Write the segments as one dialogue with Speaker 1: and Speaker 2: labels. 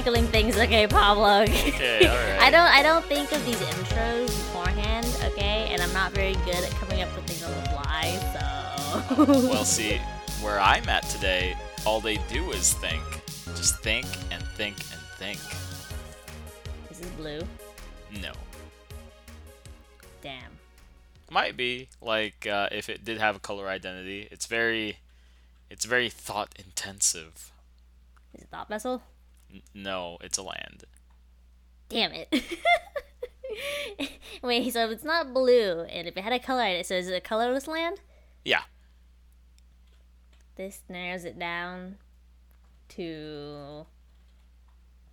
Speaker 1: recycling things, okay, Pablo?
Speaker 2: Okay, alright.
Speaker 1: I don't, I don't think of these intros beforehand, okay, and I'm not very good at coming up with things on the fly, so.
Speaker 2: well, see, where I'm at today, all they do is think. Just think and think and think.
Speaker 1: This is blue.
Speaker 2: No.
Speaker 1: Damn.
Speaker 2: Might be like uh, if it did have a color identity. It's very, it's very thought intensive.
Speaker 1: Is it thought vessel?
Speaker 2: N- no, it's a land.
Speaker 1: Damn it. Wait, so if it's not blue, and if it had a color it so is it a colorless land?
Speaker 2: Yeah.
Speaker 1: This narrows it down to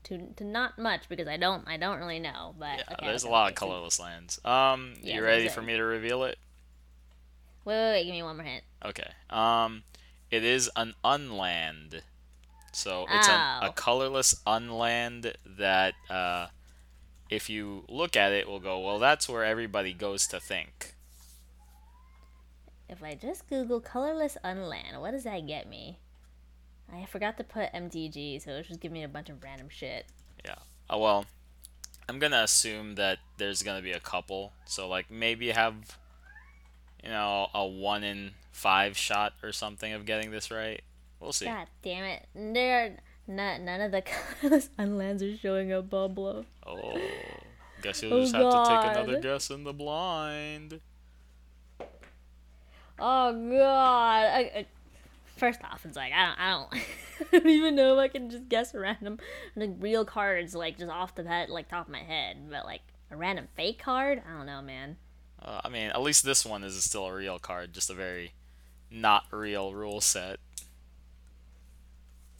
Speaker 1: to to not much because I don't I don't really know. But
Speaker 2: Yeah,
Speaker 1: okay,
Speaker 2: there's a lot of colorless lands. Um,
Speaker 1: Yeah,
Speaker 2: you ready
Speaker 1: it.
Speaker 2: for me to reveal it?
Speaker 1: Wait, wait, wait, give me one more hint.
Speaker 2: Okay. Um, it is an unland. So it's
Speaker 1: Oh.
Speaker 2: a colorless unland that, uh, if you look at it, will go, well, that's where everybody goes to think.
Speaker 1: If I just Google colorless unland, what does that get me? I forgot to put MTG, so it's just giving me a bunch of random shit.
Speaker 2: Yeah. Oh, well, I'm gonna assume that there's gonna be a couple. So, like, maybe have, you know, a one in five shot or something of getting this right. We'll see.
Speaker 1: God damn it! There, are none, of the unlands are showing up, Pablo.
Speaker 2: Oh, guess you'll
Speaker 1: Oh,
Speaker 2: just have to take another guess in the blind.
Speaker 1: Oh god. I, I, first off, it's like I don't, I don't, I don't even know if I can just guess random, like real cards, like just off the head, like top of my head. But like a random fake card, I don't know, man.
Speaker 2: Uh, I mean, at least this one is still a real card, just a very not real rule set.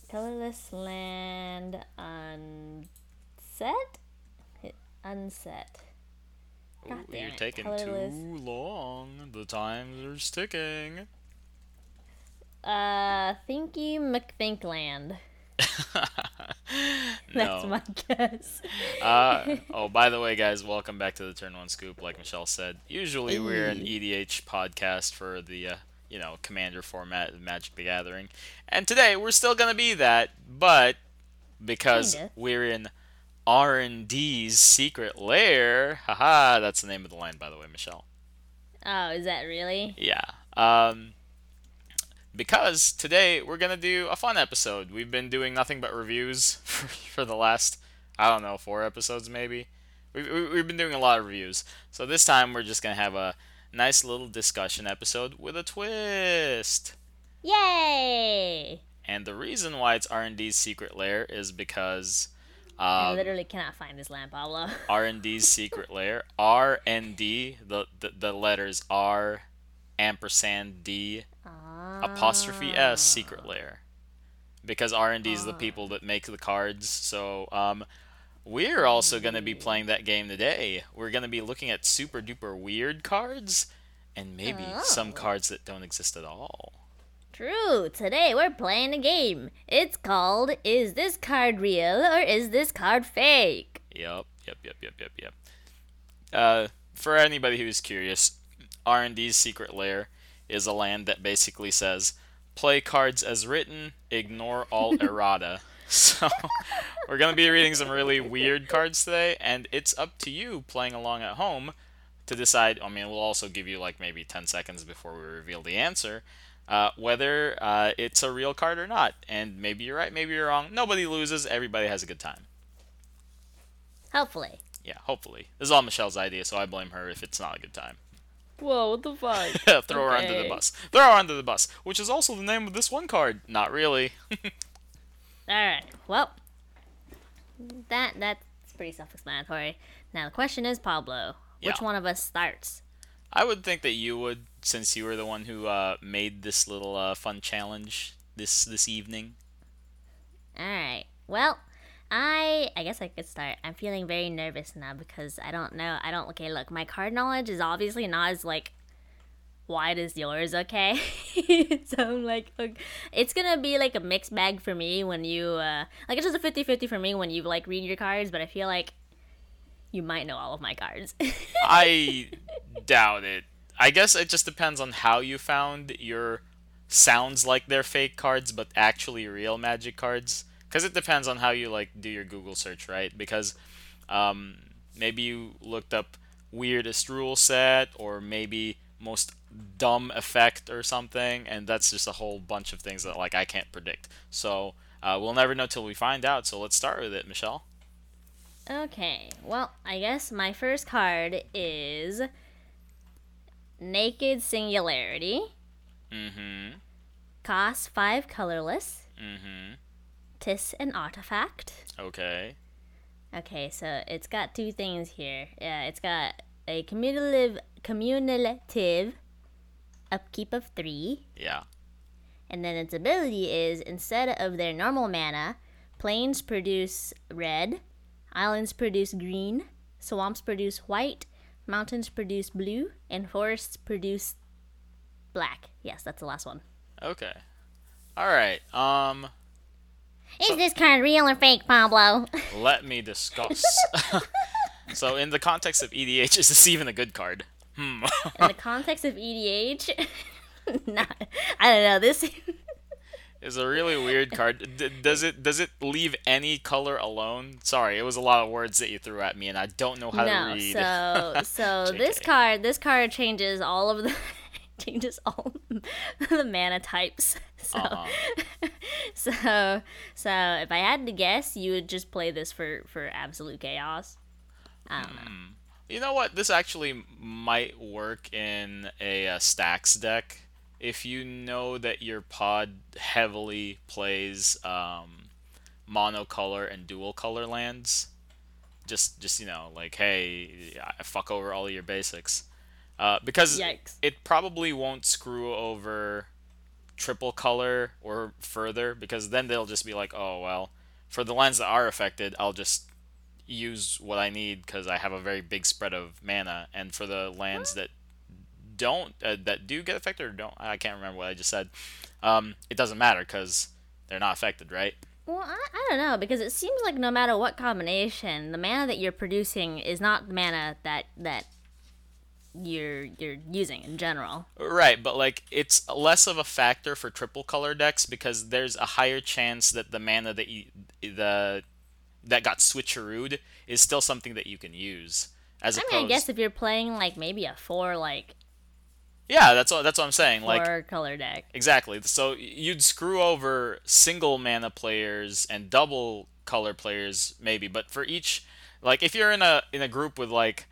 Speaker 1: Colorless land unset, Hit unset. God
Speaker 2: Ooh, you're
Speaker 1: it,
Speaker 2: taking
Speaker 1: colorless.
Speaker 2: too long. The times are sticking.
Speaker 1: Uh, Thinky McThinkland. That's my guess.
Speaker 2: uh, oh, by the way, guys, welcome back to the Turn One Scoop. Like Michelle said, usually we're an EDH podcast for the uh, you know Commander format of Magic the Gathering, and today we're still gonna be that, but because
Speaker 1: Kinda.
Speaker 2: we're in R and D's secret lair, haha, that's the name of the line, by the way, Michelle.
Speaker 1: Oh, is that really?
Speaker 2: Yeah. Um, because today we're gonna do a fun episode. We've been doing nothing but reviews for, for the last, I don't know, four episodes maybe. We've, we've been doing a lot of reviews. So this time we're just gonna have a nice little discussion episode with a twist.
Speaker 1: Yay!
Speaker 2: And the reason why it's R&D's secret lair is because
Speaker 1: I
Speaker 2: um,
Speaker 1: literally cannot find this lamp, Pablo.
Speaker 2: R&D's secret lair. R and D, the, the the letters R, ampersand D, apostrophe S secret lair. Because R and D is the people that make the cards. So um, we're also going to be playing that game today. We're going to be looking at super duper weird cards, and maybe some
Speaker 1: Oh.
Speaker 2: cards that don't exist at all.
Speaker 1: True. Today we're playing a game. It's called Is This Card Real or Is This Card Fake?
Speaker 2: Yep, yep, yep, yep, yep, yep. Uh, for anybody who's curious, R&D's secret lair is a land that basically says play cards as written, ignore all errata. So we're gonna be reading some really weird cards today, and it's up to you playing along at home to decide. I mean, we'll also give you like maybe 10 seconds before we reveal the answer. Uh, whether uh, it's a real card or not, and maybe you're right, maybe you're wrong. Nobody loses. Everybody has a good time.
Speaker 1: Hopefully.
Speaker 2: Yeah, hopefully. This is all Michelle's idea, so I blame her if it's not a good time.
Speaker 1: Whoa, what the fuck?
Speaker 2: Throw her under the bus. Throw her under the bus, which is also the name of this one card. Not really.
Speaker 1: Alright, well, that that's pretty self explanatory. Now the question is, Pablo, which
Speaker 2: Yeah.
Speaker 1: one of us starts?
Speaker 2: I would think that you would, since you were the one who uh, made this little uh, fun challenge this this evening.
Speaker 1: Alright, well, I I guess I could start. I'm feeling very nervous now because I don't know. I don't. Okay, look, my card knowledge is obviously not as like wide as yours. Okay, so I'm like, look, it's gonna be like a mixed bag for me when you uh like it's just a 50-50 for me when you like read your cards. But I feel like you might know all of my cards.
Speaker 2: I doubt it. I guess it just depends on how you found your sounds like they're fake cards but actually real magic cards because it depends on how you like do your google search right because um, maybe you looked up weirdest rule set or maybe most dumb effect or something and that's just a whole bunch of things that like i can't predict so uh, we'll never know till we find out so let's start with it michelle
Speaker 1: Okay, well, I guess my first card is Naked Singularity.
Speaker 2: mm-hmm
Speaker 1: Cost 5 colorless.
Speaker 2: mm-hmm
Speaker 1: Tis an artifact.
Speaker 2: okay
Speaker 1: Okay, so it's got two things here. Yeah, it's got a cumulative cumulative upkeep of 3,
Speaker 2: yeah
Speaker 1: and then its ability is instead of their normal mana, plains produce red, islands produce green, swamps produce white, mountains produce blue, and forests produce black. Yes, that's the last one.
Speaker 2: okay all right um
Speaker 1: Is this card real or fake, Pablo?
Speaker 2: let me discuss so in the context of edh is this even a good card hmm
Speaker 1: In the context of EDH, not, I don't know. This
Speaker 2: is a really weird card. D- does it does it leave any color alone? Sorry, it was a lot of words that you threw at me, and I don't know how to
Speaker 1: no.
Speaker 2: read.
Speaker 1: So so this card this card changes all of the changes all the mana types. So
Speaker 2: Uh-huh.
Speaker 1: so so if I had to guess, you would just play this for for absolute chaos. I don't know.
Speaker 2: You know what? This actually might work in a, uh stacks deck if you know that your pod heavily plays um, monocolor and dual color lands. Just, just you know, like, hey, I fuck over all your basics, uh, because
Speaker 1: Yikes.
Speaker 2: it probably won't screw over triple color or further, because then they'll just be like, oh well, for the lands that are affected, I'll just use what I need because I have a very big spread of mana, and for the lands that don't uh, that do get affected or don't, I can't remember what I just said. Um, it doesn't matter because they're not affected, right?
Speaker 1: Well, I, I don't know because it seems like no matter what combination, the mana that you're producing is not the mana that that you're you're using in general.
Speaker 2: Right, but like it's less of a factor for triple color decks because there's a higher chance that the mana that you the that got switcherooed is still something that you can use. As
Speaker 1: I
Speaker 2: opposed,
Speaker 1: mean, I guess if you're playing like maybe a four like
Speaker 2: yeah, that's what that's what I'm saying. Like
Speaker 1: four color deck.
Speaker 2: Exactly. So you'd screw over single mana players and double color players maybe, but for each like if you're in a in a group with like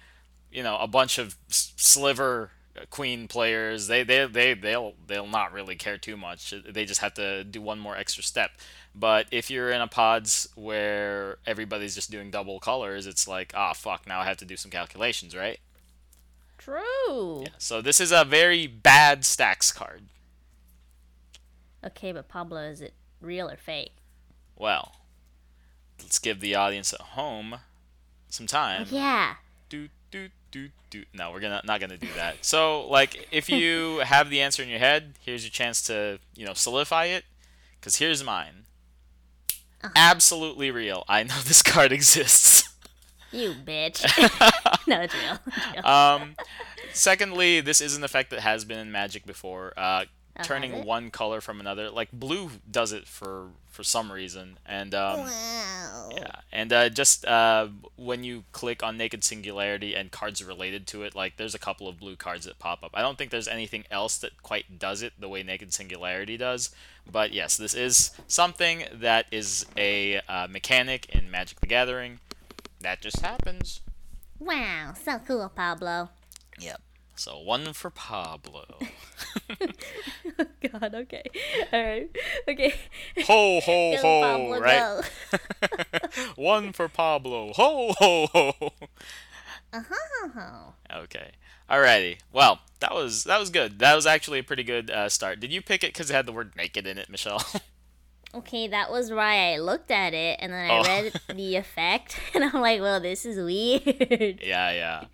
Speaker 2: you know a bunch of sliver queen players, they they they they'll they'll not really care too much. They just have to do one more extra step. But if you're in a pods where everybody's just doing double colors, it's like, ah, fuck, now I have to do some calculations, right?
Speaker 1: True.
Speaker 2: So this is a very bad stacks card.
Speaker 1: Okay, but Pablo, is it real or fake?
Speaker 2: Well, let's give the audience at home some time.
Speaker 1: Yeah.
Speaker 2: Do do do do. No, we're gonna not gonna do that. So, like, if you have the answer in your head, here's your chance to you know solidify it. Cause here's mine. Absolutely real. I know this card exists.
Speaker 1: You bitch. no, it's real. It's real.
Speaker 2: Um, secondly, this is an effect that has been in Magic before. Uh,
Speaker 1: has
Speaker 2: turning one color from another. Like blue does it for for some reason, and um,
Speaker 1: wow.
Speaker 2: Yeah, and uh, just uh, when you click on Naked Singularity and cards related to it, like there's a couple of blue cards that pop up. I don't think there's anything else that quite does it the way Naked Singularity does. But yes, this is something that is a uh, mechanic in Magic the Gathering. That just happens.
Speaker 1: Wow, so cool, Pablo.
Speaker 2: Yep. So one for Pablo.
Speaker 1: God, okay. Alright. Okay.
Speaker 2: ho ho ho!
Speaker 1: Pablo,
Speaker 2: right. one for Pablo. Ho ho ho!
Speaker 1: Uh-huh.
Speaker 2: Okay. Alrighty. Well, that was that was good. That was actually a pretty good uh, start. Did you pick it because it had the word naked in it, Michelle?
Speaker 1: Okay, that was why I looked at it and then I
Speaker 2: Oh.
Speaker 1: read the effect and I'm like, well, this is weird.
Speaker 2: yeah, yeah.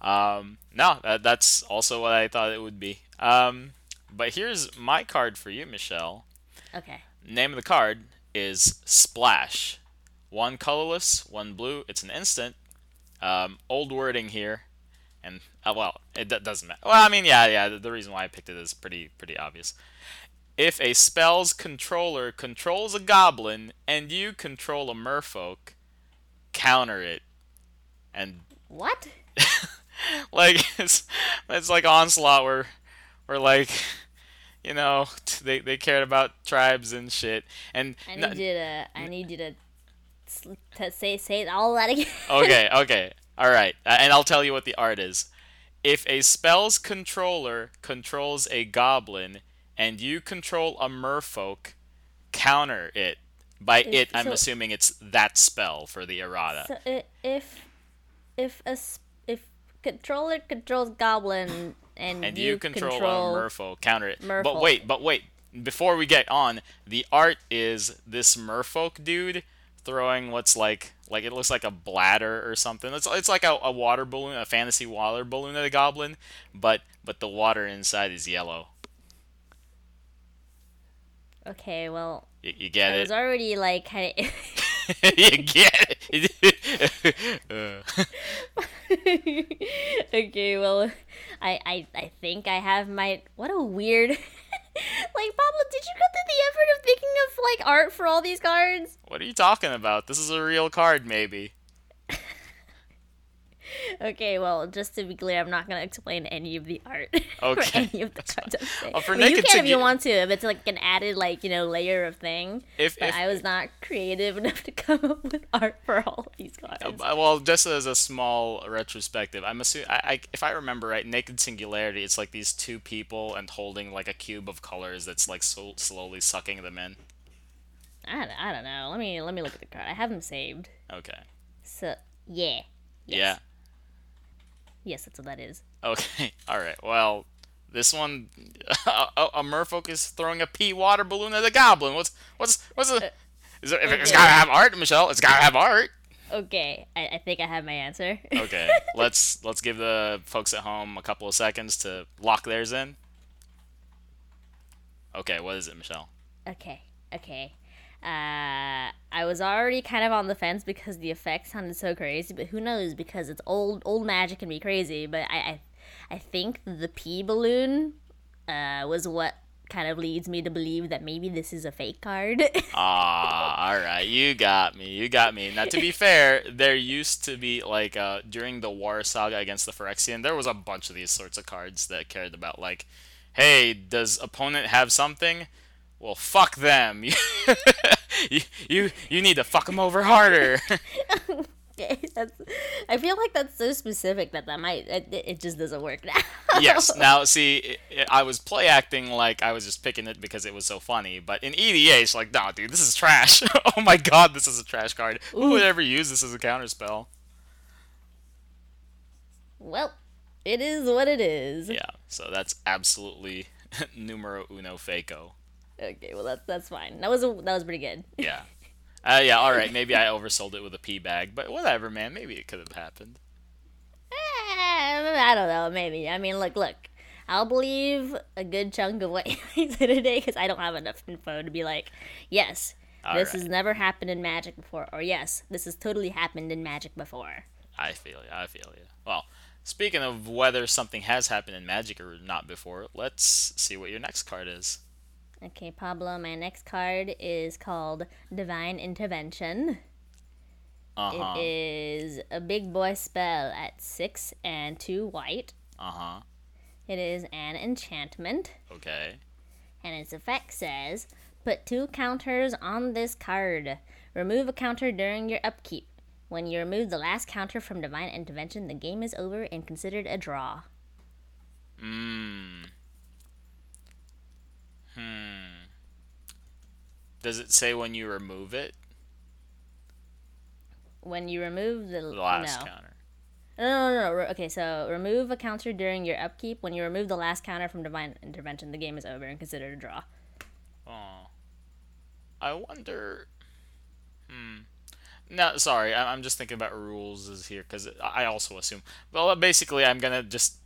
Speaker 2: Um, no, that, that's also what I thought it would be. Um, but here's my card for you, Michelle.
Speaker 1: Okay.
Speaker 2: Name of the card is Splash. One colorless, one blue. It's an instant. Um, old wording here, and uh, well, it do- doesn't matter. Well, I mean, yeah, yeah. The, the reason why I picked it is pretty pretty obvious. if a spell's controller controls a goblin and you control a merfolk, counter it. And
Speaker 1: What?
Speaker 2: like it's, it's like onslaught where where like you know they, they cared about tribes and shit and
Speaker 1: I
Speaker 2: n-
Speaker 1: need you to. I need you to. To say say all that again.
Speaker 2: okay okay all right uh, and i'll tell you what the art is if a spell's controller controls a goblin and you control a merfolk counter it by
Speaker 1: Is-
Speaker 2: it i'm
Speaker 1: so-
Speaker 2: assuming it's that spell for the errata
Speaker 1: So if if a if controller controls goblin and,
Speaker 2: and you, control, a merfolk. Counter it. But wait but wait. Before we get on the art is this merfolk dude throwing what's like like it looks like a bladder or something. It's, it's like a, a water balloon a fantasy water balloon at a goblin but but the water inside is yellow.
Speaker 1: Okay, well,
Speaker 2: you, you get
Speaker 1: I
Speaker 2: it?
Speaker 1: was already like kind of.
Speaker 2: you get it. Uh,
Speaker 1: okay, well, I, I I think I have my what a weird. like Pablo, did you go through the effort of thinking of like art for all these cards?
Speaker 2: what are you talking about this is a real card maybe
Speaker 1: Okay, well, just to be clear, I'm not gonna explain any of the art
Speaker 2: Okay,
Speaker 1: any of the cards.
Speaker 2: Well, for
Speaker 1: I mean, you can if you want to, if it's like an added like you know layer of thing.
Speaker 2: if,
Speaker 1: But
Speaker 2: if
Speaker 1: I was not creative enough to come up with art for all of these cards.
Speaker 2: Uh, well, just as a small retrospective, I'm assuming, I, I, if I remember right, Naked Singularity, it's like these two people and holding like a cube of colors that's like so slowly sucking them in.
Speaker 1: I, I don't know. Let me let me look at the card. I have them saved.
Speaker 2: Okay.
Speaker 1: So yeah,
Speaker 2: Yeah.
Speaker 1: Yes, that's what that is.
Speaker 2: Okay. All right. Well, this one, a, a, a merfolk is throwing a pea water balloon at a goblin. What's what's what's the? Is there, it's
Speaker 1: okay.
Speaker 2: gotta have art, Michelle. It's gotta have art.
Speaker 1: Okay, I, I think I have my answer.
Speaker 2: Okay. let's let's give the folks at home a couple of seconds to lock theirs in. Okay. What is it, Michelle?
Speaker 1: okay, okay. Uh, I was already kind of on the fence because the effects sounded so crazy, but who knows? Because it's old, old magic can be crazy. But I, I, I think the pea balloon, uh, was what kind of leads me to believe that maybe this is a fake card.
Speaker 2: Ah, all right, you got me. You got me. Now, to be fair, there used to be like uh, during the war saga against the Phyrexian, there was a bunch of these sorts of cards that cared about like, hey, does opponent have something? Well, fuck them. you you you need to fuck them over harder.
Speaker 1: Okay, that's. I feel like that's so specific that that might it, it just doesn't work now.
Speaker 2: yes. Now, see, i I was play acting like I was just picking it because it was so funny, but in EDH, it's like, nah, dude, this is trash. oh my god, this is a trash card. Who would ever use this as a counterspell?
Speaker 1: well, it is what it is.
Speaker 2: Yeah, so that's absolutely numero uno faco.
Speaker 1: Okay, well that's that's fine. That was a, that was pretty good.
Speaker 2: Yeah. Uh, yeah, alright, maybe I oversold it with a pea bag, but whatever, man. Maybe it could have happened.
Speaker 1: Eh, I don't know. Maybe. I mean, look, look. I'll believe a good chunk of what you said today because I don't have enough info to be like, yes, this
Speaker 2: Alright.
Speaker 1: has never happened in Magic before, or yes, this has totally happened in Magic before.
Speaker 2: I feel you, I feel you. Well, speaking of whether something has happened in Magic or not before, let's see what your next card is.
Speaker 1: Okay, Pablo, my next card is called Divine Intervention.
Speaker 2: Uh huh.
Speaker 1: It is a big boy spell at six and two white.
Speaker 2: Uh huh.
Speaker 1: It is an enchantment,
Speaker 2: Okay.
Speaker 1: and its effect says put two counters on this card. Remove a counter during your upkeep. When you remove the last counter from Divine Intervention, the game is over and considered a draw.
Speaker 2: Mmm. Hmm. Does it say when you remove it?
Speaker 1: When you remove the,
Speaker 2: The last
Speaker 1: no.
Speaker 2: counter.
Speaker 1: No, no, no, no. Okay, so remove a counter during your upkeep. When you remove the last counter from Divine Intervention, the game is over and considered a draw.
Speaker 2: Oh. I wonder. Hmm. No, sorry. I'm just thinking about rules is here because I also assume. Well, basically, I'm gonna just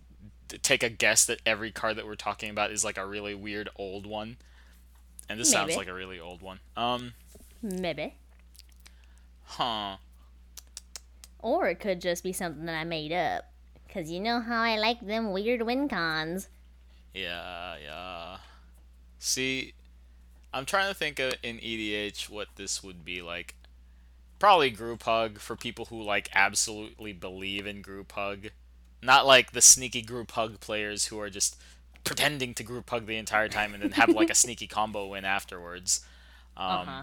Speaker 2: take a guess that every card that we're talking about is like a really weird old one, and this sounds like a really old one. Um.
Speaker 1: Maybe.
Speaker 2: Huh.
Speaker 1: Or it could just be something that I made up. Because you know how I like them weird win cons.
Speaker 2: Yeah. Yeah. See, I'm trying to think of in EDH what this would be like. Probably group hug for people who like absolutely believe in group hug. Not like the sneaky group hug players who are just pretending to group hug the entire time and then have like a sneaky combo win afterwards. Um,
Speaker 1: Uh-huh.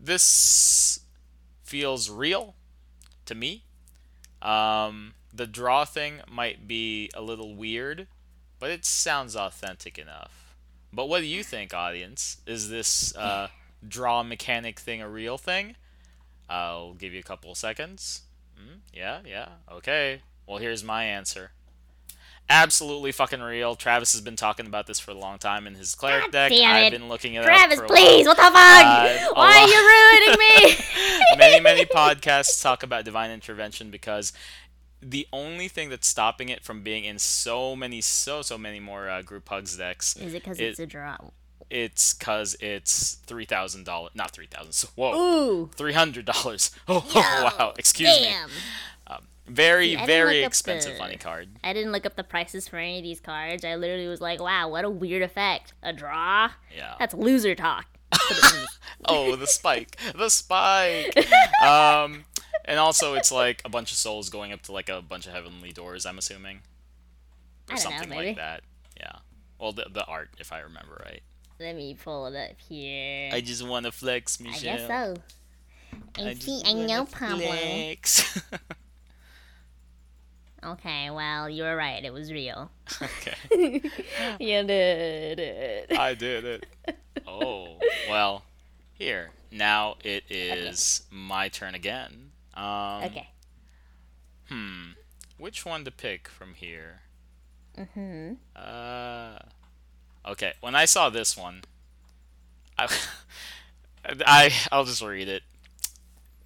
Speaker 2: this feels real to me. Um, the draw thing might be a little weird, but it sounds authentic enough. But what do you think, audience? Is this uh, draw mechanic thing a real thing? I'll give you a couple of seconds. Hmm? yeah, yeah, okay. Well, here's my answer. Absolutely fucking real. Travis has been talking about this for a long time in his cleric
Speaker 1: God
Speaker 2: deck. I've been looking it up
Speaker 1: Travis, please, what the fuck?
Speaker 2: Uh,
Speaker 1: Why are you ruining me?
Speaker 2: many many podcasts talk about divine intervention because the only thing that's stopping it from being in so many so so many more uh, group hugs decks
Speaker 1: Is it because
Speaker 2: It-
Speaker 1: it's a draw?
Speaker 2: It's because it's three thousand dollars not three thousand so Whoa, three hundred dollars. oh,
Speaker 1: Yo,
Speaker 2: wow excuse me
Speaker 1: Damn.
Speaker 2: very
Speaker 1: See,
Speaker 2: very expensive
Speaker 1: the-
Speaker 2: funny card
Speaker 1: I didn't look up the prices for any of these cards. I literally was like, wow, what a weird effect. A draw?
Speaker 2: yeah
Speaker 1: That's loser talk. Put it in-
Speaker 2: oh the spike the spike um and also it's like a bunch of souls going up to like a bunch of heavenly doors i'm assuming or
Speaker 1: know,
Speaker 2: something
Speaker 1: maybe.
Speaker 2: like that yeah well the, the art if i remember right
Speaker 1: Let me pull it up here.
Speaker 2: I just want to flex, Michelle.
Speaker 1: I guess so. I, see, I
Speaker 2: wanna
Speaker 1: know, Pablo.
Speaker 2: flex.
Speaker 1: Okay, well, you were right. It was real.
Speaker 2: okay,
Speaker 1: you did it.
Speaker 2: I did it. Oh, well, here. Now it is my turn again. Um,
Speaker 1: Okay.
Speaker 2: Hmm. Which one to pick from here?
Speaker 1: Mm-hmm.
Speaker 2: Uh. Okay. When I saw this one, I, I I'll just read it.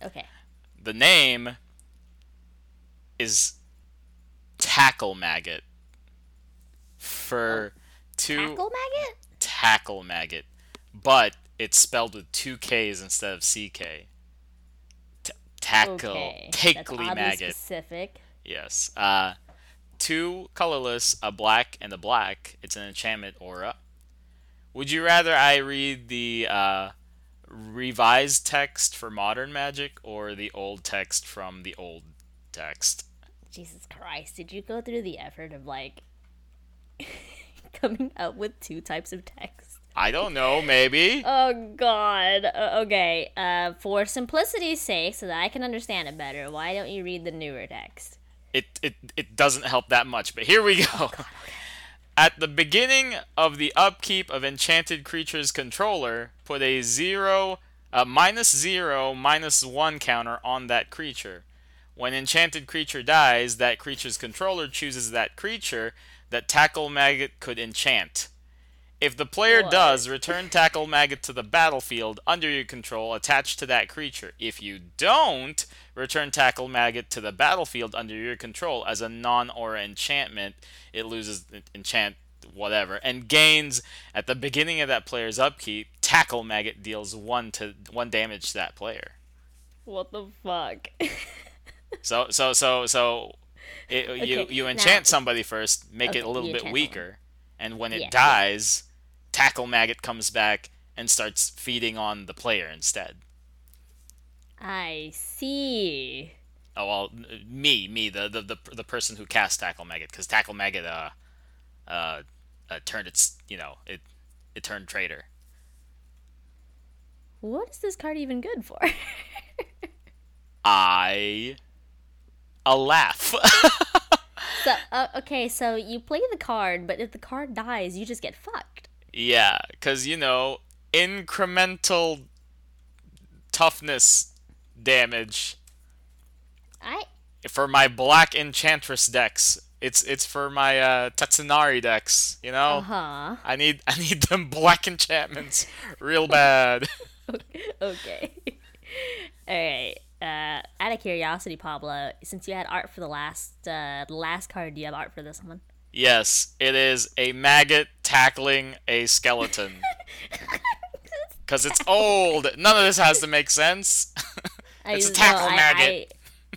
Speaker 1: Okay.
Speaker 2: The name is Takklemaggot. For two
Speaker 1: Takklemaggot?
Speaker 2: tackle maggot, but it's spelled with two K's instead of CK. T- tackle,
Speaker 1: Okay. That's oddly
Speaker 2: maggot.
Speaker 1: specific.
Speaker 2: Yes. Uh, two colorless, a black and a black. It's an enchantment aura. Would you rather I read the uh, revised text for modern magic or the old text from the old text?
Speaker 1: Jesus Christ, did you go through the effort of like coming up with two types of text?
Speaker 2: I don't know. Maybe.
Speaker 1: Oh God. Uh, okay. Uh, for simplicity's sake, so that I can understand it better, why don't you read the newer text?
Speaker 2: It, it it doesn't help that much, but here we go. Oh, At the beginning of the upkeep of enchanted creature's controller, put a zero, a minus zero, minus one counter on that creature. When enchanted creature dies, that creature's controller chooses that creature that Takklemaggot could enchant. If the player
Speaker 1: What?
Speaker 2: does, return Takklemaggot to the battlefield under your control attached to that creature. If you don't, return Takklemaggot to the battlefield under your control as a non aura enchantment. It loses enchant whatever and gains at the beginning of that player's upkeep. Takklemaggot deals one to one damage to that player.
Speaker 1: What the fuck?
Speaker 2: So so so so it, you
Speaker 1: Okay,
Speaker 2: you
Speaker 1: now-
Speaker 2: enchant somebody first, make it a little bit weaker, and when it
Speaker 1: yeah.
Speaker 2: dies, Takklemaggot comes back and starts feeding on the player instead.
Speaker 1: I see.
Speaker 2: Oh well, me, me, the the the, the person who cast Takklemaggot, because Takklemaggot uh, uh uh turned its you know it it turned traitor.
Speaker 1: What is this card even good for?
Speaker 2: I a laugh.
Speaker 1: so, uh, okay, so you play the card, but if the card dies, you just get fucked.
Speaker 2: Yeah, because you know incremental toughness damage
Speaker 1: I
Speaker 2: for my black enchantress decks. It's it's for my uh, Tatsunari decks. You know,
Speaker 1: uh huh.
Speaker 2: I need I need them black enchantments real bad.
Speaker 1: okay. All right. Uh, out of curiosity, Pablo, since you had art for the last uh, the last card, do you have art for this one?
Speaker 2: Yes, it is a maggot tackling a skeleton. Because it's old. None of this has to make sense. It's a
Speaker 1: no,
Speaker 2: tackle
Speaker 1: I-
Speaker 2: maggot.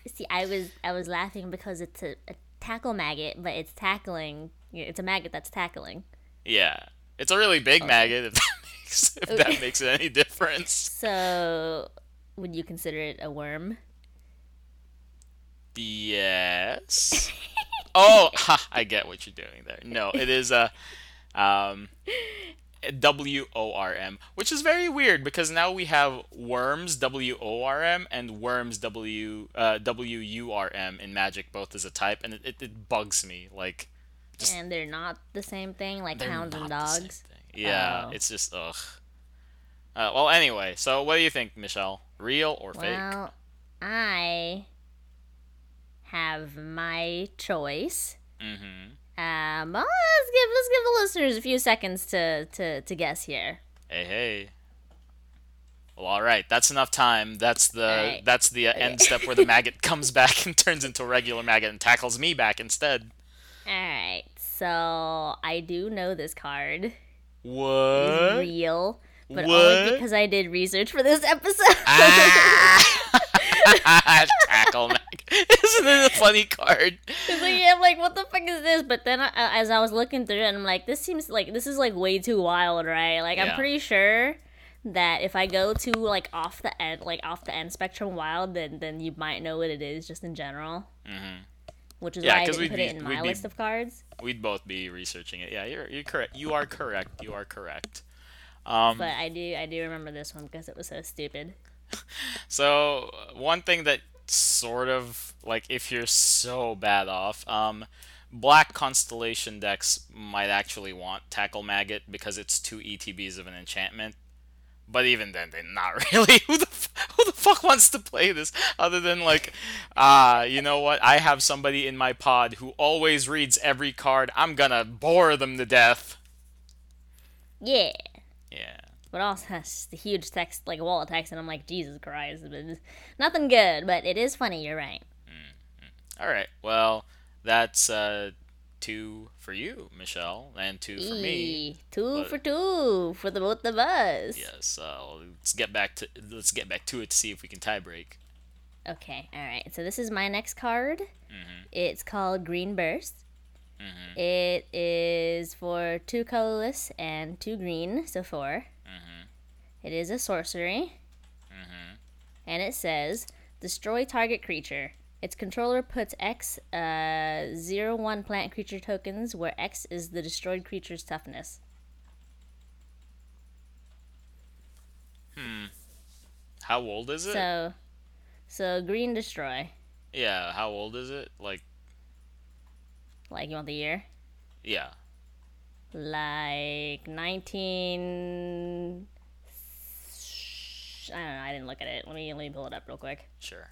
Speaker 1: I- see, I was I was laughing because it's a, a tackle maggot, but it's tackling. It's a maggot that's tackling.
Speaker 2: yeah, It's a really big oh. maggot. If that makes if that makes any difference.
Speaker 1: So, would you consider it a worm?
Speaker 2: Yes. Oh, ha, I get what you're doing there. No, it is a um, W O R M, which is very weird because now we have worms W O R M and worms W uh, W U R M in Magic both as a type, and it, it, it bugs me. Like Just-
Speaker 1: and they're not the same thing, like hounds and
Speaker 2: not the same
Speaker 1: dogs.
Speaker 2: Yeah,
Speaker 1: Oh.
Speaker 2: it's just ugh. Uh, well, anyway, so what do you think, Michelle? Real or fake?
Speaker 1: Well, I have my choice.
Speaker 2: Mm-hmm.
Speaker 1: Um, well, let's give let's give the listeners a few seconds to to, to guess here.
Speaker 2: Hey, hey. Well, all right. That's enough time. That's the
Speaker 1: Alright.
Speaker 2: that's the uh, end step where the maggot comes back and turns into a regular maggot and tackles me back instead.
Speaker 1: All right, so I do know this card is
Speaker 2: What?
Speaker 1: real, but
Speaker 2: What?
Speaker 1: only because I did research for this episode.
Speaker 2: Ah! Tackle mag. Isn't it a funny card?
Speaker 1: It's like, yeah, I'm like, what the fuck is this? But then, uh, as I was looking through it, I'm like, this seems like this is like way too wild, right? Like,
Speaker 2: Yeah.
Speaker 1: I'm pretty sure that if I go to like off the end, like off the end spectrum wild, then then you might know what it is just in general.
Speaker 2: Mhm.
Speaker 1: Which is
Speaker 2: Yeah,
Speaker 1: why I didn't put
Speaker 2: be-
Speaker 1: it in my
Speaker 2: be-
Speaker 1: list of cards.
Speaker 2: We'd both be researching it. Yeah, you're you're correct. You are correct. You are correct. Um,
Speaker 1: But I do I do remember this one because it was so stupid.
Speaker 2: So uh, one thing that sort of like if you're so bad off, um, black constellation decks might actually want Takklemaggot because it's two ETBs of an enchantment. But even then, they're not really. Who the f- who the fuck wants to play this other than like, ah, you know what? I have somebody in my pod who always reads every card. I'm gonna bore them to death.
Speaker 1: Yeah.
Speaker 2: Yeah.
Speaker 1: But also has the huge text, like a wall of text, and I'm like, Jesus Christ, but nothing good. But it is funny. You're right.
Speaker 2: All right. Well, that's uh, two for you, Michelle, and two for me.
Speaker 1: Two
Speaker 2: but-
Speaker 1: for two for the both of us.
Speaker 2: Yes. Uh, let's get back to let's get back to it to see if we can tie break.
Speaker 1: Okay, all right. So this is my next card.
Speaker 2: Mm-hmm.
Speaker 1: It's called Green Burst. It is for two colorless and two green, so 4
Speaker 2: Mm-hmm.
Speaker 1: It is a sorcery, and it says destroy target creature. Its controller puts X uh, zero one plant creature tokens, where X is the destroyed creature's toughness. Hmm.
Speaker 2: How old is it?
Speaker 1: So, so green destroy.
Speaker 2: yeah. How old is it? Like,
Speaker 1: Like you want the year?
Speaker 2: yeah.
Speaker 1: like 19 I don't know, I didn't look at it. Let me let me pull it up real quick.
Speaker 2: Sure.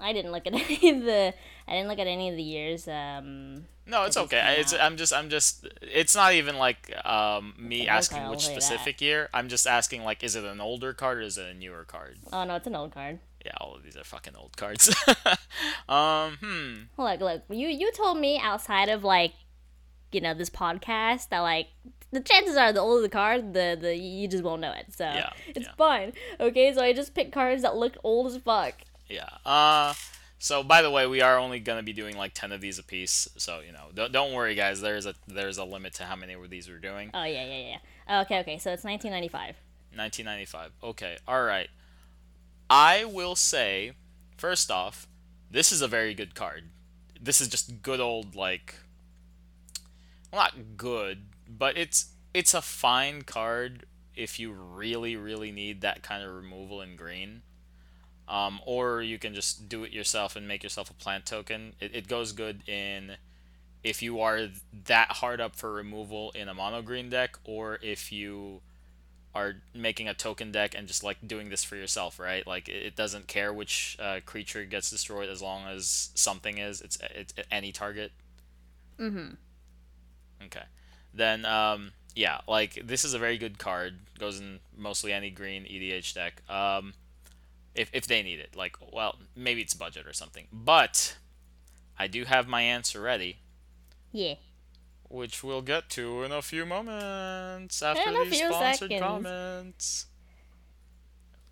Speaker 1: I didn't look at any of the I didn't look at any of the years um
Speaker 2: No, it's okay. I- It's. I'm just I'm just it's not even like um me asking which specific year. I'm just asking like is it an older card or is it a newer card?
Speaker 1: oh no, it's an old card.
Speaker 2: Yeah, all of these are fucking old cards. um, hmm.
Speaker 1: Look, look, you you told me outside of like you know, this podcast that like the chances are the older the card, the the you just won't know it. So
Speaker 2: Yeah,
Speaker 1: it's
Speaker 2: yeah.
Speaker 1: fine. Okay, so I just picked cards that look old as fuck.
Speaker 2: Yeah. Uh so by the way, we are only going to be doing like 10 of these a piece. So, you know, don't, don't worry guys. There's a there's a limit to how many of these we're doing.
Speaker 1: Oh yeah, yeah, yeah. Okay, okay. So it's 1995.
Speaker 2: 1995. Okay. All right. I will say first off, this is a very good card. This is just good old like well, not good, but it's it's a fine card if you really really need that kind of removal in green. Um, or you can just do it yourself and make yourself a plant token. It, it goes good in if you are that hard up for removal in a mono green deck, or if you are making a token deck and just like doing this for yourself, right? Like it, doesn't care which uh, creature gets destroyed as long as something is. It's it's any target.
Speaker 1: Mm-hmm.
Speaker 2: Okay. Then um yeah, like this is a very good card. Goes in mostly any green EDH deck. Um if if they need it. Like well, maybe it's budget or something. But I do have my answer ready,
Speaker 1: Yeah.
Speaker 2: which we'll get to in a few moments after these sponsored
Speaker 1: seconds.
Speaker 2: comments.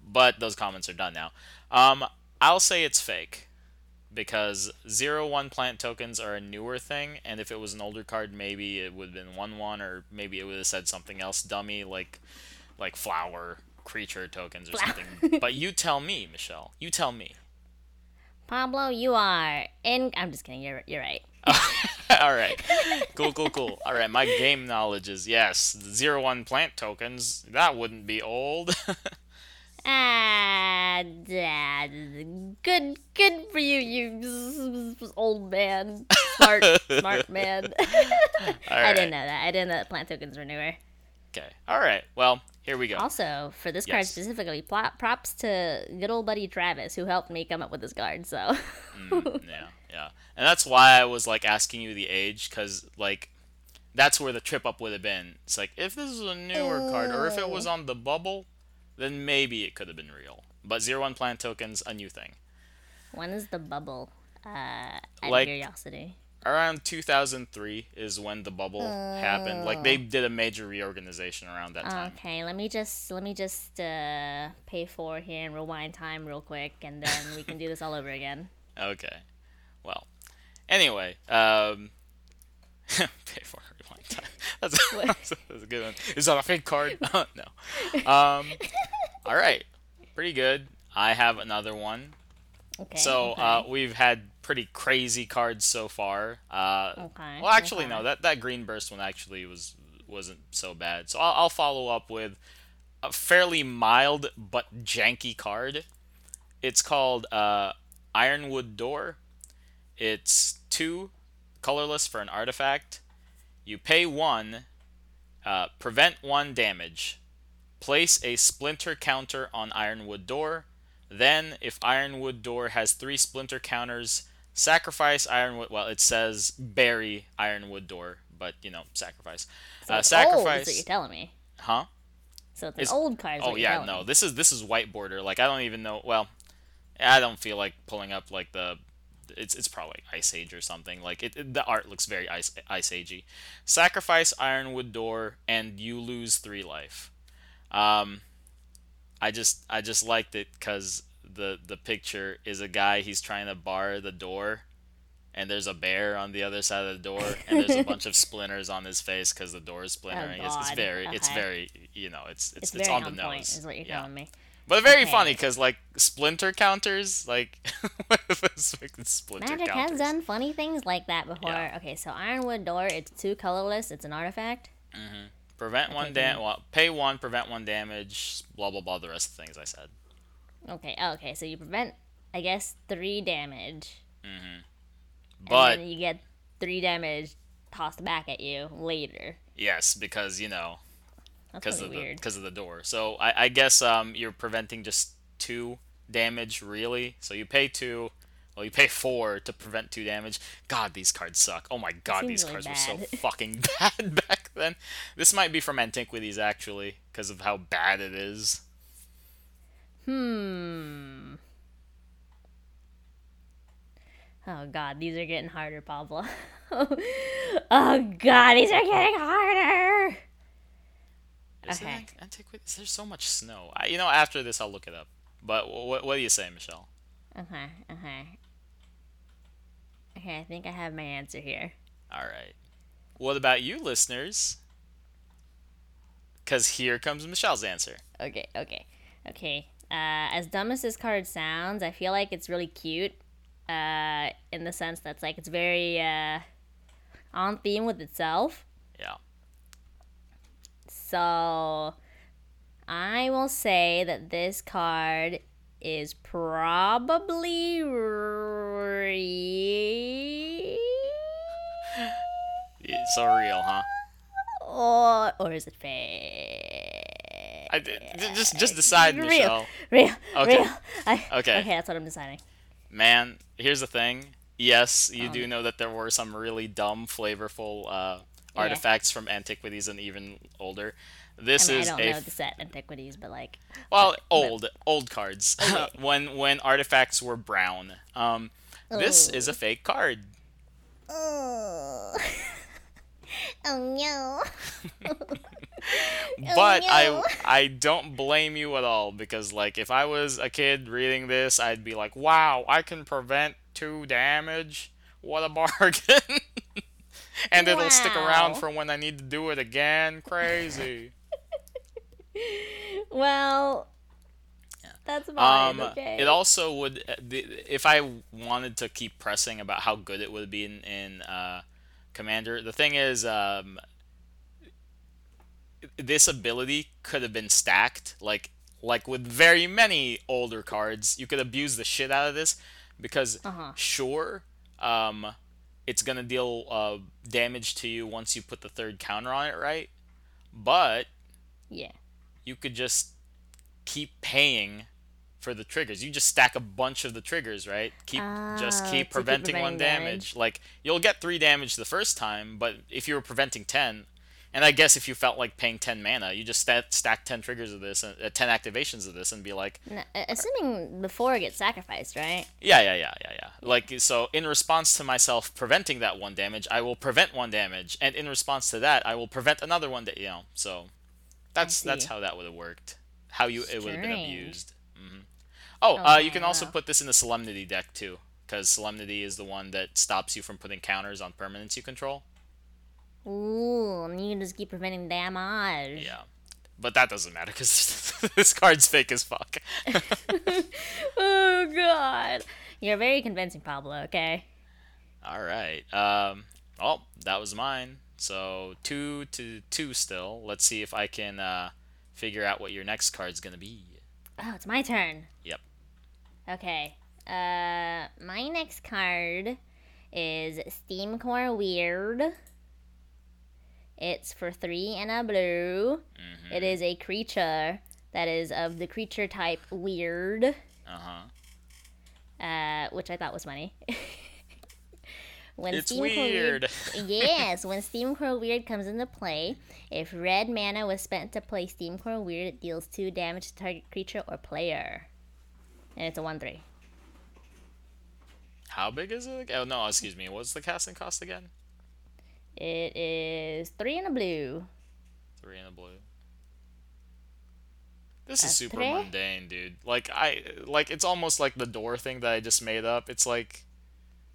Speaker 2: But those comments are done now. Um I'll say it's fake because zero one plant tokens are a newer thing, and if it was an older card, maybe it would have been one one, or maybe it would have said something else dummy like like flower creature tokens or something. but you tell me, Michelle. You tell me.
Speaker 1: Pablo, you are in. I'm just kidding. You're you're right.
Speaker 2: All right. Cool, cool, cool. All right. My game knowledge is yes. Zero one plant tokens. That wouldn't be old.
Speaker 1: Ah, dad. Good, good for you, you old man, smart, smart man. I didn't know that. I didn't know that plant tokens were newer.
Speaker 2: okay. All right. Well, here we go.
Speaker 1: Also, for this card specifically, props to good old buddy Travis who helped me come up with this card. So,
Speaker 2: Mm, yeah, yeah. And that's why I was like asking you the age, because like that's where the trip up would have been. It's like if this is a newer card, or if it was on the bubble, then maybe it could have been real. But zero one plant tokens, a new thing.
Speaker 1: when is the bubble? Uh, out
Speaker 2: Like-
Speaker 1: of curiosity.
Speaker 2: Around 2003 is when the bubble happened. Like they did a major reorganization around that time.
Speaker 1: Okay, let me just let me just uh, pay for here and rewind time real quick, and then we can do this all over again.
Speaker 2: Okay. Well. Anyway, um pay for a rewind time. That's, that's, that's a good one. Is that a fake card? no. Um all right. Pretty good. I have another one.
Speaker 1: Okay.
Speaker 2: So,
Speaker 1: okay.
Speaker 2: uh we've had pretty crazy cards so far. Uh
Speaker 1: Okay,
Speaker 2: Well, actually
Speaker 1: okay.
Speaker 2: no. That that green burst one actually was wasn't so bad. So I'll, I'll follow up with a fairly mild but janky card. It's called uh, Ironwood Door. It's two colorless for an artifact. You pay one, uh, prevent one damage. Place a splinter counter on Ironwood Door. Then, if Ironwood Door has three splinter counters, sacrifice Ironwood. Well, it says bury Ironwood Door, but you know, sacrifice.
Speaker 1: so
Speaker 2: uh,
Speaker 1: it's old, is
Speaker 2: sacrifice.
Speaker 1: what you're telling me.
Speaker 2: huh?
Speaker 1: So it's an
Speaker 2: It's-
Speaker 1: old card.
Speaker 2: Oh yeah, no.
Speaker 1: me.
Speaker 2: This is this is white border. Like I don't even know. Well, I don't feel like pulling up like the. It's it's probably Ice Age or something. Like it, it- the art looks very Ice Ice Agey. Sacrifice Ironwood Door and you lose three life. Um, I just I just liked it because the the picture is a guy he's trying to bar the door. And there's a bear on the other side of the door, and there's a bunch of splinters on his face because the door is splintering. it's, it's
Speaker 1: God.
Speaker 2: very, it's very, you know, it's it's,
Speaker 1: It's,
Speaker 2: it's, on the
Speaker 1: point,
Speaker 2: nose.
Speaker 1: is what you're
Speaker 2: yeah.
Speaker 1: telling me.
Speaker 2: But very
Speaker 1: Okay.
Speaker 2: funny because like splinter counters, like splinter
Speaker 1: Magic
Speaker 2: counters.
Speaker 1: has done funny things like that before.
Speaker 2: Yeah.
Speaker 1: Okay, so Ironwood Door, it's two colorless. It's an artifact. Mm-hmm.
Speaker 2: Prevent one
Speaker 1: Okay,
Speaker 2: dam.
Speaker 1: then-
Speaker 2: Well, pay one, prevent one damage. Blah blah blah. The rest of the things I said.
Speaker 1: Okay, oh, okay, so you prevent, I guess, three damage. Mm-hmm.
Speaker 2: But
Speaker 1: and then you get three damage tossed back at you later.
Speaker 2: yes, because you know, because of the because of the door. So I, I guess um you're preventing just two damage really. So you pay two. Well, you pay four to prevent two damage. God, these cards suck. Oh my god, these
Speaker 1: really
Speaker 2: cards were so fucking bad back then. This might be from Antiquities actually, because of how bad it is.
Speaker 1: Hmm. Oh god, these are getting harder, Pablo. oh god, these are getting harder.
Speaker 2: Is it
Speaker 1: Okay.
Speaker 2: Ant- Antiquities? There's so much snow. I, you know, after this, I'll look it up. But what, what do you say, Michelle?
Speaker 1: Okay, okay. Okay, I think I have my answer here.
Speaker 2: All right. What about you, listeners? Because here comes Michelle's answer.
Speaker 1: Okay, okay, okay. Uh, as dumb as this card sounds, I feel like it's really cute. Uh, in the sense that's like it's very uh, on theme with itself. So I will say that this card is probably re-
Speaker 2: It's so real, huh?
Speaker 1: or or is it fake?
Speaker 2: I, just just decide,
Speaker 1: Real.
Speaker 2: Michelle.
Speaker 1: Real,
Speaker 2: Okay.
Speaker 1: real. I,
Speaker 2: Okay.
Speaker 1: okay, that's what I'm deciding.
Speaker 2: Man, here's the thing. Yes, you
Speaker 1: Um,
Speaker 2: do know that there were some really dumb, flavorful uh, artifacts from Antiquities and even older. This
Speaker 1: I mean, I
Speaker 2: is
Speaker 1: don't
Speaker 2: a
Speaker 1: know
Speaker 2: f-
Speaker 1: the set antiquities, but like,
Speaker 2: Well, old old cards.
Speaker 1: Okay.
Speaker 2: when when artifacts were brown. Um, this is a fake card.
Speaker 1: oh, oh no.
Speaker 2: But
Speaker 1: no.
Speaker 2: I I don't blame you at all because like if I was a kid reading this, I'd be like, "Wow, I can prevent two damage. What a bargain! And it'll stick around for when I need to do it again. Crazy.
Speaker 1: Well, that's fine.
Speaker 2: Um,
Speaker 1: okay.
Speaker 2: it also would, uh, if I wanted to keep pressing about how good it would be in, in uh, Commander, the thing is, um, this ability could have been stacked, like like with very many older cards. You could abuse the shit out of this because
Speaker 1: Uh-huh.
Speaker 2: sure, um, it's gonna deal uh, damage to you once you put the third counter on it, right? But
Speaker 1: yeah.
Speaker 2: you could just keep paying for the triggers. You just stack a bunch of the triggers, right? Keep just
Speaker 1: Ah, to
Speaker 2: keep
Speaker 1: keep
Speaker 2: preventing one
Speaker 1: preventing
Speaker 2: damage. Like you'll get 3 damage the first time, but if you were preventing 10, and I guess if you felt like paying 10 mana, you just stack, stack 10 triggers of this, uh, 10 activations of this and be like,
Speaker 1: uh, assuming before it gets sacrificed, right?
Speaker 2: yeah, yeah, yeah, yeah, yeah. Like so in response to myself preventing that one damage, I will prevent one damage, and in response to that, I will prevent another one that, you know. So that's that's how that would have worked. How you it would have been
Speaker 1: Strange.
Speaker 2: abused. hmm Oh, uh, you can also put this in the Solemnity deck too, because Solemnity is the one that stops you from putting counters on permanents you control.
Speaker 1: Ooh, and you can just keep preventing damage.
Speaker 2: Yeah, but that doesn't matter because this card's fake as fuck.
Speaker 1: Oh god. You're very convincing, Pablo. Okay.
Speaker 2: All right. Um. Oh, that was mine. So two to two still. Let's see if I can uh, figure out what your next card's gonna be.
Speaker 1: Oh, it's my turn.
Speaker 2: Yep.
Speaker 1: Okay. Uh, my next card is Steamcore Weird. It's for three and a blue.
Speaker 2: Mm-hmm.
Speaker 1: It is a creature that is of the creature type Weird,
Speaker 2: Uh huh.
Speaker 1: uh, which I thought was funny. when
Speaker 2: It's
Speaker 1: Steam
Speaker 2: weird.
Speaker 1: yes, when Steamcore Weird comes into play, if red mana was spent to play Steamcore Weird, it deals two damage to target creature or player. And it's a 1 3.
Speaker 2: How big is it? Oh no, excuse me. What's the casting cost again?
Speaker 1: It is 3 and a blue.
Speaker 2: Three in the blue. This is super mundane, dude. Like I like it's almost like the door thing that I just made up. It's like,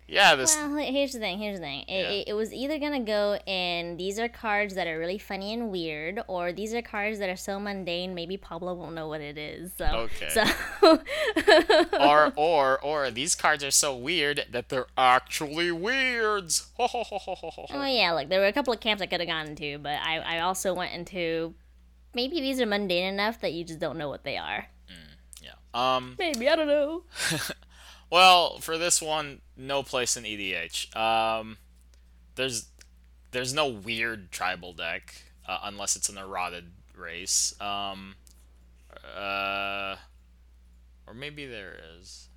Speaker 2: yeah, this.
Speaker 1: Well, here's the thing. Here's the thing. It,
Speaker 2: Yeah.
Speaker 1: it, it was either gonna go in these are cards that are really funny and weird, or these are cards that are so mundane maybe Pablo won't know what it is. So,
Speaker 2: Okay.
Speaker 1: So,
Speaker 2: or or or these cards are so weird that they're actually weirds.
Speaker 1: Oh yeah, look, there were a couple of camps I could have gone into, but I, I also went into maybe these are mundane enough that you just don't know what they are.
Speaker 2: Yeah. Um.
Speaker 1: Maybe I don't know.
Speaker 2: Well, for this one, no place in EDH. Um, there's there's no weird tribal deck uh, unless it's an eroded race. Um, uh, or maybe there is.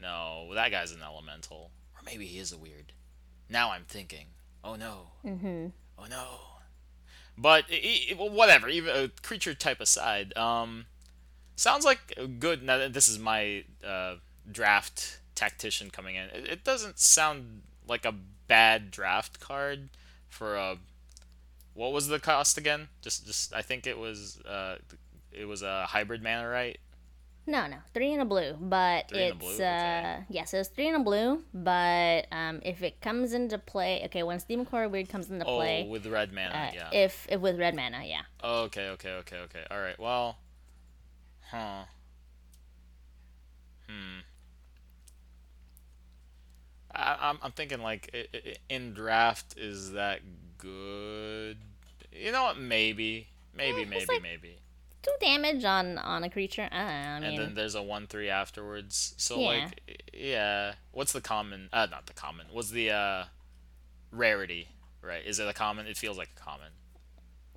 Speaker 2: No, that guy's an elemental. Or maybe he is a weird. Now I'm thinking. Oh no.
Speaker 1: Mm-hmm.
Speaker 2: Oh no. But i i well, whatever. Even uh, creature type aside, um, sounds like a good. Now this is my uh, draft tactician coming in. It, it doesn't sound like a bad draft card for a. What was the cost again? Just, just I think it was. Uh, it was a hybrid mana, right?
Speaker 1: No, no, three and a blue, but
Speaker 2: Three and a
Speaker 1: it's
Speaker 2: blue, okay.
Speaker 1: uh yeah, so it's three and a blue, but um if it comes into play, okay, when Steamcore Weird comes into play
Speaker 2: Oh,
Speaker 1: play,
Speaker 2: with red mana,
Speaker 1: uh,
Speaker 2: yeah.
Speaker 1: if if with red mana, yeah.
Speaker 2: Okay, okay, okay, okay. All right. Well, huh. Hmm. I, I'm I'm thinking like i- i- in draft is that good? You know what? Maybe, maybe,
Speaker 1: Eh,
Speaker 2: maybe,
Speaker 1: like-
Speaker 2: maybe.
Speaker 1: Two damage on on a creature. Uh, I
Speaker 2: And then there's a one three afterwards. So
Speaker 1: Yeah.
Speaker 2: like, yeah. What's the common? Uh, not the common. What's the uh, rarity? Right? Is it a common? It feels like a common.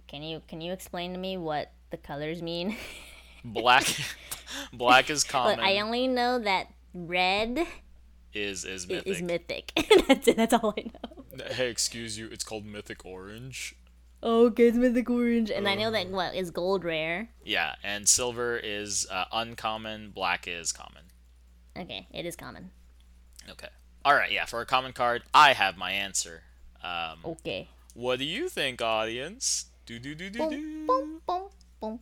Speaker 1: can you can you explain to me what the colors mean?
Speaker 2: Black, black is common.
Speaker 1: Look, I only know that red
Speaker 2: is is mythic.
Speaker 1: is mythic. that's it. That's all I know.
Speaker 2: Hey, excuse you. It's called Mythic Orange.
Speaker 1: Oh, okay, it's mythic orange, and I know that what is gold rare.
Speaker 2: Yeah, and silver is uh, uncommon. Black is common.
Speaker 1: Okay, it is common.
Speaker 2: Okay. All right. Yeah. For a common card, I have my answer. Um,
Speaker 1: Okay.
Speaker 2: What do you think, audience? Do do do do
Speaker 1: Boom,
Speaker 2: do.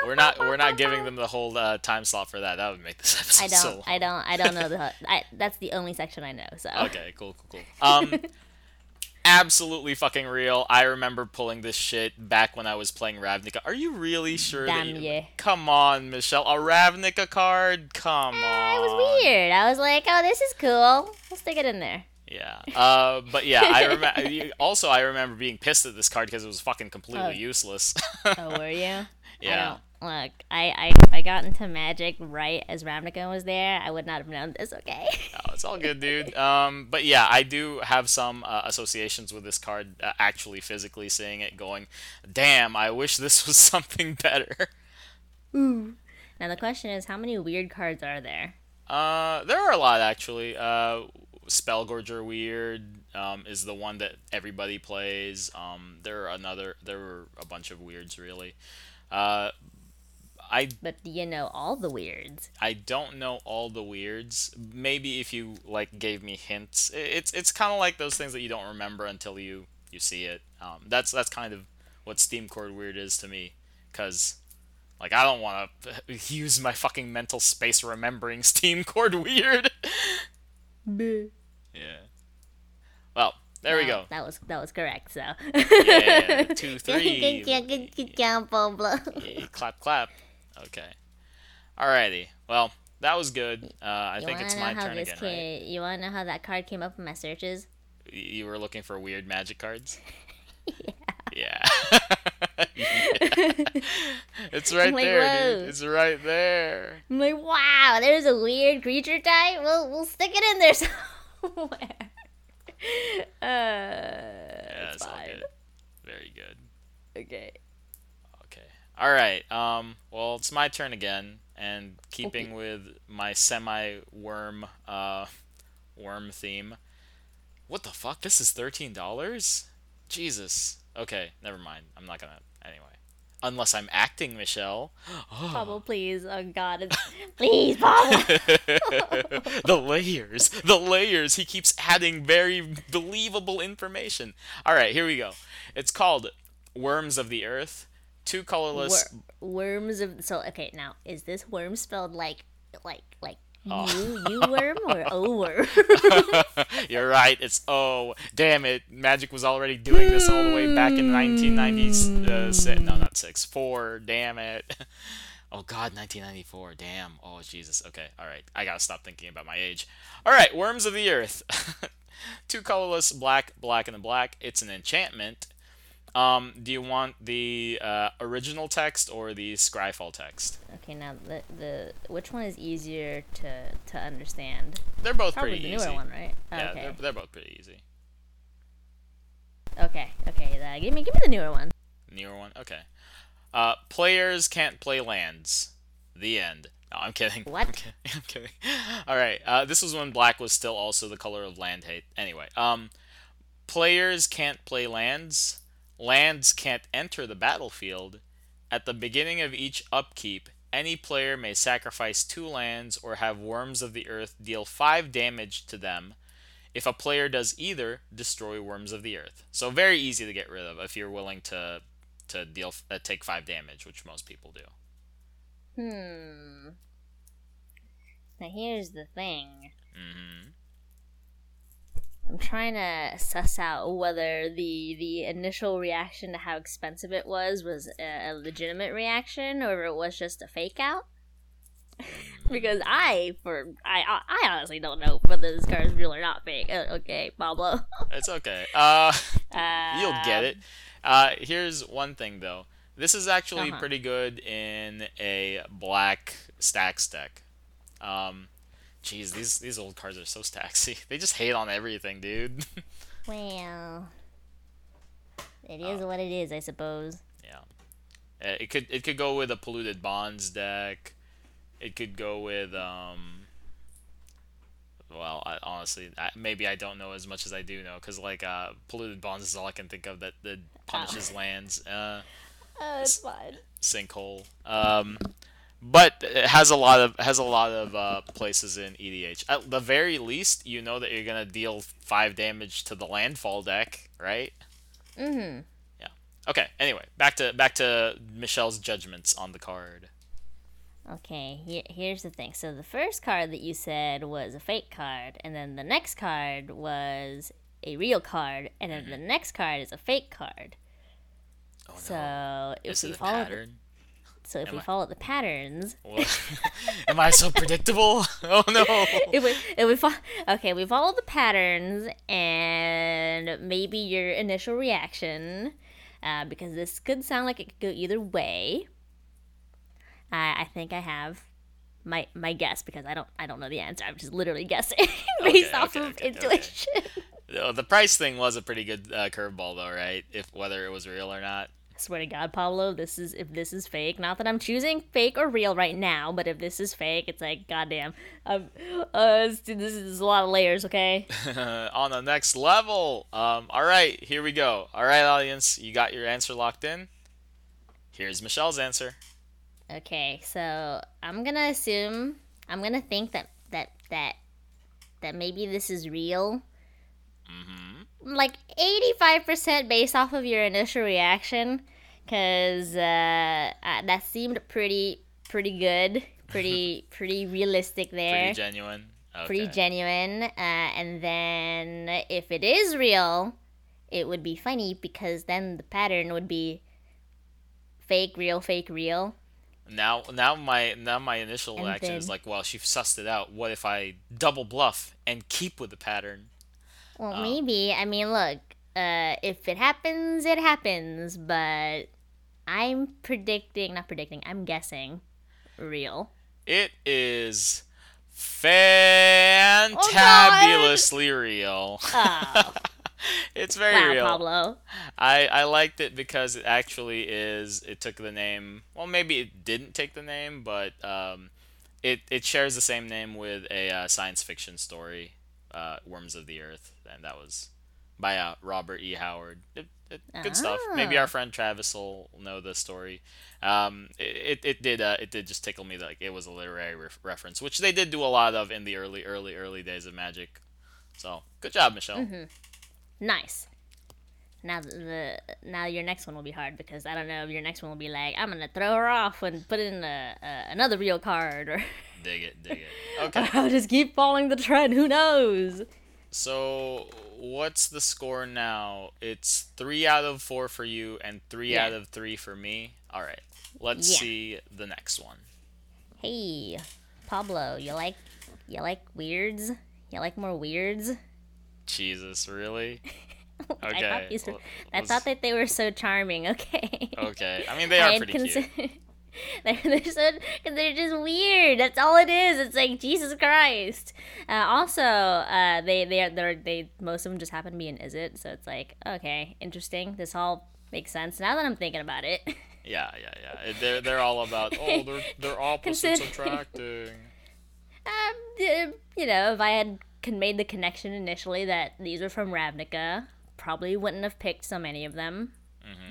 Speaker 2: Well, we're not we're not giving them the whole uh, time slot for that. That would make this episode
Speaker 1: I don't.
Speaker 2: so.
Speaker 1: I don't. I don't know the. I, that's the only section I know. So.
Speaker 2: Okay, cool, cool, cool. Um, absolutely fucking real. I remember pulling this shit back when I was playing Ravnica. Are you really sure? that
Speaker 1: Damn
Speaker 2: you...
Speaker 1: yeah.
Speaker 2: Come on, Michelle. A Ravnica card? Come on.
Speaker 1: Eh, It was weird. I was like, oh, this is cool. Let's stick it in there.
Speaker 2: Yeah. Uh, but yeah, I remember. also, I remember being pissed at this card because it was fucking completely
Speaker 1: Oh.
Speaker 2: useless.
Speaker 1: Oh, were you?
Speaker 2: Yeah.
Speaker 1: I. Look, I, I I got into Magic right as Ravnica was there. I would not have known this. Okay.
Speaker 2: Oh, it's all good, dude. Um, but yeah, I do have some uh, associations with this card. Uh, actually, physically seeing it, going, "Damn, I wish this was something better." Ooh.
Speaker 1: Now the question is, how many weird cards are there?
Speaker 2: Uh, there are a lot actually. Uh, Spellgorger Weird um, is the one that everybody plays. Um, there are another. There were a bunch of weirds really. Uh, I
Speaker 1: But do you know all the weirds?
Speaker 2: I don't know all the weirds. Maybe if you like gave me hints, it's it's kind of like those things that you don't remember until you you see it. Um, that's that's kind of what Steamcore Weird is to me, cause like I don't want to use my fucking mental space remembering Steamcore Weird. yeah. Well, there we go.
Speaker 1: That was that was correct. So.
Speaker 2: Yeah, two, three.
Speaker 1: Good, good, good job, Pablo.
Speaker 2: Yeah, clap, clap. Okay. Alrighty. Well, that was good. Uh, I
Speaker 1: You
Speaker 2: think it's my turn again, right?
Speaker 1: ca- You want to know how that card came up in my searches?
Speaker 2: You were looking for weird magic cards? yeah. Yeah. it's right
Speaker 1: like,
Speaker 2: there,
Speaker 1: whoa.
Speaker 2: dude. It's right there.
Speaker 1: I'm like, wow, there's a weird creature type. We'll we'll stick it in there somewhere. Uh,
Speaker 2: Yeah,
Speaker 1: it's fine.
Speaker 2: good. Very good.
Speaker 1: Okay.
Speaker 2: Okay. All right. Um. Well, it's my turn again, and keeping with my semi-worm, uh, worm theme. What the fuck? This is thirteen dollars. Jesus. Okay. Never mind. I'm not gonna. Anyway. Unless I'm acting, Michelle.
Speaker 1: Pablo, please. Oh God, please, Pablo.
Speaker 2: the layers, the layers. He keeps adding very believable information. All right, here we go. It's called Worms of the Earth. Two colorless.
Speaker 1: Wor- worms of so okay. Now, is this worm spelled like like like
Speaker 2: Oh.
Speaker 1: you you worm or o worm?
Speaker 2: You're right. It's oh damn it. Magic was already doing this all the way back in 1996. Uh, no, not six. Four. Damn it. Oh God, 1994. Damn. Oh Jesus. Okay. All right. I gotta stop thinking about my age. All right. Worms of the Earth. Two colorless, black, black, and a black. It's an enchantment. Um, do you want the uh, original text or the Scryfall text?
Speaker 1: okay, now the the which one is easier to to understand?
Speaker 2: They're both
Speaker 1: Probably
Speaker 2: pretty
Speaker 1: the newer
Speaker 2: easy.
Speaker 1: one, right?
Speaker 2: Yeah,
Speaker 1: okay.
Speaker 2: they're, they're both pretty easy.
Speaker 1: Okay. Okay. Uh, give me give me the newer one.
Speaker 2: Newer one? Okay. Uh, players can't play lands. The end. No, I'm kidding.
Speaker 1: What?
Speaker 2: I'm kidding. I'm kidding. All right. Uh, this was when black was still also the color of land hate. Anyway, um, players can't play lands. Lands can't enter the battlefield. At the beginning of each upkeep, any player may sacrifice two lands or have worms of the earth deal five damage to them. If a player does either, destroy worms of the earth. So very easy to get rid of if you're willing to to deal uh, take five damage, which most people do.
Speaker 1: Hmm. Now here's the thing.
Speaker 2: hmm
Speaker 1: I'm trying to suss out whether the the initial reaction to how expensive it was was a, a legitimate reaction or it was just a fake out. because I, for I, I honestly don't know whether this car is real or not fake. Uh, okay, Pablo.
Speaker 2: It's okay. Uh, you'll get it. Uh, here's one thing though. This is actually
Speaker 1: Uh-huh.
Speaker 2: pretty good in a black stacks deck. Um, jeez, these these old cards are so stacksy. They just hate on everything, dude.
Speaker 1: Well, it is what it is, I suppose.
Speaker 2: yeah. Uh, It could it could go with a polluted bonds deck. It could go with um. Well, I, honestly, I, maybe I don't know as much as I do know, because like uh, polluted bonds is all I can think of that that punishes lands. Uh,
Speaker 1: Oh, it's fine.
Speaker 2: sinkhole. Um, but it has a lot of has a lot of uh, places in EDH. At the very least, you know that you're gonna deal five damage to the landfall deck, right?
Speaker 1: Mm-hmm. Yeah.
Speaker 2: Okay. Anyway, back to back to Michelle's judgments on the card.
Speaker 1: Okay, he- here's the thing. So the first card that you said was a fake card, and then the next card was a real card, and then the next card is a fake card.
Speaker 2: Oh no.
Speaker 1: So if
Speaker 2: Is
Speaker 1: we
Speaker 2: it a
Speaker 1: follow, the,
Speaker 2: pattern?
Speaker 1: So if
Speaker 2: Am
Speaker 1: we
Speaker 2: I-
Speaker 1: follow the patterns?
Speaker 2: Am I so predictable? Oh no.
Speaker 1: if we if we fo- okay, we follow the patterns, and maybe your initial reaction, uh, because this could sound like it could go either way. I I think I have my my guess because I don't I don't know the answer. I'm just literally guessing based
Speaker 2: Okay,
Speaker 1: off
Speaker 2: okay,
Speaker 1: of
Speaker 2: okay,
Speaker 1: intuition.
Speaker 2: The price thing was a pretty good uh, curveball, though, right? If whether it was real or not.
Speaker 1: I swear to God, Pablo, this is if this is fake. Not that I'm choosing fake or real right now, but if this is fake, it's like goddamn. Um, uh, this this is a lot of layers. Okay.
Speaker 2: on the next level. Um, all right, here we go. All right, audience, you got your answer locked in. Here's Michelle's answer.
Speaker 1: Okay, so I'm gonna assume I'm gonna think that that that that maybe this is real. Mm-hmm. Like 85% based off of your initial reaction, because uh, uh, that seemed pretty pretty good, pretty pretty realistic there,
Speaker 2: Pretty genuine. Okay.
Speaker 1: pretty genuine. Uh, and then if it is real, it would be funny because then the pattern would be fake, real, fake, real.
Speaker 2: now, now my now my initial
Speaker 1: And
Speaker 2: reaction is like, well, she sussed it out. What if I double bluff and keep with the pattern?
Speaker 1: Well,
Speaker 2: Oh.
Speaker 1: maybe. I mean, look, uh, if it happens, it happens, but I'm predicting, not predicting, I'm guessing real.
Speaker 2: It is
Speaker 1: Oh,
Speaker 2: fantabulously real.
Speaker 1: Oh,
Speaker 2: it's very
Speaker 1: wow,
Speaker 2: real.
Speaker 1: Pablo.
Speaker 2: I, I liked it because it actually is it took the name well maybe it didn't take the name but um, it, it shares the same name with a uh, science fiction story uh, Worms of the Earth and that was by uh, Robert E. Howard it, it, good stuff maybe
Speaker 1: Ah.
Speaker 2: our friend Travis will know the story um, it, it, did uh, it did just tickle me that like, it was a literary ref- reference which they did do a lot of in the early early early days of Magic so good job Michelle
Speaker 1: Mm-hmm. Nice. Now the now your next one will be hard because I don't know if your next one will be like I'm gonna throw her off and put in a, a another real card or
Speaker 2: dig it dig it okay
Speaker 1: I'll just keep following the trend. Who knows?
Speaker 2: So, what's the score now? It's three out of four for you and three
Speaker 1: Yeah.
Speaker 2: out of three for me. All right, let's
Speaker 1: Yeah.
Speaker 2: see the next one.
Speaker 1: Hey, Pablo, you like you like weirds? You like more weirds?
Speaker 2: Jesus, really?
Speaker 1: I
Speaker 2: Okay.
Speaker 1: thought, these were,
Speaker 2: well,
Speaker 1: I thought that they were so charming. Okay.
Speaker 2: Okay, I mean they are
Speaker 1: I
Speaker 2: pretty cute.
Speaker 1: they're, they're so cause they're just weird. That's all it is. It's like Jesus Christ. Uh, also, uh, they they are they're, they most of them just happen to be an Izzet. So it's like okay, interesting. This all makes sense now that I'm thinking about it.
Speaker 2: Yeah, yeah, yeah. They're they're all about oh they're they're opposites attracting.
Speaker 1: um, you know, if I had made the connection initially that these were from Ravnica, probably wouldn't have picked so many of them.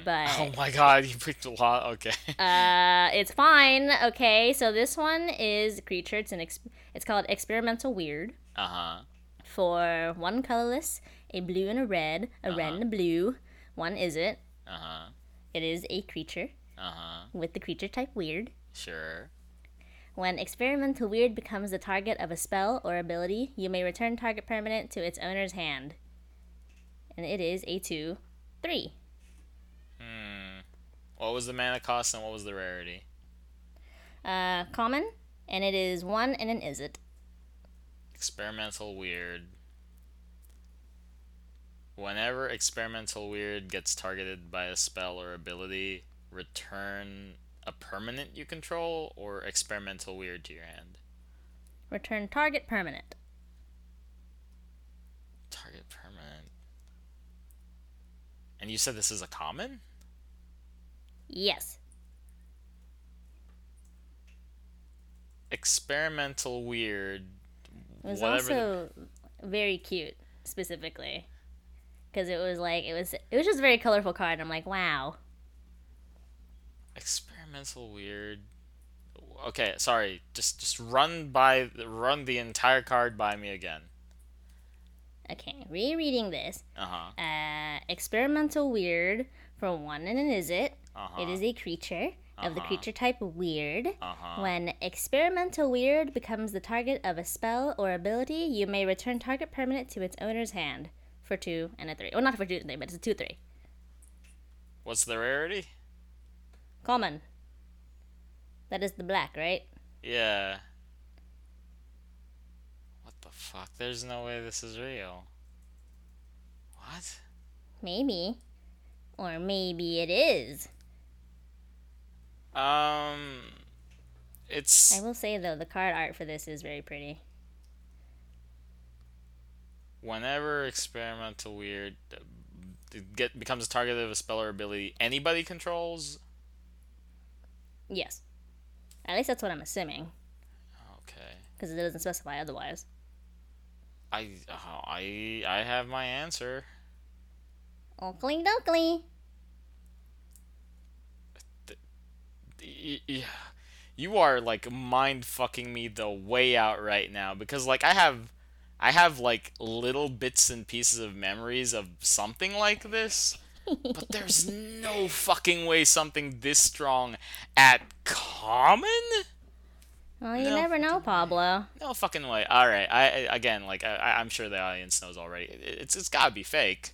Speaker 1: But
Speaker 2: Oh my God, you picked a lot. Okay.
Speaker 1: Uh, it's fine. Okay, so this one is a creature. It's an ex- it's called experimental weird.
Speaker 2: Uh huh.
Speaker 1: For one colorless, a blue and a red, a red and a blue. One is it?
Speaker 2: Uh huh.
Speaker 1: It is a creature
Speaker 2: Uh huh.
Speaker 1: with the creature type weird.
Speaker 2: Sure.
Speaker 1: When experimental weird becomes the target of a spell or ability, you may return target permanent to its owner's hand. And it is a two, three.
Speaker 2: Hmm. What was the mana cost and what was the rarity?
Speaker 1: Uh, common, and it is one and an Izzet.
Speaker 2: Experimental weird. Whenever experimental weird gets targeted by a spell or ability, return a permanent you control or experimental weird to your hand.
Speaker 1: Return target permanent.
Speaker 2: Target permanent. And you said this is a common?
Speaker 1: Yes.
Speaker 2: Experimental weird.
Speaker 1: It was
Speaker 2: whatever the-
Speaker 1: also very cute, specifically, because it was like it was it was just a very colorful card. And I'm like, wow.
Speaker 2: experimental weird. Okay, sorry. Just just run by run the entire card by me again.
Speaker 1: Okay, rereading this.
Speaker 2: Uh huh.
Speaker 1: Uh, experimental weird For one, and it is it.
Speaker 2: Uh-huh.
Speaker 1: It is a creature of the
Speaker 2: Uh-huh.
Speaker 1: creature type weird.
Speaker 2: Uh-huh.
Speaker 1: When experimental weird becomes the target of a spell or ability, you may return target permanent to its owner's hand for two and a three. Well, not for two and three, but it's a two three.
Speaker 2: What's the rarity?
Speaker 1: Common. That is the black, right?
Speaker 2: Yeah. Fuck? There's no way this is real. What?
Speaker 1: Maybe. Or maybe it is.
Speaker 2: Um it's
Speaker 1: I will say though, the card art for this is very pretty.
Speaker 2: whenever experimental weird uh, get becomes a target of a spell or ability anybody controls.
Speaker 1: Yes. At least that's what I'm assuming,
Speaker 2: Okay.
Speaker 1: because it doesn't specify otherwise.
Speaker 2: I I I have my answer.
Speaker 1: Oakley dokley.
Speaker 2: Y- y- You are like mind fucking me the way out right now because like I have I have like little bits and pieces of memories of something like this. But there's no fucking way something this strong at common?
Speaker 1: Well, you
Speaker 2: No.
Speaker 1: never know, Pablo.
Speaker 2: No fucking way. All right. I I- again like I I- I'm sure the audience knows already. It- It's it's got to be fake.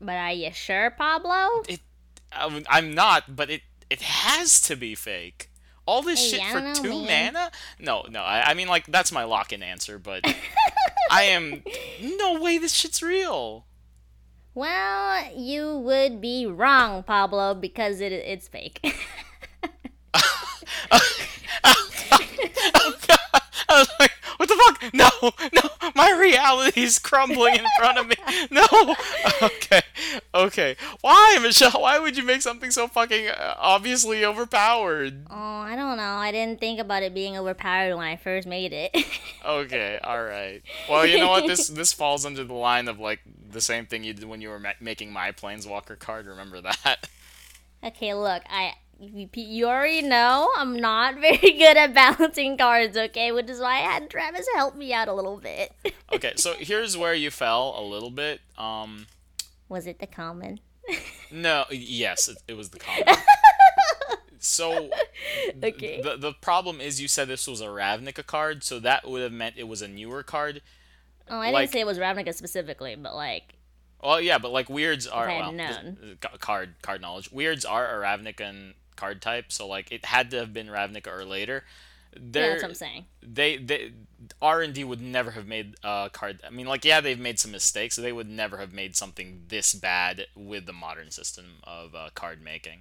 Speaker 1: But are you sure, Pablo?
Speaker 2: It I'm, I'm not, but it it has to be fake. All this
Speaker 1: Hey,
Speaker 2: shit for
Speaker 1: know,
Speaker 2: two
Speaker 1: man.
Speaker 2: mana? No, no. I, I mean, like that's my lock-in answer, but I am no way. This shit's real.
Speaker 1: Well, you would be wrong, Pablo, because it it's fake.
Speaker 2: I was like, what the fuck? No, no. My reality is crumbling in front of me. No. Okay, okay. Why, Michelle? Why would you make something so fucking uh, obviously overpowered?
Speaker 1: oh, I don't know. I didn't think about it being overpowered when I first made it.
Speaker 2: Okay, all right. Well, you know what? This this falls under the line of like the same thing you did when you were ma- making my planeswalker card. Remember that?
Speaker 1: okay, look, I you, you already know I'm not very good at balancing cards, okay? Which is why I had Travis help me out a little bit.
Speaker 2: Okay, so here's where you fell a little bit. Um,
Speaker 1: Was it the common?
Speaker 2: no, yes, it, it was the common. So
Speaker 1: Okay.
Speaker 2: the the problem is you said this was a Ravnica card, so that would have meant it was a newer card.
Speaker 1: Oh, I
Speaker 2: like-
Speaker 1: didn't say it was Ravnica specifically, but like,
Speaker 2: Well, yeah, but like weirds are well,
Speaker 1: known.
Speaker 2: card card knowledge. Weirds are a Ravnican card type, so like it had to have been Ravnica or later. They're,
Speaker 1: that's what I'm saying.
Speaker 2: they they R and D would never have made a card. I mean, like yeah, they've made some mistakes. So they would never have made something this bad with the modern system of uh, card making.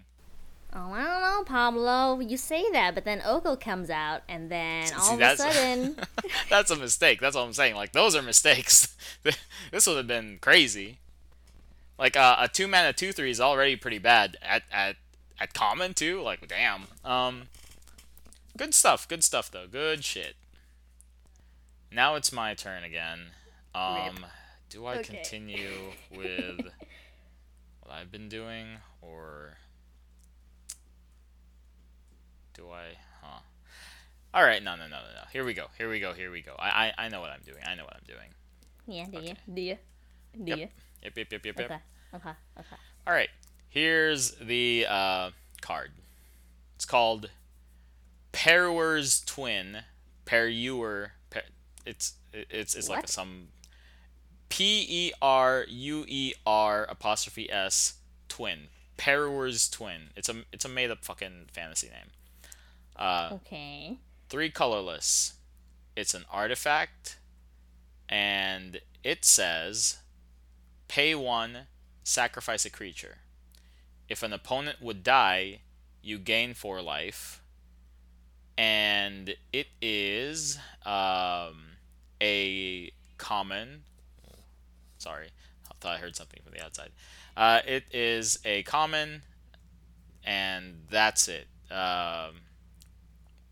Speaker 1: Oh, I don't know, Pablo. You say that, but then Oko comes out, and then all
Speaker 2: See,
Speaker 1: of a sudden,
Speaker 2: That's a mistake. That's all I'm saying. Like those are mistakes. this would have been crazy. Like uh, a two mana two three is already pretty bad at at at common too. Like damn. Um, good stuff. Good stuff though. Good shit. Now it's my turn again. Um, do I
Speaker 1: Okay.
Speaker 2: continue with what I've been doing or do I? Huh. All right. No, no, no, no, no. Here we go. Here we go. Here we go. I I, I know what I'm doing. I know what I'm doing.
Speaker 1: yeah, do you? Do you? Do
Speaker 2: Yep.
Speaker 1: you?
Speaker 2: Yep. Yep. Yep. Yep. Yep.
Speaker 1: Okay, okay, okay.
Speaker 2: All right. Here's the uh, card. It's called Peruer's Twin. Peruer. Per, it's it's it's like some P E R U E R apostrophe S twin. Peruer's Twin. It's a it's a made up fucking fantasy name. Uh,
Speaker 1: Okay.
Speaker 2: three colorless. It's an artifact, and it says, "Pay one, sacrifice a creature. If an opponent would die, you gain four life." And it is um, a common. Sorry, I thought I heard something from the outside. Uh, it is a common, and that's it. Um,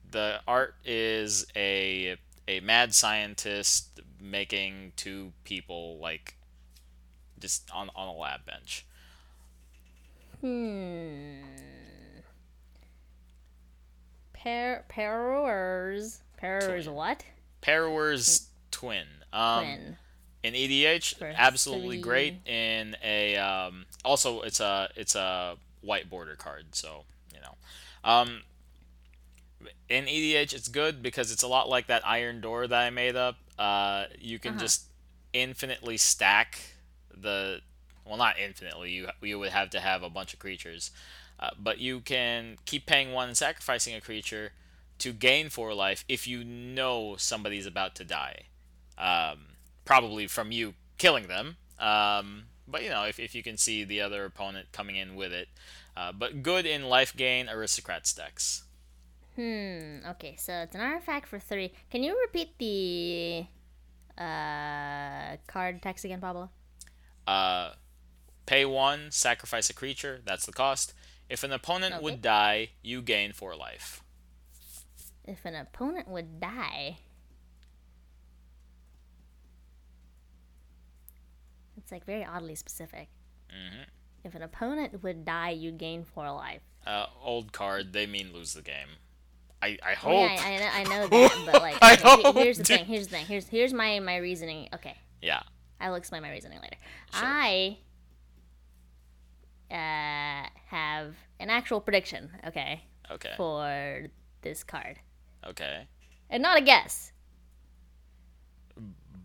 Speaker 2: the art is a a mad scientist making two people like just on on a lab bench.
Speaker 1: Hmm. Per Perors. Perors what?
Speaker 2: Peruer's twin. Um,
Speaker 1: Twin.
Speaker 2: In EDH,
Speaker 1: For
Speaker 2: absolutely
Speaker 1: three.
Speaker 2: great. In a um, also, it's a it's a white border card, so you know. Um, in EDH, it's good because it's a lot like that Iron Door that I made up. Uh, you can
Speaker 1: Uh-huh.
Speaker 2: just infinitely stack the well, not infinitely. You you would have to have a bunch of creatures, uh, but you can keep paying one and sacrificing a creature to gain four life if you know somebody's about to die. Um, probably from you killing them. Um, but you know, if, if you can see the other opponent coming in with it. Uh, but good in life gain aristocrat stacks.
Speaker 1: Hmm. Okay, so it's an artifact for three. Can you repeat the uh card text again, Pablo?
Speaker 2: Uh, pay one, sacrifice a creature. That's the cost. If an opponent
Speaker 1: Okay.
Speaker 2: would die, you gain four life.
Speaker 1: If an opponent would die. It's like very oddly specific.
Speaker 2: hmm
Speaker 1: If an opponent would die, you gain four life.
Speaker 2: Uh, old card. They mean lose the game. I I
Speaker 1: Oh, yeah,
Speaker 2: hope.
Speaker 1: I, I, know- I know that, but like, okay,
Speaker 2: hope,
Speaker 1: here's the
Speaker 2: dude.
Speaker 1: thing. Here's the thing. Here's here's my my reasoning. Okay,
Speaker 2: yeah.
Speaker 1: I will explain my reasoning later.
Speaker 2: Sure.
Speaker 1: I uh have an actual prediction. Okay,
Speaker 2: Okay.
Speaker 1: for this card,
Speaker 2: Okay.
Speaker 1: and not a guess.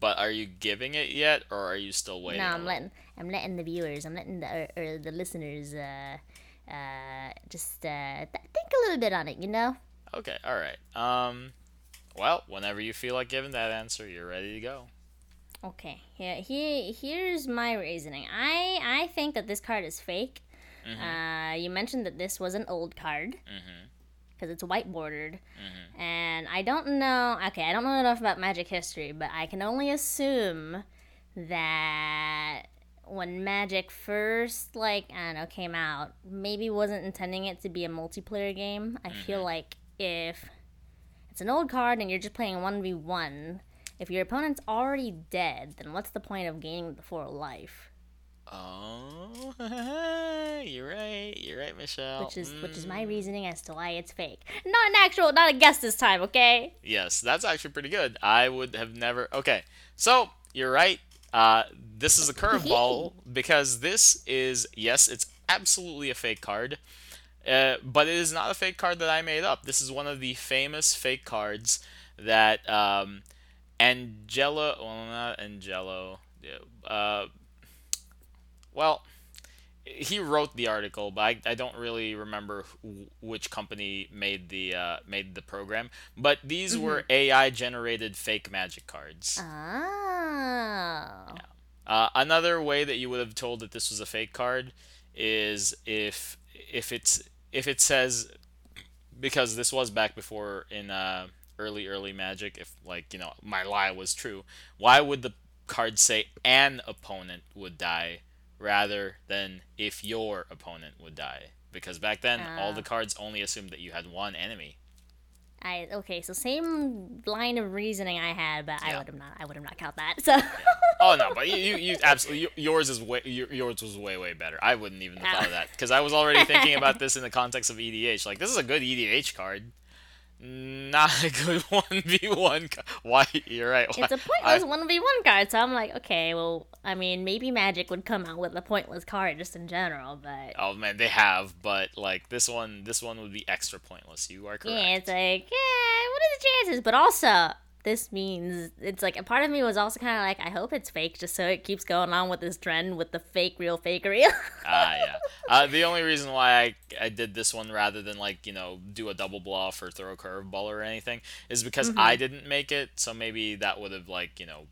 Speaker 2: But are you giving it yet, or are you still waiting?
Speaker 1: no, I'm letting I'm letting the viewers, I'm letting the or, or the listeners uh uh just uh th- think a little bit on it. You know.
Speaker 2: Okay. All right. Um. Well, whenever you feel like giving that answer, you're ready to go.
Speaker 1: Okay, yeah, he, here's my reasoning. I I think that this card is fake. Uh, you mentioned that this was an old card
Speaker 2: Mm-hmm.
Speaker 1: because it's white bordered,
Speaker 2: Mhm.
Speaker 1: and I don't know. Okay, I don't know enough about Magic history, but I can only assume that when Magic first like I don't know came out, maybe wasn't intending it to be a multiplayer game. I feel like if it's an old card and you're just playing one v one, if your opponent's already dead, then what's the point of gaining the four life?
Speaker 2: Oh, you're right. You're right, Michelle.
Speaker 1: Which is which is
Speaker 2: Mm.
Speaker 1: my reasoning as to why it's fake. Not an actual, not a guess this time, okay?
Speaker 2: Yes, that's actually pretty good. I would have never. Okay, so you're right. Uh, this is a curveball because this is yes, it's absolutely a fake card, uh, but it is not a fake card that I made up. This is one of the famous fake cards that um, Angela, well, not Angelo, uh, well, he wrote the article, but I, I don't really remember wh- which company made the uh, made the program. But these were AI generated fake magic cards.
Speaker 1: Oh.
Speaker 2: Uh, another way that you would have told that this was a fake card is if if it's if it says because this was back before in uh, early early magic if like you know my lie was true why would the card say an opponent would die rather than if your opponent would die because back then all
Speaker 1: Ah.
Speaker 2: the cards only assumed that you had one enemy
Speaker 1: I okay, so same line of reasoning I had, but I would have not I would have not count that. So
Speaker 2: Oh no, but you, you, you absolutely you- yours is way your- yours was way way better. I wouldn't even have thought of that because I was already thinking about this in the context of EDH. Like this is a good EDH card, not a good one v one. Why you're right.
Speaker 1: it's a
Speaker 2: I-
Speaker 1: pointless one v one card. So I'm like, okay, well, I mean, maybe Magic would come out with a pointless card just in general, but
Speaker 2: oh man, they have, but like this one, this one would be extra pointless. You are correct.
Speaker 1: yeah, it's like, yeah, what are the chances? But also, this means it's like a part of me was also kind of like, I hope it's fake, just so it keeps going on with this trend with the fake, real, fake, real.
Speaker 2: Ah, yeah. Uh, the only reason why I, I did this one rather than like you know do a double bluff or throw a curveball or anything is because I didn't make it. So maybe that would have like you know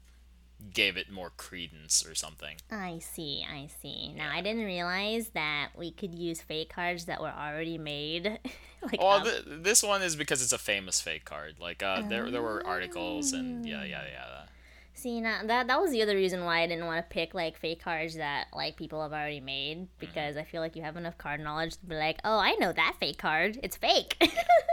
Speaker 2: gave it more credence or something.
Speaker 1: I see, I see. Now I didn't realize that we could use fake cards that were already made. like,
Speaker 2: Well, th- this one is because it's a famous fake card. Like uh, there there were articles and yeah yeah yeah.
Speaker 1: See, now that that was the other reason why I didn't want to pick like fake cards that like people have already made because I feel like you have enough card knowledge to be like, oh, I know that fake card. It's fake.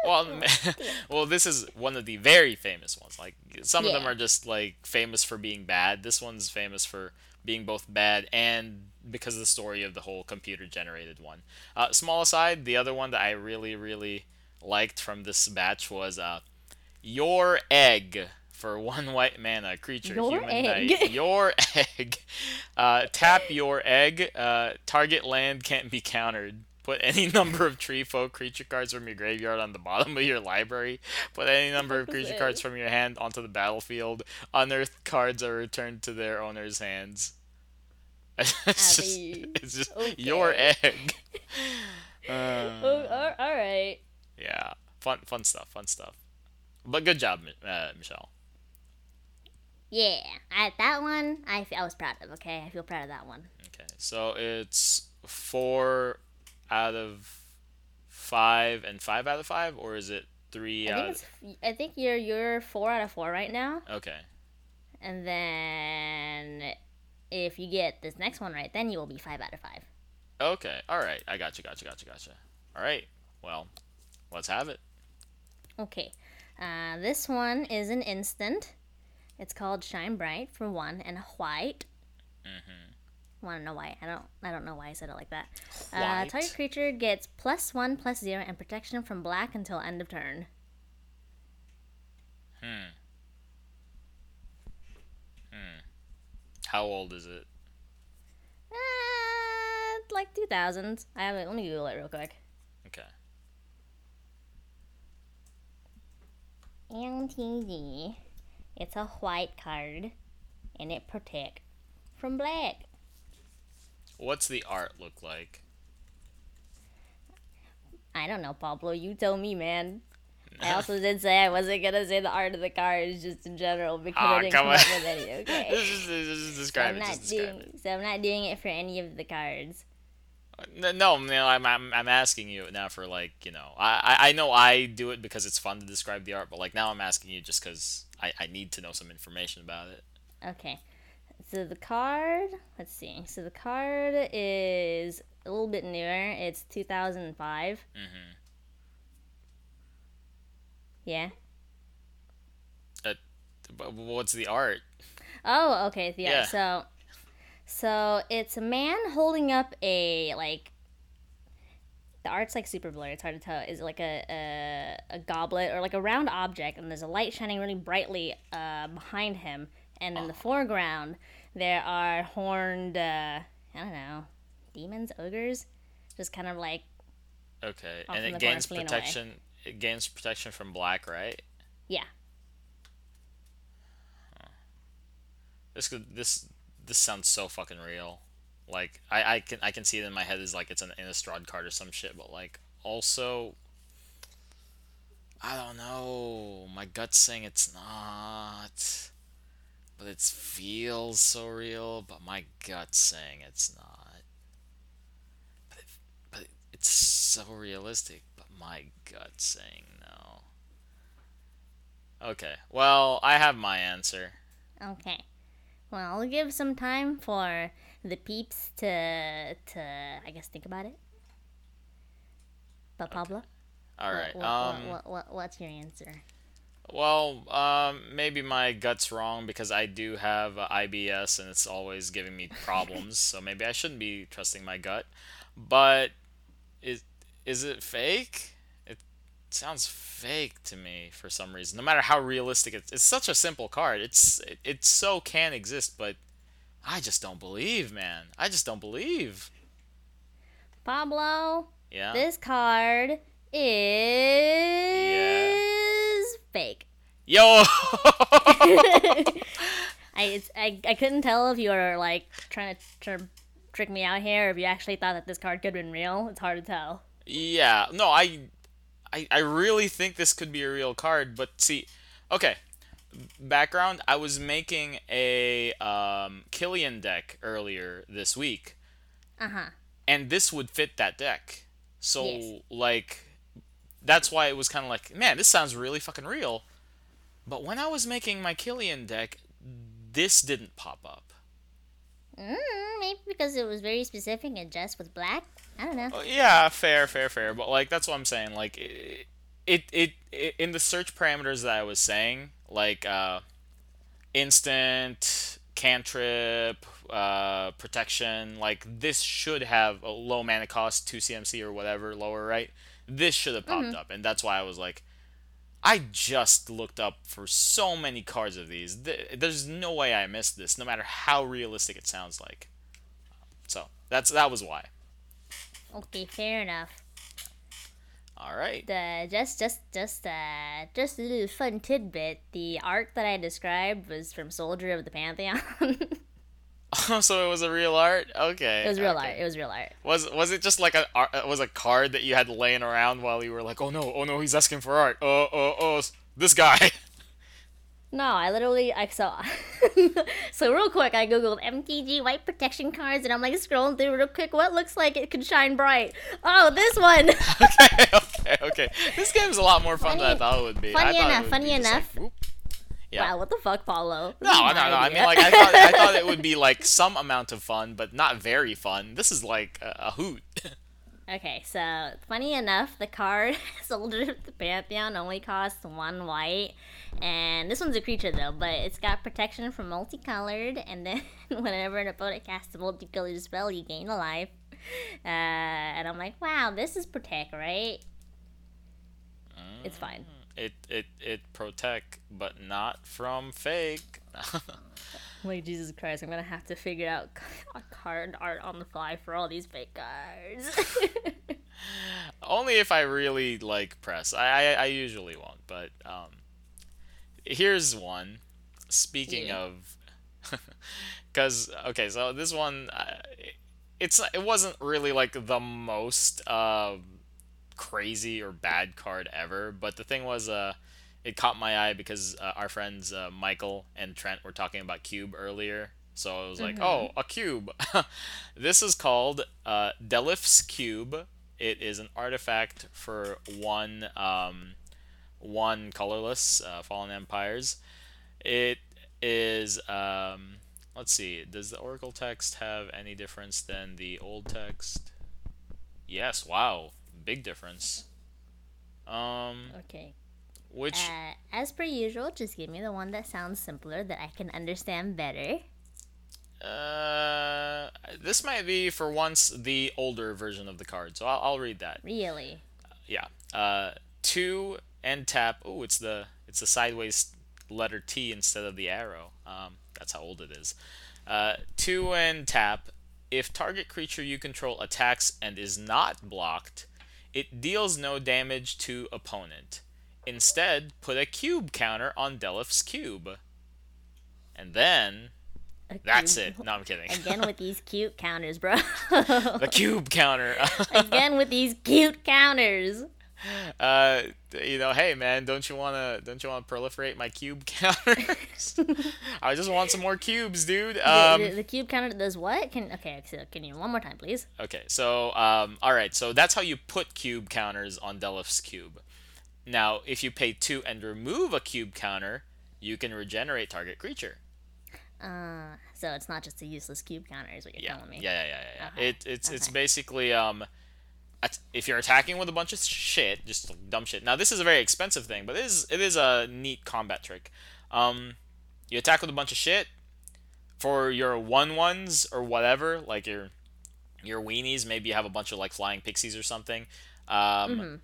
Speaker 2: Well, well, this is one of the very famous ones. Like some of them are just like famous for being bad. This one's famous for being both bad and because of the story of the whole computer generated one. Uh, small aside, the other one that I really really liked from this batch was uh, your egg For one white mana, creature,
Speaker 1: Your
Speaker 2: human
Speaker 1: egg.
Speaker 2: knight, your egg. Uh, tap your egg. Uh, target land can't be countered. Put any number of Treefolk creature cards from your graveyard on the bottom of your library. Put any number of creature cards from your hand onto the battlefield. Unearthed cards are returned to their owner's hands. it's just, it's just your egg.
Speaker 1: Oh,
Speaker 2: Uh,
Speaker 1: all- all right.
Speaker 2: yeah, fun, fun stuff, fun stuff. But good job, uh, Michelle.
Speaker 1: Yeah, I, that one I, I was proud of. Okay, I feel proud of that one.
Speaker 2: Okay, so it's four out of five and five out of five, or is it three
Speaker 1: I
Speaker 2: out?
Speaker 1: think it's. I think you're you're four out of four right now,
Speaker 2: Okay,
Speaker 1: and then if you get this next one right, then you will be five out of five.
Speaker 2: okay, all right. I got you, got you, got you, got you. All right, well, let's have it.
Speaker 1: Okay, uh, this one is an instant. It's called Shine Bright for one and white. Mm-hmm. Want to know why? I don't. I don't know why I said it like that. Uh, target creature gets plus one, plus zero, and protection from black until end of turn. Hmm. Hmm.
Speaker 2: How old is it?
Speaker 1: Uh, like two thousands. I have it. Let me Google it real quick.
Speaker 2: Okay.
Speaker 1: MTG. It's a white card, and it protect from black.
Speaker 2: What's the art look like?
Speaker 1: I don't know, Pablo. You tell me, man. I also did say I wasn't gonna say the art of the cards just in general because
Speaker 2: Aw,
Speaker 1: I didn't
Speaker 2: come
Speaker 1: come up with any. Okay.
Speaker 2: just, just,
Speaker 1: So
Speaker 2: describe
Speaker 1: I'm
Speaker 2: it.
Speaker 1: not
Speaker 2: Just describe
Speaker 1: doing.
Speaker 2: it.
Speaker 1: So I'm not doing it for any of the cards.
Speaker 2: Uh, no, no, no I'm, I'm, I'm asking you now for like you know I, I I know I do it because it's fun to describe the art, but like now I'm asking you just because I, I need to know some information about it.
Speaker 1: Okay. So the card. Let's see. So the card is a little bit newer. It's 2005.
Speaker 2: Mm-hmm.
Speaker 1: Yeah.
Speaker 2: But what's the art?
Speaker 1: Oh, okay. Yeah.
Speaker 2: Yeah.
Speaker 1: So, so it's a man holding up a like. The art's like super blurry. It's hard to tell. Is it like a, a a goblet or like a round object, and there's a light shining really brightly uh, behind him, and in the foreground there are horned. Uh, I don't know, demons, ogres, just kind of like
Speaker 2: Okay, and it gains
Speaker 1: fleeing away.
Speaker 2: protection. It gains protection from black, right?
Speaker 1: yeah.
Speaker 2: This could this this sounds so fucking real. Like I, I can I can see it in my head as like it's an Innistrad card or some shit, but like also I don't know. My gut's saying it's not. But it feels so real, but my gut's saying it's not. But it, but it, it's so realistic, but my gut's saying no. Okay. Well, I have my answer.
Speaker 1: Okay. Well, I'll give some time for the peeps to to I guess think about it. But Pablo,
Speaker 2: All
Speaker 1: what- what,
Speaker 2: um
Speaker 1: what, what, what, what's your answer?
Speaker 2: Well, um, maybe my gut's wrong because I do have IBS and it's always giving me problems. so maybe I shouldn't be trusting my gut. But is is it fake? It sounds fake to me for some reason. No matter how realistic it's, it's such a simple card. It's it, it so can exist, but I just don't believe, man. I just don't believe.
Speaker 1: Pablo,
Speaker 2: Yeah.
Speaker 1: this card is fake.
Speaker 2: Yo.
Speaker 1: I, it's, I I couldn't tell if you were like trying to tr- trick me out here, or if you actually thought that this card could have been real. It's hard to tell.
Speaker 2: Yeah, no, I, I, I really think this could be a real card. But see, okay, background. I was making a um, Killian deck earlier this week,
Speaker 1: Uh huh.
Speaker 2: and this would fit that deck. So
Speaker 1: Yes.
Speaker 2: like, that's why it was kind of like, man, this sounds really fucking real. But when I was making my Killian deck, this didn't pop up.
Speaker 1: Mm, maybe because it was very specific and just with black. I don't know.
Speaker 2: Oh, yeah, fair, fair, fair. But like that's what I'm saying. Like it, it, it, it in the search parameters that I was saying, like uh, instant, cantrip, uh, protection. Like this should have a low mana cost, two CMC or whatever, lower, right? This should have popped up, and that's why I was like, I just looked up for so many cards of these. There's no way I missed this, no matter how realistic it sounds like. So that's that was why.
Speaker 1: Okay, fair enough.
Speaker 2: All right.
Speaker 1: The just just just uh just a little fun tidbit. The art that I described was from Soldier of the Pantheon.
Speaker 2: Oh, so it was a real art. Okay.
Speaker 1: It was real
Speaker 2: okay.
Speaker 1: art. It was real art.
Speaker 2: Was was it just like a uh, was a card that you had laying around while you were like, oh no, oh no, he's asking for art. Oh oh oh, this guy.
Speaker 1: No, I literally I saw. so real quick, I googled MTG white protection cards, and I'm like scrolling through real quick. What looks like it could shine bright? Oh, this one.
Speaker 2: okay, okay, okay. This game's a lot more fun
Speaker 1: Funny-
Speaker 2: than I thought it would be.
Speaker 1: funny
Speaker 2: I thought it
Speaker 1: enough, funny
Speaker 2: just like,
Speaker 1: enough.
Speaker 2: Yeah.
Speaker 1: Wow, what the fuck, Paulo?
Speaker 2: No, no, no. I mean, like I thought, I thought it would be like some amount of fun, but not very fun. This is like a, a hoot.
Speaker 1: Okay, so funny enough, the card Soldier of the Pantheon only costs one white, and this one's a creature though, but it's got protection from multicolored, and then whenever an opponent casts a multicolored spell, you gain a life. Uh, and I'm like, wow, this is protect, right? It's fine.
Speaker 2: It it it protect, but not from fake.
Speaker 1: Like Jesus Christ, I'm gonna have to figure out card art on the fly for all these fake cards.
Speaker 2: Only if I really like press. I I, I usually won't, but um, here's one. Speaking
Speaker 1: Yeah.
Speaker 2: of, because okay, so this one, uh, it's it wasn't really like the most um crazy or bad card ever, but the thing was uh. It caught my eye because uh, our friends uh, Michael and Trent were talking about cube earlier, so I was like, "Oh, a cube." this is called uh, Delif's cube. It is an artifact for one um, one colorless uh, Fallen Empires. It is um, let's see. Does the Oracle text have any difference than the old text? Yes. Wow. Big difference. Um,
Speaker 1: okay.
Speaker 2: Which
Speaker 1: Uh, as per usual, just give me the one that sounds simpler that I can understand better.
Speaker 2: uh, this might be for once the older version of the card, so I'll, I'll read that.
Speaker 1: Really?
Speaker 2: yeah. Uh, two and tap. Oh, it's the it's the sideways letter T instead of the arrow. Um, that's how old it is. Uh, two and tap. If target creature you control attacks and is not blocked, it deals no damage to opponent. Instead, put a cube counter on Delif's cube. And then that's it. No, I'm kidding.
Speaker 1: Again with these cute counters, bro.
Speaker 2: the cube counter.
Speaker 1: Again with these cute counters.
Speaker 2: uh, you know, hey man, don't you wanna don't you wanna proliferate my cube counters? I just want some more cubes, dude.
Speaker 1: The-
Speaker 2: Um,
Speaker 1: the, the cube counter does what? Can okay, so can you one more time, please?
Speaker 2: okay, so um, all right, so that's how you put cube counters on Delif's cube. Now, if you pay two and remove a cube counter, you can regenerate target creature.
Speaker 1: Uh, so it's not just a useless cube counter, is what you're
Speaker 2: Yeah,
Speaker 1: telling me.
Speaker 2: yeah, yeah, yeah, yeah.
Speaker 1: Okay,
Speaker 2: It, it's it's basically um, at- if you're attacking with a bunch of shit, just dumb shit. Now this is a very expensive thing, but it is it is a neat combat trick. Um, you attack with a bunch of shit for your one ones or whatever, like your your weenies. Maybe you have a bunch of like flying pixies or something. Um,
Speaker 1: Mm-hmm.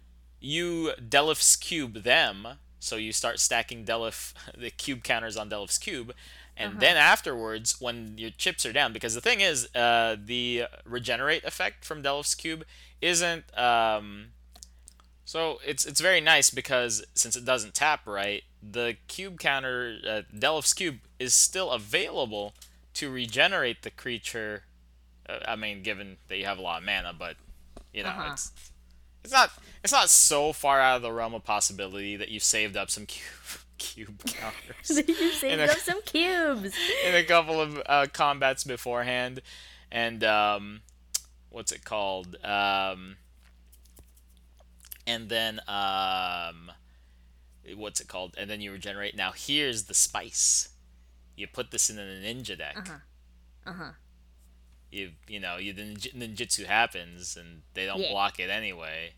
Speaker 2: You Delif's cube them, so you start stacking Delif the cube counters on Delif's cube, and then afterwards, when your chips are down, because the thing is, uh, the regenerate effect from Delif's cube isn't. Um, so it's it's very nice because since it doesn't tap right, the cube counter uh, Delif's cube is still available to regenerate the creature. Uh, I mean, given that you have a lot of mana, but you know
Speaker 1: Uh-huh.
Speaker 2: it's it's not it's not so far out of the realm of possibility that you saved up some cube cube counters
Speaker 1: you saved
Speaker 2: a-
Speaker 1: up some cubes.
Speaker 2: in a couple of uh, combats beforehand, and um, what's it called? Um, and then um, what's it called? And then you regenerate. Now here's the spice. You put this in a ninja deck.
Speaker 1: Uh-huh. Uh-huh.
Speaker 2: You you know you the ninj- ninjutsu happens and they don't
Speaker 1: Yeah.
Speaker 2: block it anyway.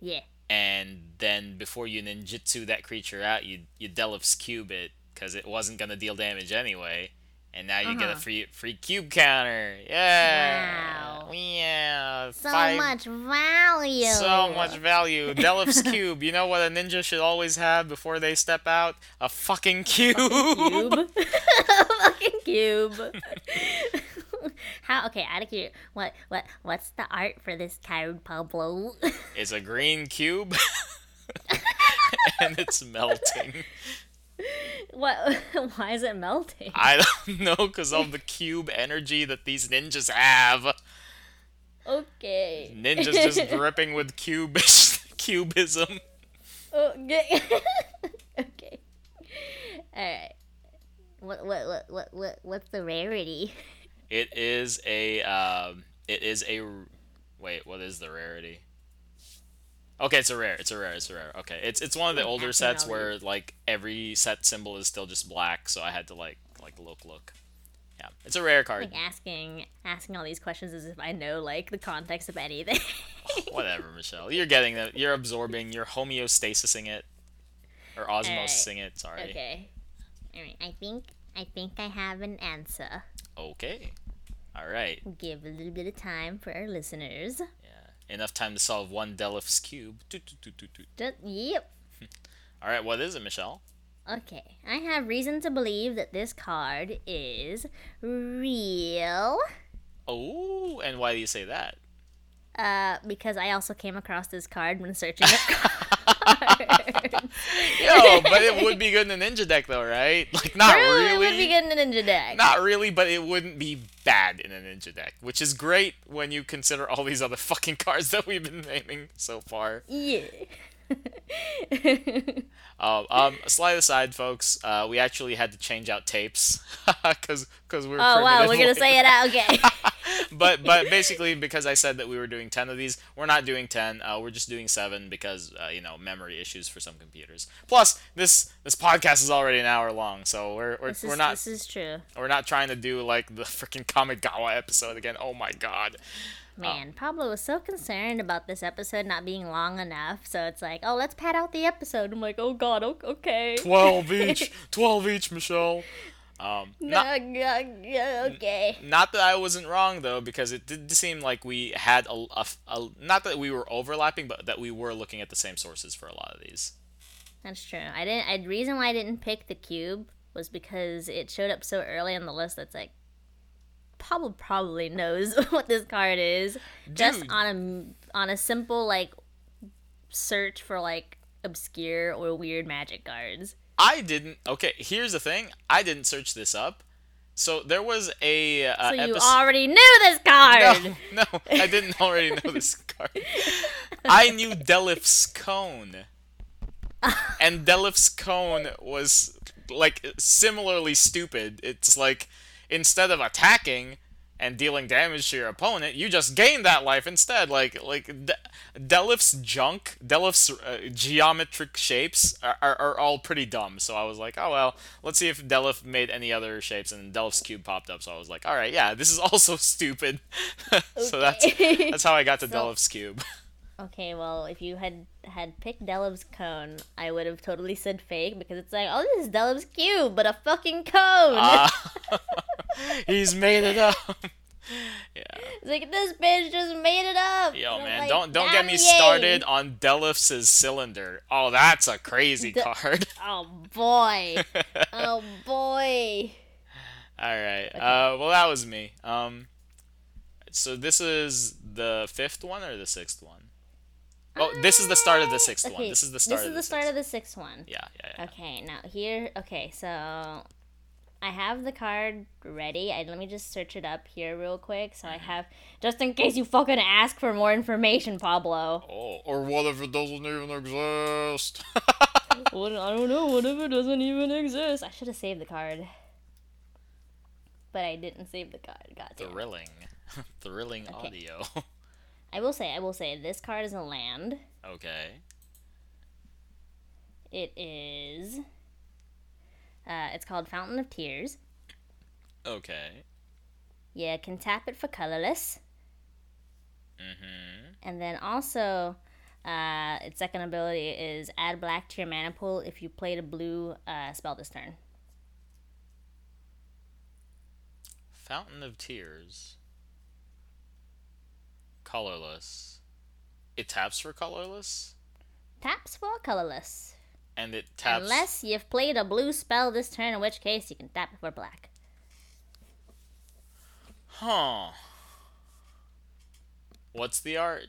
Speaker 1: Yeah.
Speaker 2: And then before you ninjutsu that creature out, you you Delif's cube it because it wasn't gonna deal damage anyway. And now you get a
Speaker 1: Uh-huh.
Speaker 2: free free cube counter. Yeah.
Speaker 1: Wow.
Speaker 2: Yeah.
Speaker 1: So
Speaker 2: Five-
Speaker 1: much value.
Speaker 2: So much value. Delif's cube. You know what a ninja should always have before they step out? A fucking cube.
Speaker 1: cube. fucking cube. How? Okay, out of here. What? What? What's the art for this card, Pablo?
Speaker 2: It's a green cube. and it's melting.
Speaker 1: what? Why is it melting?
Speaker 2: I don't know because of the cube energy that these ninjas have.
Speaker 1: Okay.
Speaker 2: Ninjas just dripping with cubish cubism.
Speaker 1: Okay. okay. All right. What? What? What? What? What? What's the rarity?
Speaker 2: It is a um, it is a wait, what is the rarity? Okay, it's a rare. It's a rare. It's a rare. Okay, it's it's one of the
Speaker 1: Like
Speaker 2: older sets where like every set symbol is still just black, so I had to like like look look. Yeah, it's a rare card.
Speaker 1: Like asking asking all these questions as if I know like the context of anything.
Speaker 2: Whatever, Michelle. You're getting it. You're absorbing. You're homeostasising it, or osmosising it. Sorry.
Speaker 1: okay. All right. I think I think I have an answer.
Speaker 2: Okay. All right.
Speaker 1: Give a little bit of time for our listeners.
Speaker 2: Yeah. Enough time to solve one Delif's cube. Toot, toot, toot, toot, toot.
Speaker 1: Just, yep.
Speaker 2: All right. What is it, Michelle?
Speaker 1: Okay. I have reason to believe that this card is real.
Speaker 2: Oh, and why do you say that?
Speaker 1: Uh, because I also came across this card when searching.
Speaker 2: Yo, but it would be good in a ninja deck though, right? Like not
Speaker 1: True,
Speaker 2: really.
Speaker 1: it would be good in a ninja deck.
Speaker 2: Not really, but it wouldn't be bad in a ninja deck, which is great when you consider all these other fucking cards that we've been naming so far.
Speaker 1: Yeah.
Speaker 2: Um, um, slide aside, folks. Uh, we actually had to change out tapes because because we were.
Speaker 1: oh wow, we're gonna say it out. Okay.
Speaker 2: but but basically because I said that we were doing ten of these, we're not doing ten. Uh, we're just doing seven because uh, you know memory issues for some computers. Plus this this podcast is already an hour long, so we're we're,
Speaker 1: is
Speaker 2: we're not
Speaker 1: this is true.
Speaker 2: we're not trying to do like the freaking Kamigawa episode again. Oh my god.
Speaker 1: Man, Pablo was so concerned about this episode not being long enough, so it's like, oh, let's pad out the episode. I'm like, oh god, okay.
Speaker 2: Twelve each. Twelve each, Michelle. Um,
Speaker 1: No,
Speaker 2: not,
Speaker 1: okay.
Speaker 2: not that I wasn't wrong though, because it did seem like we had a, a, a not that we were overlapping, but that we were looking at the same sources for a lot of these.
Speaker 1: That's true. I didn't. I reason why I didn't pick the cube was because it showed up so early on the list. That's like, Pablo probably knows what this card is. Just on a on a simple like search for like obscure or weird magic cards.
Speaker 2: I didn't. Okay, here's the thing. I didn't search this up. So there was a uh,
Speaker 1: So you
Speaker 2: episode.
Speaker 1: already knew this card.
Speaker 2: No, no, I didn't already know this card. I knew Delif's cone, and Delif's cone was like similarly stupid. It's like instead of attacking and dealing damage to your opponent, you just gain that life instead. Like like De- Delif's junk, Delif's uh, geometric shapes are, are, are all pretty dumb. So I was like, oh well, let's see if Delif made any other shapes, and Delif's cube popped up. So I was like, all right, yeah, this is also stupid. so that's that's how I got to
Speaker 1: So-
Speaker 2: Delif's cube.
Speaker 1: Okay, well, if you had had picked Delif's cone, I would have totally said fake because it's like, oh, this is Delif's cube, but a fucking cone.
Speaker 2: Ah. He's made it up. yeah.
Speaker 1: it's like this bitch just made it up.
Speaker 2: Yo,
Speaker 1: And
Speaker 2: man,
Speaker 1: like,
Speaker 2: don't don't get me
Speaker 1: "Yay."
Speaker 2: started on Delif's cylinder. Oh, that's a crazy
Speaker 1: De-
Speaker 2: card.
Speaker 1: Oh boy. oh boy.
Speaker 2: All right. Uh, well, that was me. Um, so this is the fifth one or the sixth one? Oh, this is the start of the sixth one. This is the start
Speaker 1: This
Speaker 2: of
Speaker 1: is
Speaker 2: the
Speaker 1: the start
Speaker 2: sixth.
Speaker 1: of the sixth one.
Speaker 2: Yeah, yeah, yeah.
Speaker 1: Okay, now here. Okay, so I have the card ready. I, let me just search it up here real quick. So I
Speaker 2: Mm-hmm.
Speaker 1: have just in case you fucking ask for more information, Pablo.
Speaker 2: Oh, or what if it doesn't even exist?
Speaker 1: What, I don't know. What if it doesn't even exist? I should have saved the card, but I didn't save the card. God damn.
Speaker 2: Thrilling, thrilling audio.
Speaker 1: I will say. I will say. This card is a land.
Speaker 2: okay.
Speaker 1: It is. Uh, it's called Fountain of Tears.
Speaker 2: Okay.
Speaker 1: You can tap it for colorless.
Speaker 2: Mm-hmm.
Speaker 1: And then also, uh, its second ability is add black to your mana pool if you played a blue uh, spell this turn.
Speaker 2: Fountain of Tears. colorless. It taps for colorless,
Speaker 1: Taps for colorless.
Speaker 2: And it taps.
Speaker 1: Unless you've played a blue spell this turn, in which case you can tap it for black.
Speaker 2: Huh. What's the art?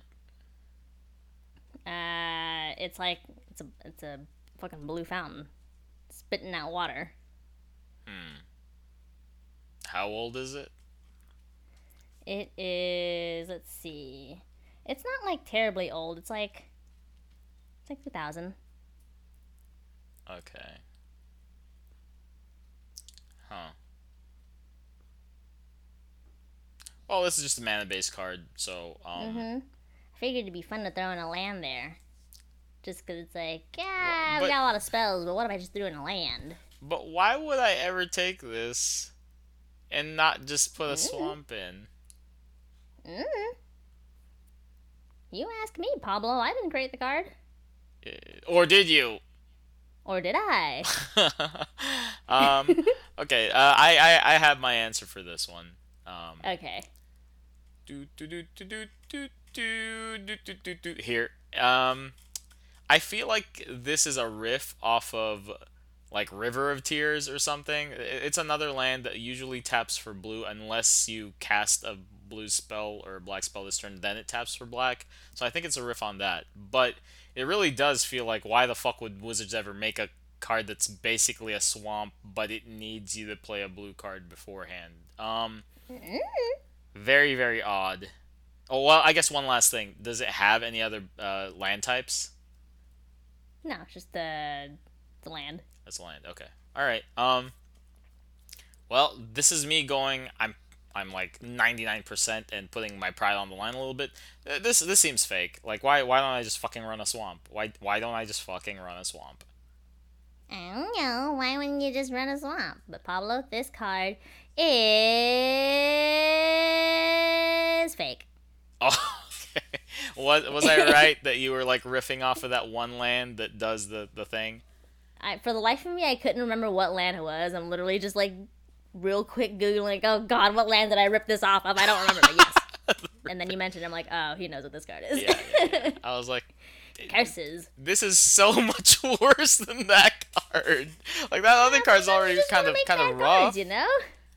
Speaker 1: Uh, it's like it's a it's a fucking blue fountain, spitting out water. Hmm.
Speaker 2: How old is it?
Speaker 1: It is. Let's see. It's not like terribly old. It's like it's like two thousand.
Speaker 2: Okay. Huh. Well, this is just a mana based card, so um
Speaker 1: Mm-hmm. I figured it'd be fun to throw in a land there. Just 'cause it's like, yeah,
Speaker 2: but-
Speaker 1: we got a lot of spells, but what if I just threw in a land?
Speaker 2: but why would I ever take this and not just put a
Speaker 1: Mm.
Speaker 2: swamp in?
Speaker 1: Mm. You ask me, Pablo. I didn't create the card.
Speaker 2: Eh, Or did you?
Speaker 1: Or did I?
Speaker 2: um okay, uh, I, I I have my answer for this one. Um
Speaker 1: okay.
Speaker 2: do do do do do do do do do do here. Um, I feel like this is a riff off of like River of Tears or something. It's another land that usually taps for blue unless you cast a blue spell or a black spell this turn, then it taps for black. So I think it's a riff on that. But it really does feel like why the fuck would Wizards ever make a card that's basically a swamp, but it needs you to play a blue card beforehand? Um, very very odd. Oh well, I guess one last thing. Does it have any other uh, land types?
Speaker 1: No, it's just the the land.
Speaker 2: That's land. Okay. All right. Um. Well, this is me going. I'm. I'm like 99% and putting my pride on the line a little bit. Uh, This this seems fake. Like why why don't I just fucking run a swamp? Why why don't I just fucking run a swamp?
Speaker 1: I don't know. Why wouldn't you just run a swamp? But Pablo, this card is fake.
Speaker 2: Oh, okay. Was was I right that you were like riffing off of that one land that does the the thing?
Speaker 1: I, for the life of me, I couldn't remember what land it was. I'm literally just like real quick googling, like, oh god, what land did I rip this off of? I don't remember. But yes. and then you mentioned, I'm like, oh, he knows what this card is.
Speaker 2: Yeah, yeah, yeah. I was like,
Speaker 1: Curses.
Speaker 2: this is so much worse than that card. Like that other card's already kind of kind of rough.
Speaker 1: Cards, you know.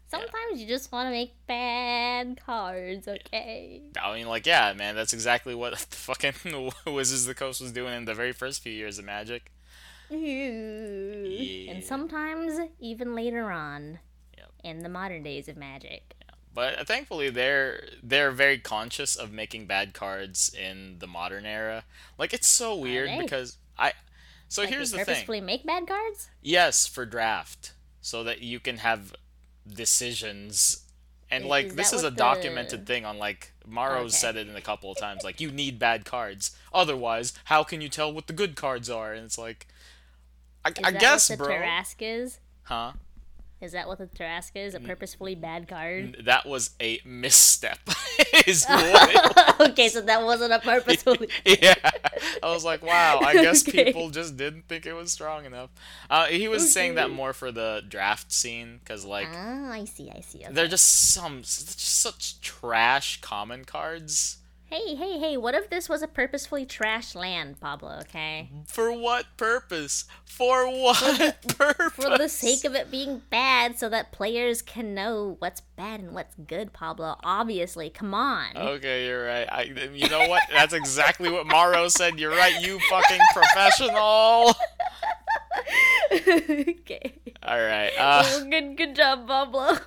Speaker 1: Sometimes you just want to make bad cards. Okay.
Speaker 2: I mean, like, yeah, man, that's exactly what the fucking Wizards of the Coast was doing in the very first few years of Magic.
Speaker 1: Ooh. And sometimes even later on. In the modern days of Magic.
Speaker 2: But uh, thankfully, they're they're very conscious of making bad cards in the modern era. Like, it's so weird because I. So
Speaker 1: Like,
Speaker 2: here's the thing.
Speaker 1: purposefully make bad cards.
Speaker 2: Yes, for draft, so that you can have decisions. And like
Speaker 1: is
Speaker 2: this is a
Speaker 1: the-
Speaker 2: documented thing on like Maro
Speaker 1: Okay.
Speaker 2: said it in a couple of times. Like you need bad cards, otherwise, how can you tell what the good cards are? And it's like, I,
Speaker 1: Is
Speaker 2: I
Speaker 1: that
Speaker 2: guess, bro.
Speaker 1: Tarrasque is?
Speaker 2: Huh?
Speaker 1: Is that what the Tarrasque is? A purposefully bad card?
Speaker 2: That was a misstep. is what it
Speaker 1: okay, so that wasn't a purposefully.
Speaker 2: yeah. I was like, wow, I guess
Speaker 1: Okay.
Speaker 2: people just didn't think it was strong enough. Uh, he was saying that more for the draft scene, because, like,
Speaker 1: Ah, I see, I see. Okay.
Speaker 2: they're just some just such trash common cards.
Speaker 1: Hey, hey, hey! What if this was a purposefully trash land, Pablo? Okay.
Speaker 2: For what purpose? For what purpose?
Speaker 1: For the sake of it being bad, so that players can know what's bad and what's good, Pablo. Obviously, come on.
Speaker 2: Okay, you're right. I, you know what? That's exactly what Maro said. You're right, you fucking professional.
Speaker 1: okay.
Speaker 2: All right. Uh,
Speaker 1: Well, good, good job, Pablo.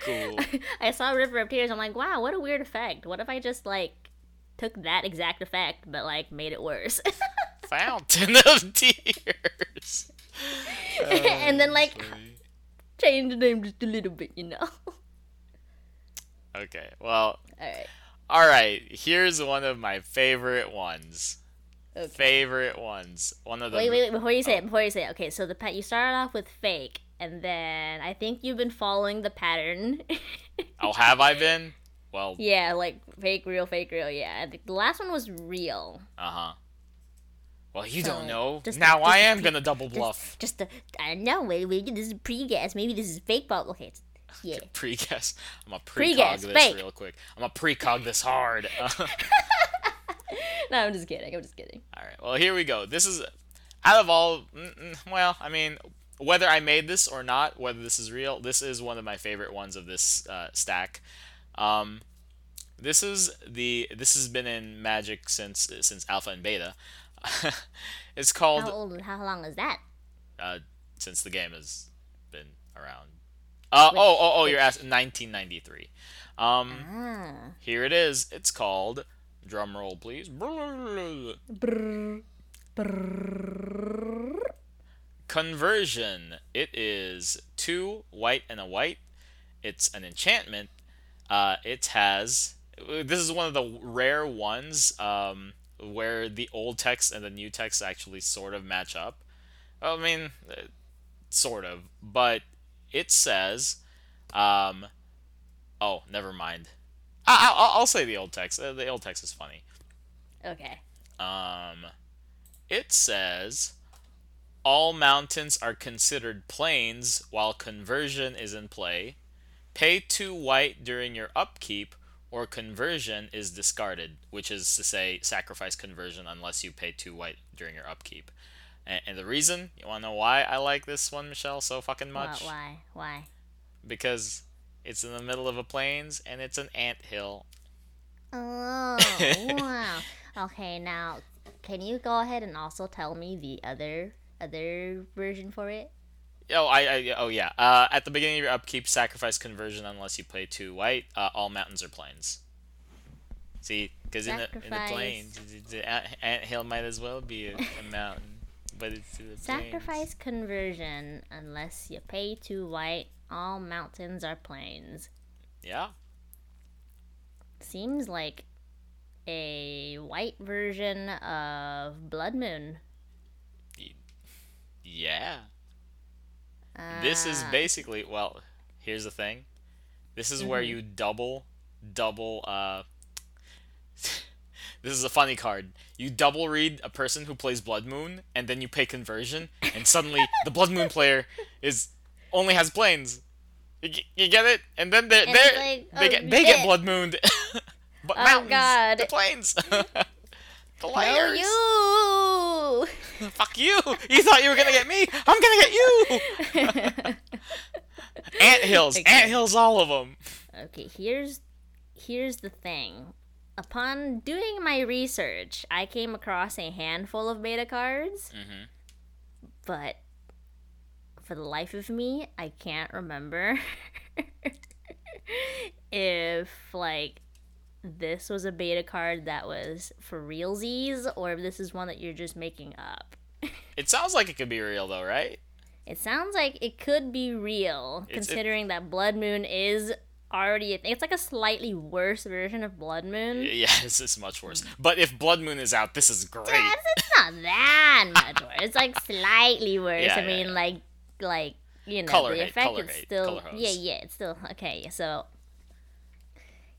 Speaker 2: cool.
Speaker 1: I saw River of Tears. I'm like, wow, what a weird effect. What if I just like took that exact effect, but like made it worse,
Speaker 2: Fountain of Tears.
Speaker 1: and then like
Speaker 2: Sweet.
Speaker 1: change the name just a little bit, you know?
Speaker 2: Okay. Well,
Speaker 1: All right.
Speaker 2: all right. Here's one of my favorite ones.
Speaker 1: Okay.
Speaker 2: Favorite ones. One of the
Speaker 1: Wait, wait, wait! Before you say it, oh. before you say it, okay. So the pet you started off with fake, and then I think you've been following the pattern.
Speaker 2: Oh, have I been? Well,
Speaker 1: yeah, like fake, real, fake, real. Yeah, the last one was real.
Speaker 2: uh huh. Well, you
Speaker 1: So,
Speaker 2: don't know.
Speaker 1: just-
Speaker 2: now
Speaker 1: just
Speaker 2: I am
Speaker 1: pre-
Speaker 2: gonna double bluff.
Speaker 1: Just, the I know. Wait, wait, this is pre-guess. Maybe this is fake, but okay. It's, Yeah.
Speaker 2: Pre-guess. I'm a
Speaker 1: Pre-guess,
Speaker 2: precog this
Speaker 1: fake.
Speaker 2: real quick. I'm a pre-cog this hard.
Speaker 1: No, I'm just kidding. I'm just kidding.
Speaker 2: All right. Well, here we go. This is out of all. Well, I mean, whether I made this or not, whether this is real, this is one of my favorite ones of this uh, stack. Um, this is the this has been in Magic since since Alpha and Beta. it's called
Speaker 1: How old? How long is that?
Speaker 2: uh, since the game has been around. Uh, oh, oh, oh! You're asking 1993. Um,
Speaker 1: Ah.
Speaker 2: here it is. It's called. Drum roll, please. Conversion. It is two white and a white. It's an enchantment. Uh, it has. This is one of the rare ones um, where the old text and the new text actually sort of match up. I mean, uh, sort of, but it says. Um, oh, never mind. I, I, I'll say the old text. Uh, the old text is funny.
Speaker 1: Okay.
Speaker 2: Um, it says all mountains are considered plains while conversion is in play. Pay two white during your upkeep, or conversion is discarded, which is to say, sacrifice conversion unless you pay two white during your upkeep. And, and the reason, you want to know why I like this one, Michelle, so fucking much?
Speaker 1: Why? Why?
Speaker 2: Because it's in the middle of a plains and it's an ant hill.
Speaker 1: Oh wow. Okay, now can you go ahead and also tell me the other other version for it?
Speaker 2: Oh, I, I oh yeah. Uh, at the beginning of your upkeep, sacrifice conversion unless you play two white. Uh, all mountains are plains. See, because in the in the plains, the ant, hill might as well be a, a mountain, but it's in the
Speaker 1: Sacrifice conversion unless you pay two white. All mountains are plains.
Speaker 2: Plains. Yeah.
Speaker 1: Seems like a white version of Blood Moon.
Speaker 2: Yeah. This is
Speaker 1: Ah,
Speaker 2: basically well. Here's the thing. This is where you double, double. Uh, this is a funny card. You double read a person who plays Blood Moon, and then you pay conversion, and suddenly the Blood Moon player is only has plains. You, you get it? And then they're,
Speaker 1: And
Speaker 2: they're
Speaker 1: like,
Speaker 2: they
Speaker 1: oh,
Speaker 2: get they get. Blood Mooned, but
Speaker 1: Oh,
Speaker 2: mountains,
Speaker 1: God.
Speaker 2: the planes, the layers.
Speaker 1: you!
Speaker 2: Fuck you! You thought you were gonna get me? I'm gonna get you. Ant hills,
Speaker 1: Okay.
Speaker 2: ant hills, all of them.
Speaker 1: Okay, here's here's the thing. Upon doing my research, I came across a handful of beta cards.
Speaker 2: Mhm.
Speaker 1: But for the life of me, I can't remember if like this was a beta card that was for realsies or if this is one that you're just making up.
Speaker 2: It sounds like it could be real though, right?
Speaker 1: It sounds like it could be real,
Speaker 2: It's- it-
Speaker 1: considering that Blood Moon is already. A, it's like a slightly worse version of Blood Moon.
Speaker 2: Yeah, this is much worse. But if Blood Moon is out, this is great.
Speaker 1: Yeah, it's, it's not that much worse. It's like slightly worse.
Speaker 2: Yeah,
Speaker 1: I
Speaker 2: yeah,
Speaker 1: mean,
Speaker 2: yeah.
Speaker 1: like, like you know,
Speaker 2: Color
Speaker 1: the
Speaker 2: hate,
Speaker 1: effect is still. yeah, yeah, it's still okay. So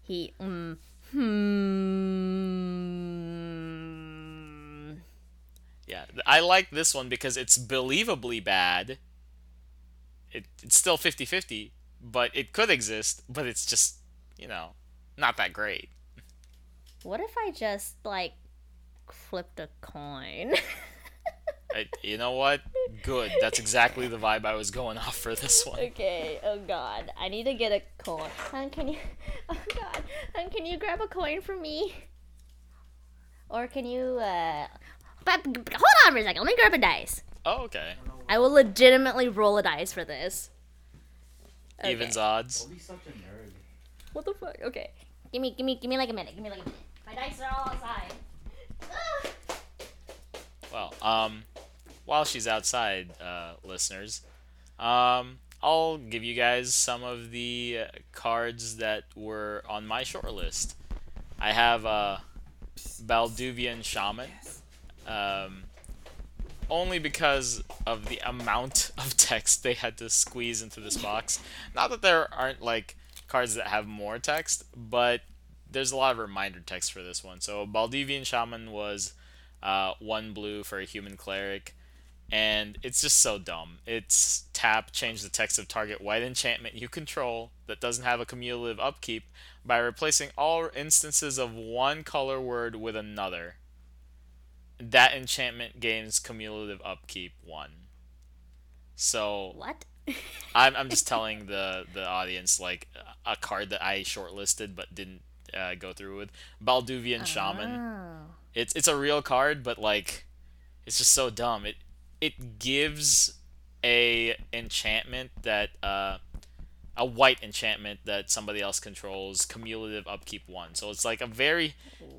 Speaker 1: he. Mm, hmm.
Speaker 2: Yeah, I like this one because it's believably bad. It, it's still 50-50, but it could exist, but it's just, you know, not that great.
Speaker 1: What if I just like flipped a coin?
Speaker 2: I, you know what? Good. That's exactly the vibe I was going off for this one.
Speaker 1: okay. Oh God, I need to get a coin. Hun, can you? Oh God, Hun, can you grab a coin for me? Or can you? uh... But hold on for a second. Let me grab a dice.
Speaker 2: Oh, okay.
Speaker 1: I will legitimately roll a dice for this. Okay.
Speaker 2: Evens odds.
Speaker 3: Don't be such a nerd.
Speaker 1: What the fuck? Okay. Give me, give me, give me like a minute. Give me like a minute. My dice are all outside. Ah!
Speaker 2: Well, um, while she's outside, uh, listeners, um, I'll give you guys some of the uh, cards that were on my short list. I have a Balduvian Shaman, um, only because of the amount of text they had to squeeze into this box. Not that there aren't like cards that have more text, but there's a lot of reminder text for this one. So Balduvian Shaman was uh, one blue for a human cleric. And it's just so dumb. It's tap, change the text of target white enchantment you control that doesn't have a cumulative upkeep by replacing all instances of one color word with another. That enchantment gains cumulative upkeep one. So
Speaker 1: What?
Speaker 2: I'm, I'm just telling the the audience like a card that I shortlisted but didn't uh, go through with Balduvian Shaman.
Speaker 1: Oh.
Speaker 2: It's it's a real card, but like it's just so dumb. It it gives a enchantment that uh a white enchantment that somebody else controls cumulative upkeep one. So it's like a very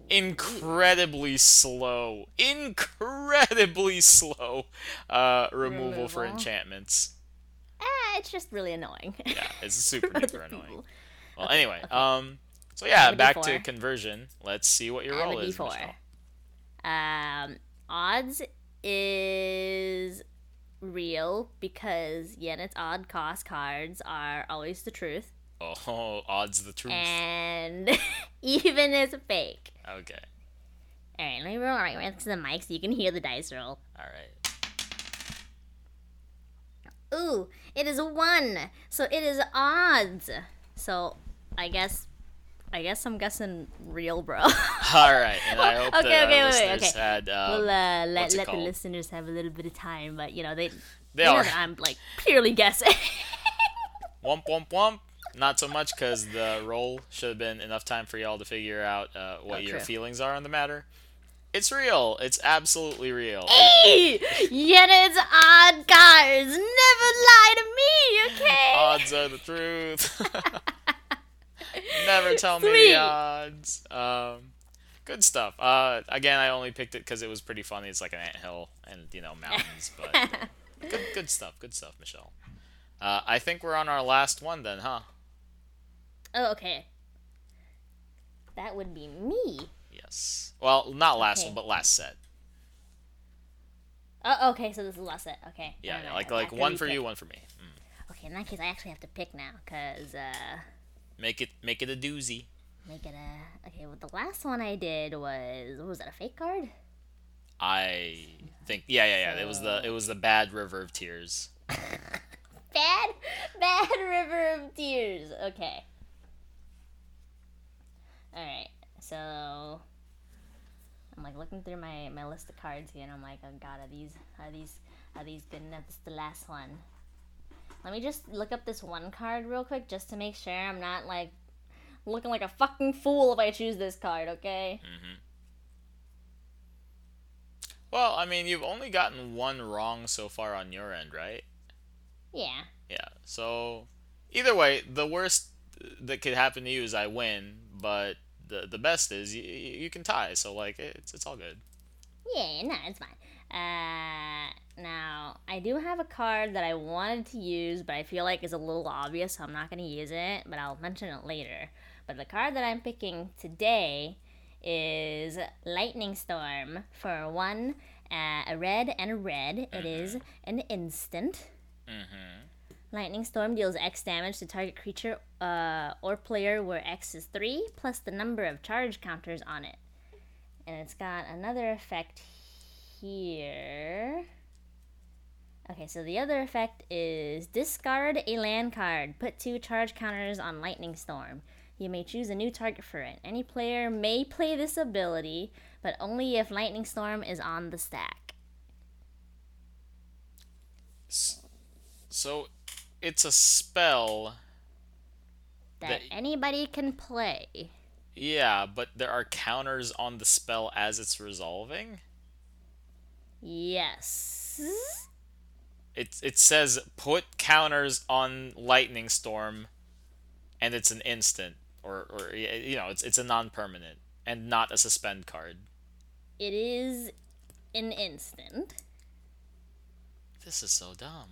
Speaker 2: incredibly slow, incredibly slow uh, removal, for enchantments.
Speaker 1: Ah, it's just really annoying.
Speaker 2: Yeah, it's super duper annoying.
Speaker 1: people.
Speaker 2: Well, anyway, um, so yeah, back to
Speaker 1: D4.
Speaker 2: conversion. Let's see what your
Speaker 1: I have
Speaker 2: roll is.
Speaker 1: Um, odds is real because Yenet's odd cost cards are always the truth,
Speaker 2: Oh, odds the truth.
Speaker 1: and even is fake.
Speaker 2: Okay.
Speaker 1: All right, let me roll right next to the mic so you can hear the dice roll.
Speaker 2: All right.
Speaker 1: Ooh, it is a one, so it is odds. So, I guess, I guess I'm guessing real, bro.
Speaker 2: All right, and I hope
Speaker 1: Okay, okay, wait, wait, okay.
Speaker 2: had. Um,
Speaker 1: we'll uh, let let the listeners have a little bit of time, but you know they
Speaker 2: they
Speaker 1: they
Speaker 2: are
Speaker 1: I'm like purely guessing.
Speaker 2: womp womp womp. Not so much because the roll should have been enough time for y'all to figure out uh, what
Speaker 1: Oh,
Speaker 2: your
Speaker 1: true.
Speaker 2: feelings are on the matter. It's real. It's absolutely real.
Speaker 1: Hey, it's odd cards never lie to me, okay?
Speaker 2: odds are the truth. Never tell me the odds. Um, good stuff. Uh, again, I only picked it because it was pretty funny. It's like an anthill and you know mountains, but uh, good, good stuff. Good stuff, Michelle. Uh, I think we're on our last one then, huh?
Speaker 1: oh, okay. That would be me.
Speaker 2: Yes. Well, not last
Speaker 1: Okay.
Speaker 2: one, but last set.
Speaker 1: Oh, okay. So this is last set. Okay.
Speaker 2: Yeah, yeah, like like one for
Speaker 1: pick.
Speaker 2: you, one for me. Mm.
Speaker 1: Okay, in that case, I actually have to pick now, cause uh,
Speaker 2: Make it make it a doozy.
Speaker 1: make it a okay. Well, the last one I did was was that? A fake card?
Speaker 2: I think yeah yeah yeah. It was the it was the bad river of tears.
Speaker 1: Bad, bad river of tears. Okay. All right. So I'm like looking through my my list of cards here, and I'm like, oh god, are these are these are these good enough? This is the last one. Let me just look up this one card real quick, just to make sure I'm not like looking like a fucking fool if I choose this card. Okay. Mm-hmm.
Speaker 2: Well, I mean, you've only gotten one wrong so far on your end, right?
Speaker 1: Yeah.
Speaker 2: Yeah. So either way, the worst that could happen to you is I win, but the the best is you, you can tie. So like it's it's all good.
Speaker 1: Yeah, no, it's fine. Uh, now I do have a card that I wanted to use, but I feel like is a little obvious, so I'm not going to use it. But I'll mention it later. But the card that I'm picking today is Lightning Storm for one, uh, a red and a red. It is an instant. Lightning Storm deals X damage to target creature uh, or player where X is 3 plus the number of charge counters on it. And it's got another effect here. Okay, so the other effect is discard a land card. Put two charge counters on Lightning Storm. You may choose a new target for it. Any player may play this ability, but only if Lightning Storm is on the stack.
Speaker 2: So it's a spell.
Speaker 1: That
Speaker 2: That-
Speaker 1: anybody can play.
Speaker 2: Yeah, but there are counters on the spell as it's resolving.
Speaker 1: Yes.
Speaker 2: It it says put counters on lightning storm, and it's an instant or or you know it's it's a non-permanent and not a suspend card.
Speaker 1: It is an instant.
Speaker 2: This is so dumb.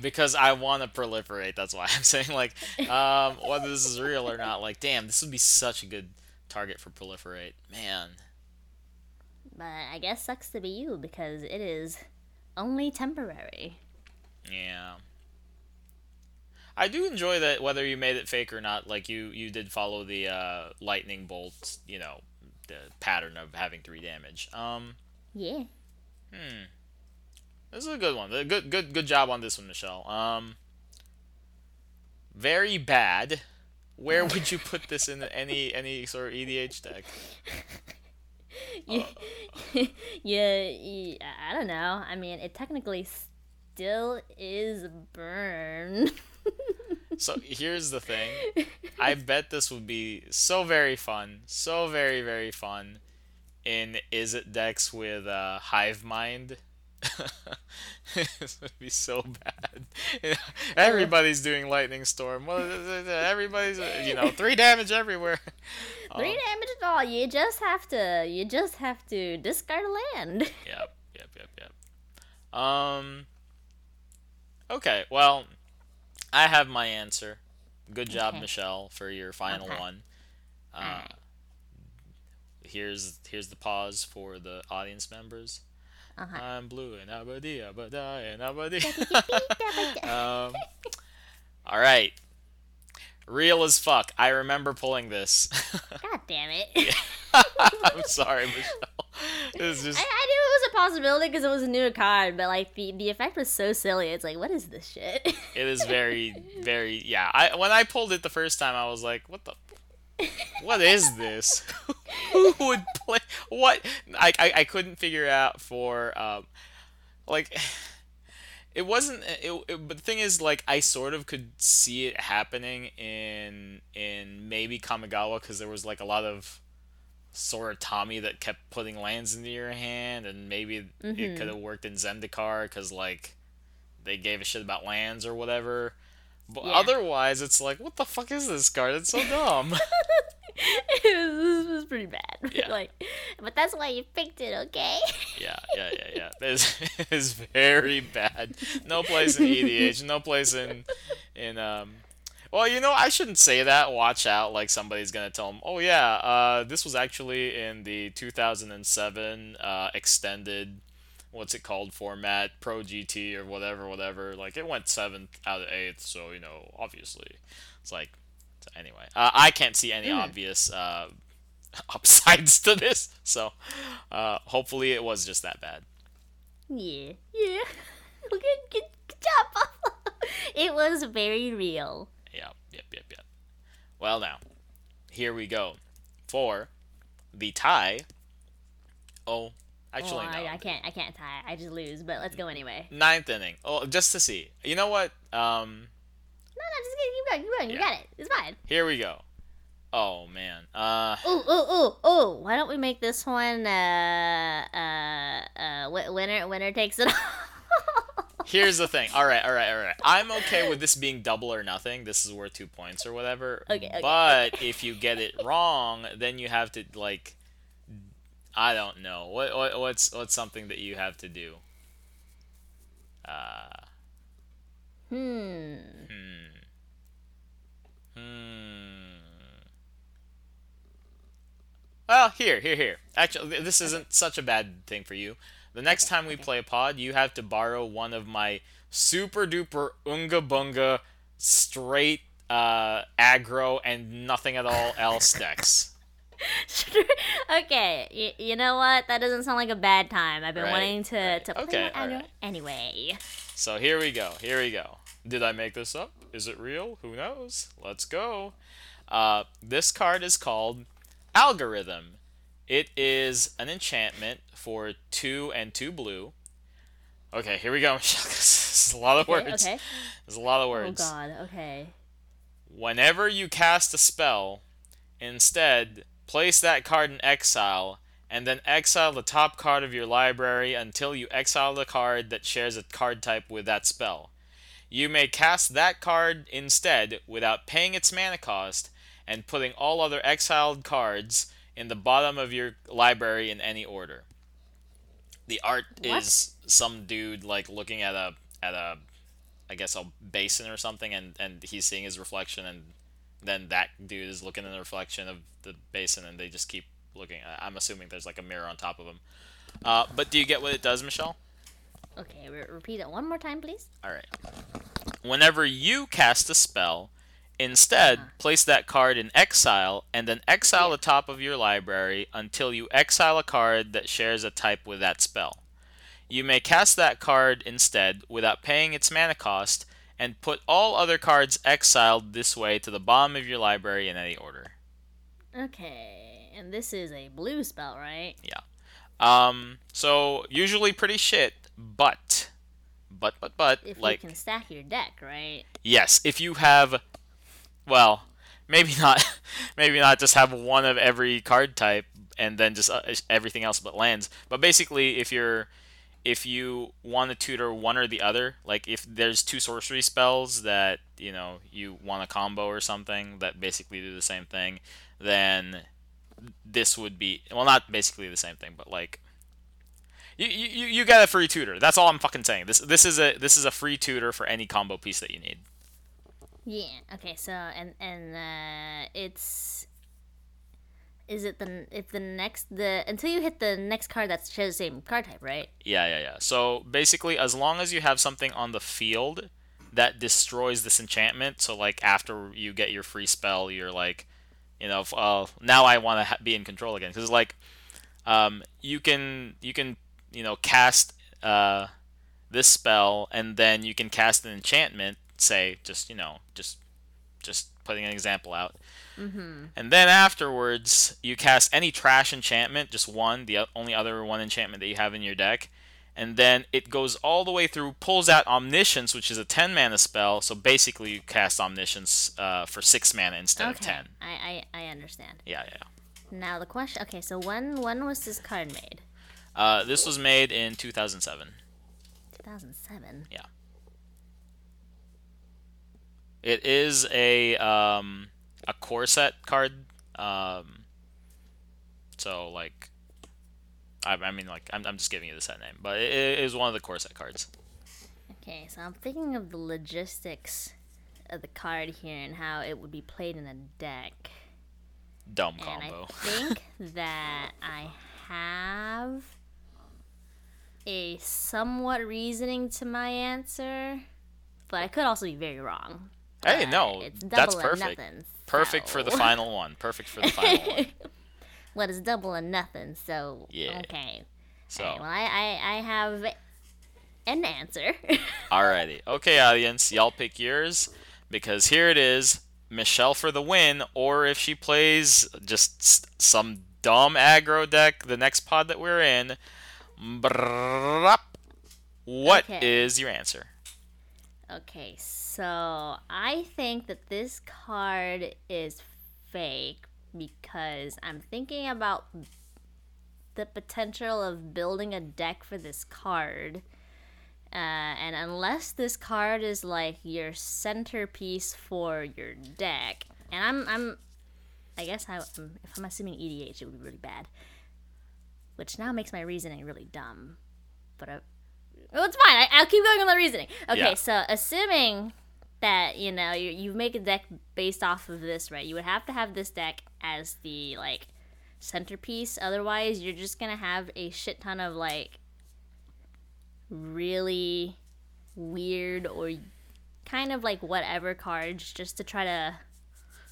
Speaker 2: Because I want to proliferate. That's why I'm saying like, um, whether this is real or not. Like, damn, this would be such a good target for proliferate. Man.
Speaker 1: But I guess sucks to be you because it is only temporary.
Speaker 2: Yeah. I do enjoy that whether you made it fake or not, like you you did follow the uh, lightning bolt, you know, the pattern of having three damage. Um,
Speaker 1: Yeah. Hmm.
Speaker 2: This is a good one. Good, good, good job on this one, Michelle. Um, very bad. Where would you put this in any any sort of EDH deck?
Speaker 1: yeah, yeah, yeah, I don't know. I mean, it technically still is burn.
Speaker 2: so here's the thing. I bet this would be so very fun, so very very fun in Izzet decks with uh, Hive Mind. this would be so bad. Everybody's doing Lightning Storm. Well, everybody's you know three damage everywhere.
Speaker 1: Three um, damage at all. You just have to. You just have to discard a land.
Speaker 2: Yep. Yep. Yep. Yep. Um. Okay. Well, I have my answer. Good job, okay. Michelle, for your final okay. one. Uh, here's here's the pause for the audience members. Uh-huh. I'm blue and abadi abadi and abadi. um, all right. Real as fuck. I remember pulling this.
Speaker 1: God damn it.
Speaker 2: I'm sorry, Michelle.
Speaker 1: It's just... I, I, knew it was a possibility because it was a new card, but like the, the effect was so silly. It's like, what is this shit?
Speaker 2: it is very, very yeah. I when I pulled it the first time, I was like, what the what is this? Who would play what? I, I, I couldn't figure out for um, like it wasn't it, it, but the thing is like I sort of could see it happening in in maybe Kamigawa because there was like a lot of Tommy that kept putting lands into your hand and maybe mm-hmm. it could have worked in Zendikar because like they gave a shit about lands or whatever but yeah. otherwise, it's like, what the fuck is this card? It's so dumb.
Speaker 1: it was, was pretty bad.
Speaker 2: Yeah.
Speaker 1: like, but that's why you picked it, okay?
Speaker 2: yeah, yeah, yeah, yeah. It's, it's very bad. No place in EDH. No place in in um. Well, you know, I shouldn't say that. Watch out! Like somebody's gonna tell them, "Oh yeah, uh, this was actually in the 2007 uh, extended what's it called format, Pro GT or whatever, whatever. Like it went seventh out of eighth, so you know, obviously, it's like anyway. Uh, I can't see any mm. obvious uh, upsides to this, so uh, hopefully it was just that bad.
Speaker 1: Yeah, yeah. good, good, good job, it was very real.
Speaker 2: Yep, yep, yep, yep. Well, now, here we go for the tie. Oh Actually,
Speaker 1: oh,
Speaker 2: no.
Speaker 1: I, I, can't. I can't tie. I just lose. But let's go anyway.
Speaker 2: Ninth inning. Oh, just to see. You know what? Um.
Speaker 1: No, no, just keep going. Keep going. Yeah. You got it. It's fine.
Speaker 2: Here we go. Oh man. Uh.
Speaker 1: Ooh, ooh, ooh, ooh. Why don't we make this one? Uh. Uh. Uh. Winner. Winner takes it all.
Speaker 2: Here's the thing. All right. All right. All right. I'm okay with this being double or nothing. This is worth two points or whatever.
Speaker 1: Okay. okay.
Speaker 2: But if you get it wrong, then you have to like I don't know. What, what what's what's something that you have to do? Uh.
Speaker 1: Hmm.
Speaker 2: Hmm. Hmm. Well, here, here, here. Actually, this isn't such a bad thing for you. The next time we play a pod, you have to borrow one of my super duper unga bunga straight uh, aggro and nothing at all else decks.
Speaker 1: okay, y- you know what? That doesn't sound like a bad time. I've been
Speaker 2: right,
Speaker 1: wanting to,
Speaker 2: right.
Speaker 1: to play
Speaker 2: okay,
Speaker 1: right. anyway.
Speaker 2: So here we go. Here we go. Did I make this up? Is it real? Who knows? Let's go. Uh, this card is called Algorithm. It is an enchantment for two and two blue. Okay, here we go, Michelle. this is a lot of
Speaker 1: okay,
Speaker 2: words.
Speaker 1: Okay.
Speaker 2: There's a lot of words.
Speaker 1: Oh God. Okay.
Speaker 2: Whenever you cast a spell, instead Place that card in exile, and then exile the top card of your library until you exile the card that shares a card type with that spell. You may cast that card instead without paying its mana cost and putting all other exiled cards in the bottom of your library in any order. The art what? is some dude like looking at a at a I guess a basin or something and and he's seeing his reflection and then that dude is looking in the reflection of the basin, and they just keep looking. I'm assuming there's like a mirror on top of them. Uh, but do you get what it does, Michelle?
Speaker 1: Okay, re- repeat it one more time, please.
Speaker 2: All right. Whenever you cast a spell, instead uh-huh. place that card in exile, and then exile yeah. the top of your library until you exile a card that shares a type with that spell. You may cast that card instead without paying its mana cost, and put all other cards exiled this way to the bottom of your library in any order.
Speaker 1: Okay, and this is a blue spell, right?
Speaker 2: Yeah. Um. So usually pretty shit, but, but but but
Speaker 1: If
Speaker 2: like
Speaker 1: you can stack your deck, right?
Speaker 2: yes, if you have, well, maybe not, maybe not just have one of every card type and then just uh, everything else but lands. But basically, if you're if you want to tutor one or the other, like if there's two sorcery spells that you know you want a combo or something that basically do the same thing, then this would be well not basically the same thing, but like you, you, you get a free tutor. That's all I'm fucking saying. This this is a this is a free tutor for any combo piece that you need.
Speaker 1: Yeah. Okay. So and and uh, it's is it the if the next the until you hit the next card that shares the same card type, right?
Speaker 2: Yeah, yeah, yeah. So basically, as long as you have something on the field that destroys this enchantment, so like after you get your free spell, you're like, you know, uh, now I want to ha- be in control again. Because like, um, you can you can you know cast uh, this spell, and then you can cast an enchantment. Say, just you know, just just putting an example out. And then afterwards, you cast any trash enchantment, just one, the only other one enchantment that you have in your deck. And then it goes all the way through, pulls out Omniscience, which is a 10 mana spell. So basically, you cast Omniscience uh, for 6 mana instead of 10.
Speaker 1: I, I I understand.
Speaker 2: Yeah, yeah. yeah.
Speaker 1: Now the question. Okay, so when when was this card made?
Speaker 2: Uh, this was made in 2007.
Speaker 1: 2007. Yeah.
Speaker 2: It is a um, a core set card. Um, so like, I, I mean like I'm, I'm just giving you the set name, but it, it is one of the core set cards.
Speaker 1: Okay, so I'm thinking of the logistics of the card here and how it would be played in a deck.
Speaker 2: Dumb
Speaker 1: And
Speaker 2: combo.
Speaker 1: I think that I have a somewhat reasoning to my answer, but I could also be very wrong.
Speaker 2: Hey, no,
Speaker 1: it's
Speaker 2: that's perfect.
Speaker 1: Nothing,
Speaker 2: Perfect for the final one. Perfect for the final one.
Speaker 1: Well, it's double or nothing, so
Speaker 2: Yeah.
Speaker 1: okay.
Speaker 2: So,
Speaker 1: Alright, well, I, I, I have an answer.
Speaker 2: alrighty. Okay, audience, y'all pick yours because here it is. Michelle for the win, or if she plays just some dumb aggro deck, the next pod that we're in. What is
Speaker 1: Okay.
Speaker 2: your answer?
Speaker 1: Okay, so I think that this card is fake because I'm thinking about the potential of building a deck for this card. Uh, and unless this card is like your centerpiece for your deck, and I'm, I'm, I guess I, um, if I'm assuming EDH, it would be really bad, which now makes my reasoning really dumb. But I, well, it's fine. I, I'll keep going on the reasoning. Okay,
Speaker 2: Yeah.
Speaker 1: so assuming that you know you you make a deck based off of this, right? You would have to have this deck as the like centerpiece. Otherwise, you're just gonna have a shit ton of like really weird or kind of like whatever cards just to try to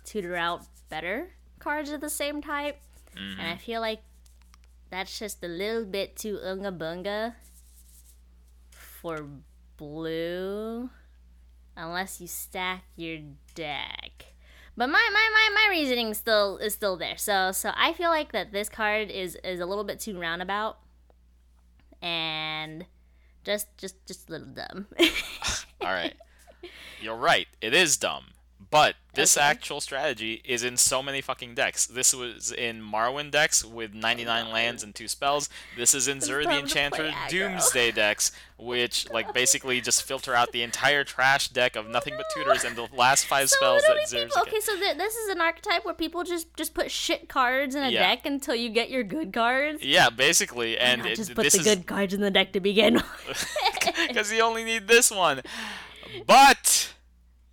Speaker 1: tutor out better cards of the same type. And mm-hmm. I feel like that's just a little bit too unga bunga for blue unless you stack your deck. But my, my, my, my reasoning still is still there. So so I feel like that this card is is a little bit too roundabout and just just just a little dumb.
Speaker 2: All right. You're right. It is dumb. But this
Speaker 1: Okay.
Speaker 2: actual strategy is in so many fucking decks. This was in Marwyn decks with 99 lands and two spells. This is in Zur the
Speaker 1: time to play
Speaker 2: Enchanter. Doomsday decks, which like basically just filter out the entire trash deck of nothing but tutors and the last five
Speaker 1: so
Speaker 2: spells that
Speaker 1: people, okay, so th- this is an archetype where people just just put shit cards in a
Speaker 2: Yeah.
Speaker 1: deck until you get your good cards.
Speaker 2: Yeah, basically, oh and
Speaker 1: Not
Speaker 2: it,
Speaker 1: just put the
Speaker 2: is
Speaker 1: good cards in the deck to begin with.
Speaker 2: because you only need this one. But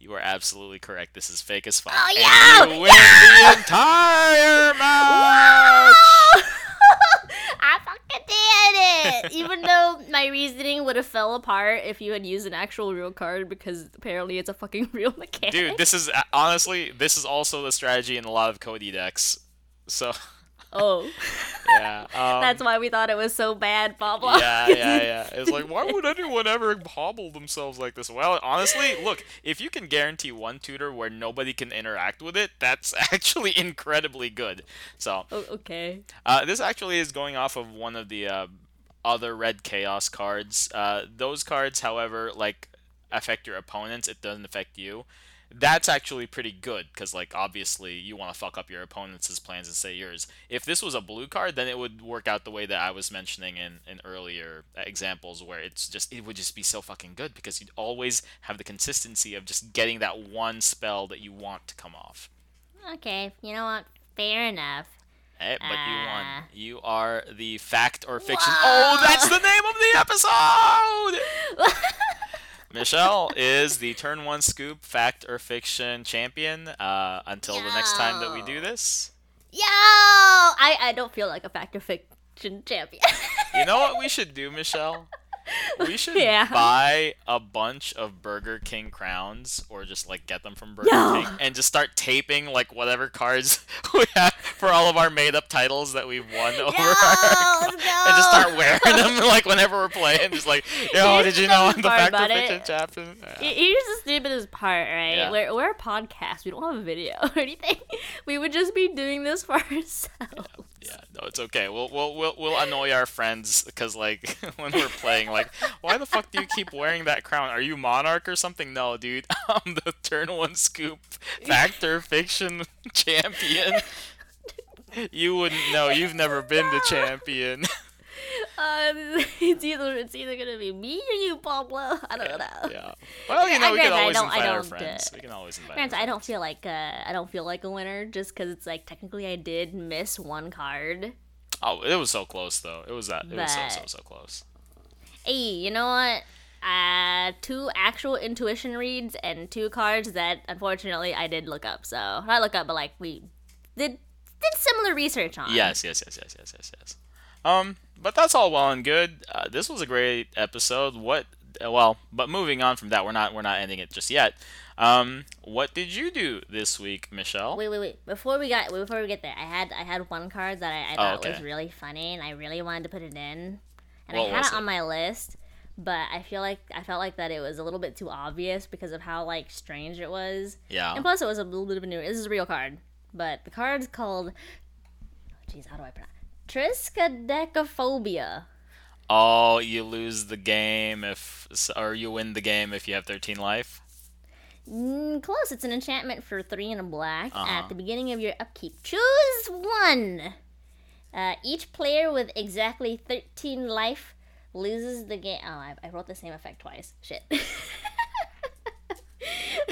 Speaker 2: you are absolutely correct. This is fake as fuck.
Speaker 1: Oh,
Speaker 2: And
Speaker 1: yeah!
Speaker 2: you win the entire match.
Speaker 1: I fucking did it! Even though my reasoning would have fell apart if you had used an actual real card because apparently it's a fucking real mechanic.
Speaker 2: Dude, this is uh, honestly, this is also the strategy in a lot of Cody decks. So,
Speaker 1: Oh.
Speaker 2: Yeah. Um,
Speaker 1: That's why we thought it was so bad, Pablo.
Speaker 2: yeah, yeah, yeah. It's like, why would anyone ever hobble themselves like this? Well, honestly, look, if you can guarantee one tutor where nobody can interact with it, that's actually incredibly good. So,
Speaker 1: Oh, okay.
Speaker 2: uh, this actually is going off of one of the uh, other red chaos cards. Uh, those cards, however, like affect your opponents. It doesn't affect you. That's actually pretty good because, like, obviously you want to fuck up your opponent's plans and say yours. If this was a blue card, then it would work out the way that I was mentioning in, in earlier examples, where it's just it would just be so fucking good because you'd always have the consistency of just getting that one spell that you want to come off.
Speaker 1: Okay. You know what? Fair enough.
Speaker 2: Eh, but you won.
Speaker 1: Ah.
Speaker 2: You are the fact or fiction.
Speaker 1: Wow.
Speaker 2: Oh, that's the name of the episode! Michelle is the turn one scoop fact or fiction champion uh, until the next time that we do this.
Speaker 1: Yo! I, I don't feel like a fact or fiction champion.
Speaker 2: You know what we should do, Michelle? We should
Speaker 1: Yeah.
Speaker 2: buy a bunch of Burger King crowns, or just like get them from Burger
Speaker 1: No.
Speaker 2: King, and just start taping like whatever cards we have for all of our made-up titles that we've won over.
Speaker 1: Yo,
Speaker 2: our
Speaker 1: let's
Speaker 2: and just start wearing them like whenever we're playing. Just like, yo, did you know I'm the fact
Speaker 1: about
Speaker 2: fiction champion? Yeah.
Speaker 1: Here's the stupidest part, right?
Speaker 2: Yeah.
Speaker 1: We're, we're a podcast. We don't have a video or anything. We would just be doing this for ourselves.
Speaker 2: Yeah, no, it's okay. We'll we'll we'll, we'll annoy our friends because like when we're playing, like, why the fuck do you keep wearing that crown? Are you monarch or something? No, dude, I'm the turn one scoop factor fiction champion. You wouldn't know. You've never been the champion.
Speaker 1: Uh, it's either it's either gonna be me or you, Pablo. I don't know.
Speaker 2: yeah. Well, you
Speaker 1: I
Speaker 2: know, we can always invite our
Speaker 1: uh,
Speaker 2: friends. We can always invite. our
Speaker 1: I don't feel like uh, I don't feel like a winner just because it's like technically I did miss one card.
Speaker 2: Oh, it was so close though. It was that. It was so so so close.
Speaker 1: Hey, you know what? Uh, two actual intuition reads and two cards that unfortunately I did look up. So not look up, but like we did did similar research on.
Speaker 2: Yes, yes, yes, yes, yes, yes, yes. Um, but that's all well and good. Uh, this was a great episode. What? uh, Well, but moving on from that, we're not we're not ending it just yet. Um, what did you do this week, Michelle?
Speaker 1: Wait, wait, wait! Before we got before we get there, I had I had one card that I, I
Speaker 2: Oh,
Speaker 1: thought was really funny, and I really wanted to put it in, and
Speaker 2: What
Speaker 1: I had
Speaker 2: was
Speaker 1: it on my list, but I feel like I felt like that it was a little bit too obvious because of how like strange it was,
Speaker 2: Yeah.
Speaker 1: and plus it was a little bit of a new. This is a real card, but the card's called. Jeez, how do I pronounce? Triskaidekaphobia.
Speaker 2: Oh, you lose the game if, or you win the game if you have 13 life.
Speaker 1: Mm, close. It's an enchantment for three and a black.
Speaker 2: Uh-huh.
Speaker 1: At the beginning of your upkeep, choose one. Uh, each player with exactly 13 life loses the game. Oh, I, I wrote the same effect twice. Shit.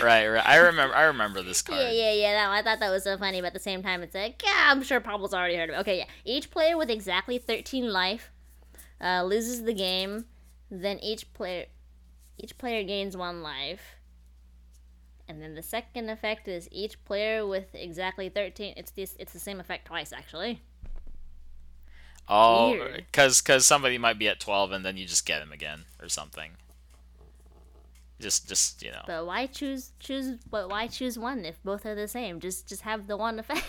Speaker 2: Right, right. I remember. I remember this card.
Speaker 1: yeah, yeah, yeah. No, I thought that was so funny, but at the same time, it's like, yeah, I'm sure Pablo's already heard of it. Okay, yeah. Each player with exactly 13 life uh, loses the game. Then each player, each player gains one life. And then the second effect is each player with exactly 13. It's this. It's the same effect twice, actually.
Speaker 2: Oh, because because somebody might be at 12 and then you just get him again or something. Just just you know.
Speaker 1: But why choose choose? But why choose one if both are the same? Just just have the one effect.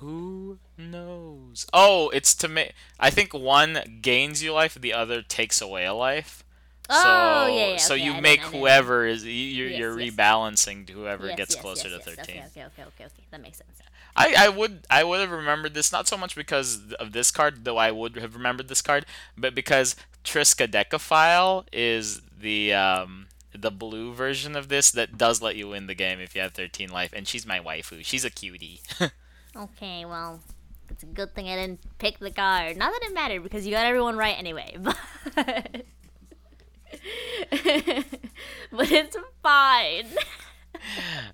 Speaker 2: Who knows? Oh, it's to make. I think one gains you life, the other takes away a life.
Speaker 1: Oh,
Speaker 2: so,
Speaker 1: yeah, yeah,
Speaker 2: So
Speaker 1: okay,
Speaker 2: you
Speaker 1: I
Speaker 2: make
Speaker 1: I
Speaker 2: whoever is you- you're,
Speaker 1: Yes,
Speaker 2: you're
Speaker 1: yes.
Speaker 2: rebalancing to whoever
Speaker 1: Yes,
Speaker 2: gets
Speaker 1: yes,
Speaker 2: closer
Speaker 1: yes,
Speaker 2: to
Speaker 1: yes.
Speaker 2: 13.
Speaker 1: Okay, okay, okay, okay, okay. That makes sense.
Speaker 2: I, I would I would have remembered this not so much because of this card, though I would have remembered this card, but because Triskaidekaphile is the um the blue version of this that does let you win the game if you have 13 life, and she's my waifu. She's a cutie.
Speaker 1: Okay, well, it's a good thing I didn't pick the card. Not that it mattered because you got everyone right anyway. But but it's fine.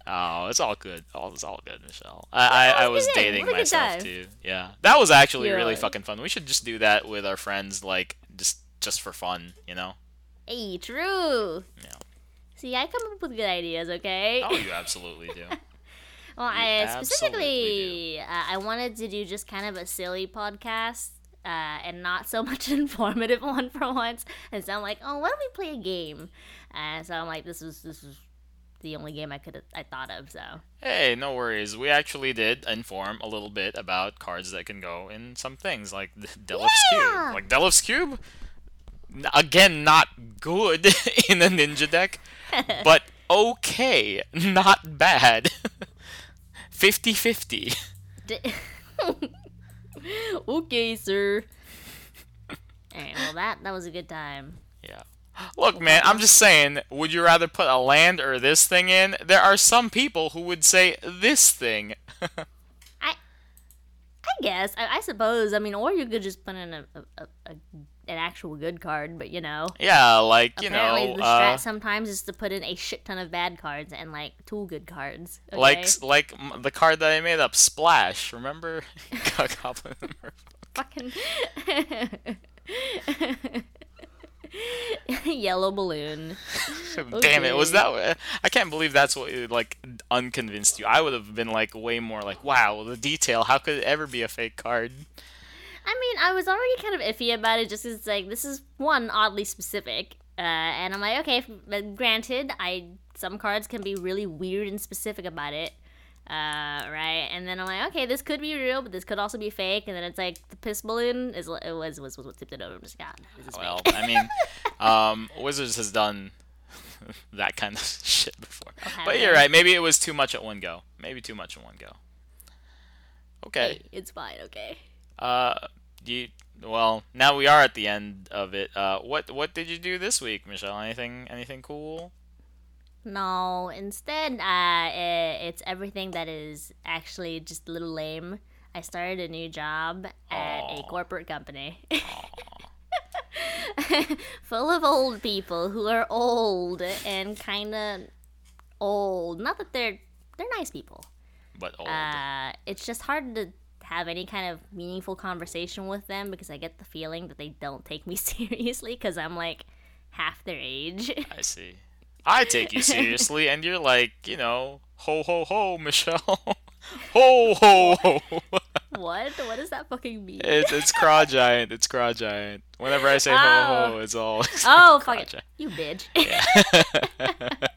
Speaker 2: oh, it's all good. All it's all good, Michelle. I I, I
Speaker 1: was
Speaker 2: dating
Speaker 1: What a good
Speaker 2: myself too. Yeah, that was actually really fucking fun. We should just do that with our friends, like just just for fun, you know.
Speaker 1: Hey, true.
Speaker 2: Yeah.
Speaker 1: See, I come up with good ideas. Okay.
Speaker 2: Oh, you absolutely do.
Speaker 1: Well,
Speaker 2: You
Speaker 1: I specifically uh, I wanted to do just kind of a silly podcast. Uh, and not so much an informative one for once. And so I'm like, oh, why don't we play a game? And so I'm like, this is this is the only game I could I thought of. So
Speaker 2: Hey, no worries. We actually did inform a little bit about cards that can go in some things, like Delos
Speaker 1: Yeah!
Speaker 2: Cube. Like Delif's Cube, again, not good in a ninja deck, but okay, not bad. 50 50.
Speaker 1: D- okay, sir. Alright, well that that was a good time.
Speaker 2: Yeah. Look, man, I'm just saying, would you rather put a land or this thing in? There are some people who would say this thing.
Speaker 1: I I guess. I, I suppose. I mean, or you could just put in a, a, a, a an actual good card, but you know.
Speaker 2: yeah, like, you
Speaker 1: Apparently,
Speaker 2: know,
Speaker 1: the strat
Speaker 2: uh,
Speaker 1: sometimes is to put in a shit ton of bad cards and like two good cards. Okay?
Speaker 2: like like m- the card that I made up, Splash. Remember? Goblin
Speaker 1: fucking yellow balloon.
Speaker 2: Damn it! Was that? I can't believe that's what like unconvinced you. I would have been like way more like, wow, the detail. How could it ever be a fake card?
Speaker 1: I mean, I was already kind of iffy about it, just 'cause it's like this is one oddly specific, uh, and I'm like, okay, f- but granted, I some cards can be really weird and specific about it, uh, right? And then I'm like, okay, this could be real, but this could also be fake. And then it's like the piss balloon is it was was was what tipped it over. I'm just is
Speaker 2: Well. I mean, um, Wizards has done that kind of shit before. But you're right. Maybe it was too much at one go. Maybe too much in one go. Okay.
Speaker 1: Hey, it's fine, okay.
Speaker 2: Uh, you. Well, now we are at the end of it. Uh, what what did you do this week, Michelle? Anything anything cool?
Speaker 1: No, instead, uh, i it's everything that is actually just a little lame. I started a new job at a corporate company. Full of old people who are old and kind of old. Not that they're they're nice people.
Speaker 2: But old.
Speaker 1: Uh, it's just hard to have any kind of meaningful conversation with them because I get the feeling that they don't take me seriously because I'm like half their age.
Speaker 2: I see. I take you seriously, and you're like, you know, ho ho ho, Michelle. ho ho ho.
Speaker 1: what? What does that fucking mean?
Speaker 2: It's it's Craw Giant. It's Craw Giant. Whenever I say ho
Speaker 1: Oh.
Speaker 2: ho, it's all.
Speaker 1: Oh, fuck it.
Speaker 2: Giant.
Speaker 1: You bitch.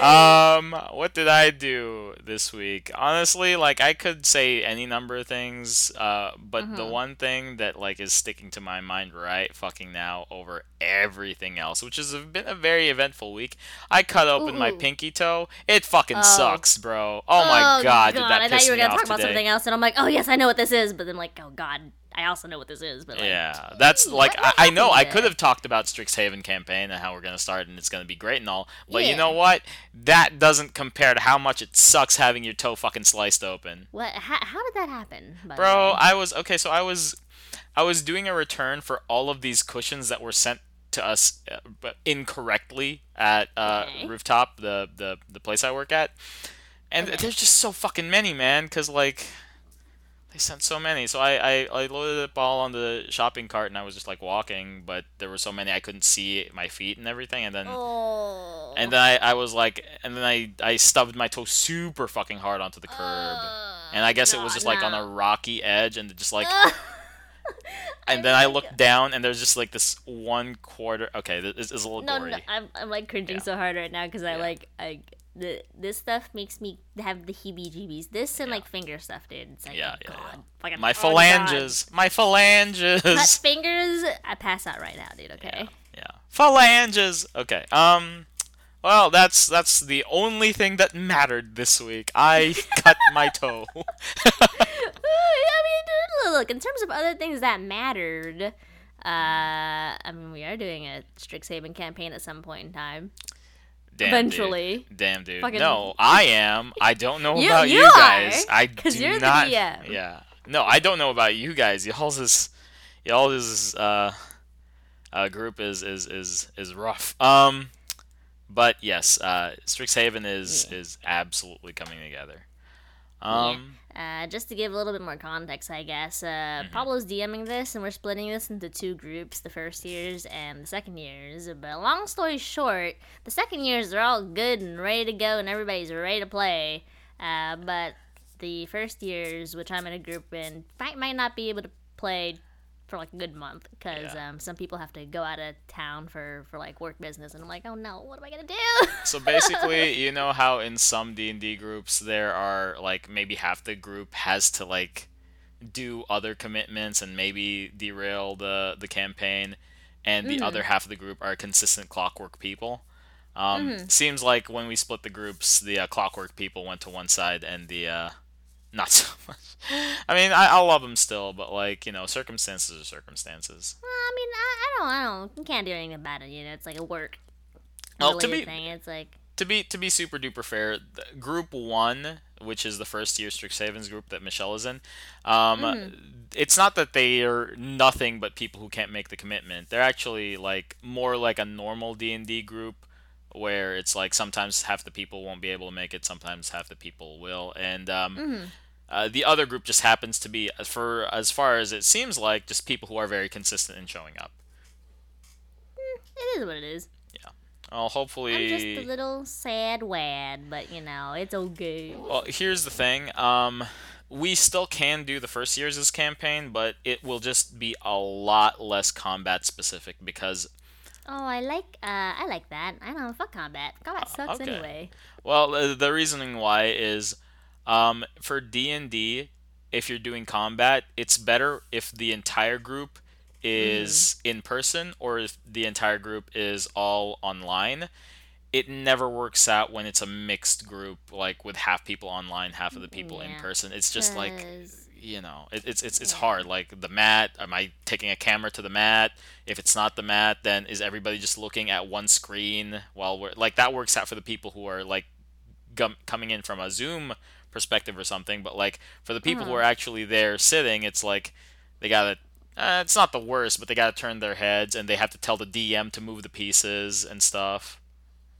Speaker 2: um, what did I do this week? Honestly, like I could say any number of things, uh, but the
Speaker 1: Mm-hmm.
Speaker 2: one thing that like is sticking to my mind right fucking now over everything else, which has been a very eventful week. I cut open my pinky toe. It fucking
Speaker 1: Oh.
Speaker 2: sucks, bro. Oh my god, did that
Speaker 1: I thought you were gonna talk about
Speaker 2: today.
Speaker 1: something else, and I'm like, oh yes, I know what this is, but then like, oh god, I also know what this is, but like,
Speaker 2: Yeah, that's
Speaker 1: gee,
Speaker 2: like I, I know I could have talked about Strixhaven campaign and how we're gonna start and it's gonna be great and all, but you know what? That doesn't compare to how much it sucks having your toe fucking sliced open.
Speaker 1: What? How, how did that happen?
Speaker 2: Bro? I was okay. So I was, I was doing a return for all of these cushions that were sent to us, uh, incorrectly at uh,
Speaker 1: Okay.
Speaker 2: rooftop, the the the place I work at, and there's just so fucking many, man. Cause like, they sent so many. So I, I I loaded it all on the shopping cart and I was just like walking, but there were so many I couldn't see my feet and everything, and then.
Speaker 1: Oh.
Speaker 2: And then I, I was like, and then I, I stubbed my toe super fucking hard onto the curb. And I guess it was just like on a rocky edge and just like and then I looked down and there's just like this one quarter okay, this is a little
Speaker 1: No,
Speaker 2: gory.
Speaker 1: no, I'm, I'm like cringing
Speaker 2: Yeah.
Speaker 1: so hard right now because I
Speaker 2: Yeah.
Speaker 1: like I the this stuff makes me have the heebie-jeebies. This and
Speaker 2: Yeah.
Speaker 1: like finger stuff, dude. It's like,
Speaker 2: Yeah,
Speaker 1: oh,
Speaker 2: yeah, yeah. My
Speaker 1: oh, God.
Speaker 2: phalanges. My phalanges.
Speaker 1: Cut fingers. I pass out right now, dude. Okay.
Speaker 2: Yeah. Phalanges. Okay. Um well, that's that's the only thing that mattered this week. I cut my toe.
Speaker 1: I mean, look, in terms of other things that mattered, uh, I mean, we are doing a Strixhaven campaign at some point in time.
Speaker 2: Damn,
Speaker 1: Eventually.
Speaker 2: Dude. Damn, dude.
Speaker 1: Fucking-
Speaker 2: No, I am. I don't know
Speaker 1: You-
Speaker 2: about
Speaker 1: you
Speaker 2: you, guys.
Speaker 1: are,
Speaker 2: I
Speaker 1: 'cause
Speaker 2: do
Speaker 1: you're the
Speaker 2: not.
Speaker 1: DM.
Speaker 2: Yeah. No, I don't know about you guys. Y'all's is y'all is uh, uh group is is is is rough. Um, but yes, uh, Strixhaven is
Speaker 1: Yeah.
Speaker 2: is absolutely coming together. Um,
Speaker 1: Uh, just to give a little bit more context, I guess, uh, Pablo's DMing this, and we're splitting this into two groups the first years and the second years. But long story short, the second years are all good and ready to go, and everybody's ready to play. Uh, but the first years, which I'm in a group in, might, might not be able to play for like a good month because
Speaker 2: Yeah.
Speaker 1: um, some people have to go out of town for for like work business, and I'm like, oh no, what am I gonna do?
Speaker 2: So basically, you know how in some D&D groups there are like maybe half the group has to like do other commitments and maybe derail the the campaign and the other half of the group are consistent clockwork people. Um, Seems like when we split the groups, the uh, clockwork people went to one side and the uh, not so much. I mean, I, I love them still, but like you know, circumstances are circumstances.
Speaker 1: Well, I mean, I, I don't, I don't, you can't do anything about it. You know, it's like a work
Speaker 2: Well, to be-
Speaker 1: thing. It's like,
Speaker 2: to be to be super duper fair, the group one, which is the first year strict Strixhaven's group that Michelle is in, um, it's not that they are nothing but people who can't make the commitment. They're actually like more like a normal D and D group, where it's like sometimes half the people won't be able to make it, sometimes half the people will, and um, uh, the other group just happens to be, for as far as it seems like, just people who are very consistent in showing up.
Speaker 1: it is what it is. Yeah.
Speaker 2: Well, hopefully.
Speaker 1: I'm just a little sad wad, but you know, it's okay.
Speaker 2: Well, here's the thing. Um, we still can do the first year's campaign, but it will just be a lot less combat specific because,
Speaker 1: Oh, I like, uh, I like that. I don't know, fuck combat. Combat sucks
Speaker 2: Uh, okay.
Speaker 1: anyway.
Speaker 2: well, uh, the reasoning why is, um, for D and D, if you're doing combat, it's better if the entire group is in person or if the entire group is all online. It never works out when it's a mixed group, like with half people online, half of the people in person. It's just like you know, it, it's it's it's hard. Like the mat, am I taking a camera to the mat? If it's not the mat, then is everybody just looking at one screen while we're like that works out for the people who are like gum, coming in from a Zoom perspective or something. But like for the people who
Speaker 1: Uh-huh.
Speaker 2: are actually there sitting, it's like they gotta. Uh, it's not the worst, but they gotta turn their heads and they have to tell the DM to move the pieces and stuff.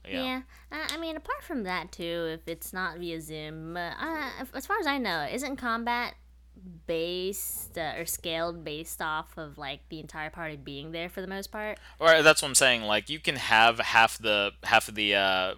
Speaker 2: Yeah.
Speaker 1: Yeah, uh, I mean, apart from that too, if it's not via Zoom, uh, uh, as far as I know, isn't combat based uh, or scaled based off of like the entire party being there for the most part?
Speaker 2: Or that's what I'm saying. Like you can have half the half of the uh,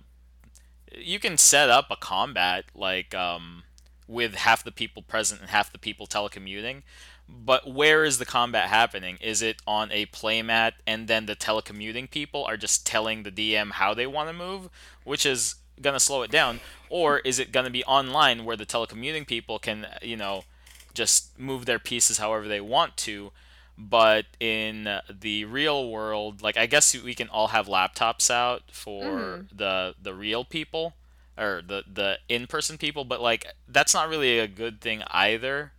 Speaker 2: you can set up a combat like um, with half the people present and half the people telecommuting. But where is the combat happening? Is it on a playmat and then the telecommuting people are just telling the DM how they want to move, which is gonna slow it down, or is it gonna be online where the telecommuting people can you know just move their pieces however they want to? but in the real world like i guess we can all have laptops out for mm-hmm. the the real people or the the in-person people but like that's not really a good thing either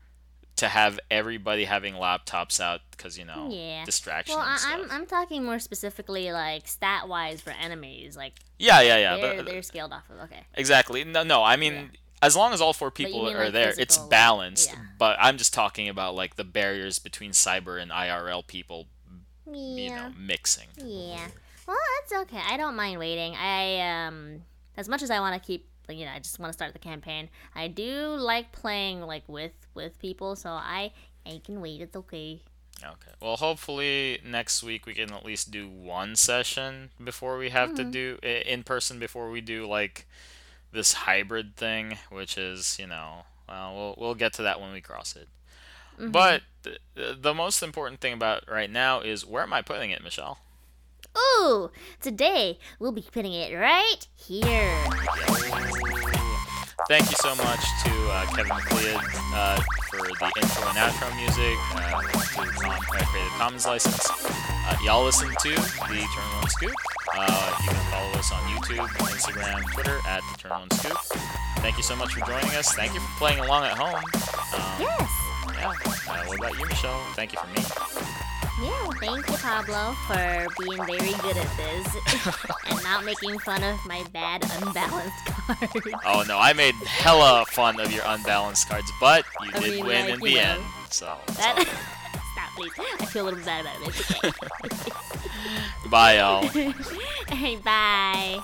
Speaker 2: to have everybody having laptops out because you know
Speaker 1: Yeah.
Speaker 2: distraction
Speaker 1: Well, I,
Speaker 2: stuff
Speaker 1: I'm I'm talking more specifically like stat wise for enemies, like
Speaker 2: yeah yeah yeah
Speaker 1: they're
Speaker 2: but-
Speaker 1: they're scaled off of. Okay.
Speaker 2: exactly no no i mean
Speaker 1: Yeah.
Speaker 2: As long as all four people
Speaker 1: mean,
Speaker 2: are
Speaker 1: like,
Speaker 2: there it's
Speaker 1: physical, like-
Speaker 2: balanced
Speaker 1: yeah.
Speaker 2: but i'm just talking about like the barriers between cyber and irl people
Speaker 1: Yeah.
Speaker 2: you know mixing
Speaker 1: Yeah. Well, that's okay. I don't mind waiting. I um as much as I want to keep like you know, I just want to start the campaign. I do like playing like with with people, so I I can wait. It's okay.
Speaker 2: Okay. Well, hopefully next week we can at least do one session before we have to do in person before we do like this hybrid thing, which is you know, well, we'll we'll get to that when we cross it. But the, the most important thing about right now is where am I putting it, Michelle?
Speaker 1: Ooh, today we'll be putting it right here.
Speaker 2: Thank you so much to uh, Kevin MacLeod uh, for the intro and outro music, uh, to com- uh, Creative Commons license. Uh, y'all listen to the Turn One Scoop. Uh, you can follow us on YouTube, Instagram, Twitter at the Turn One Scoop. Thank you so much for joining us. Thank you for playing along at home. Um,
Speaker 1: Yes.
Speaker 2: yeah. Uh, what about you, Michelle? Thank you for me.
Speaker 1: Yeah. Thank you, Pablo, for being very good at this and not making fun of my bad unbalanced cards.
Speaker 2: Oh no, I made hella fun of your unbalanced cards, but you
Speaker 1: I
Speaker 2: did
Speaker 1: mean,
Speaker 2: win
Speaker 1: like,
Speaker 2: in the
Speaker 1: know,
Speaker 2: end. So,
Speaker 1: That please. I feel a little bad about it. It's okay.
Speaker 2: bye, y'all.
Speaker 1: Hey, bye.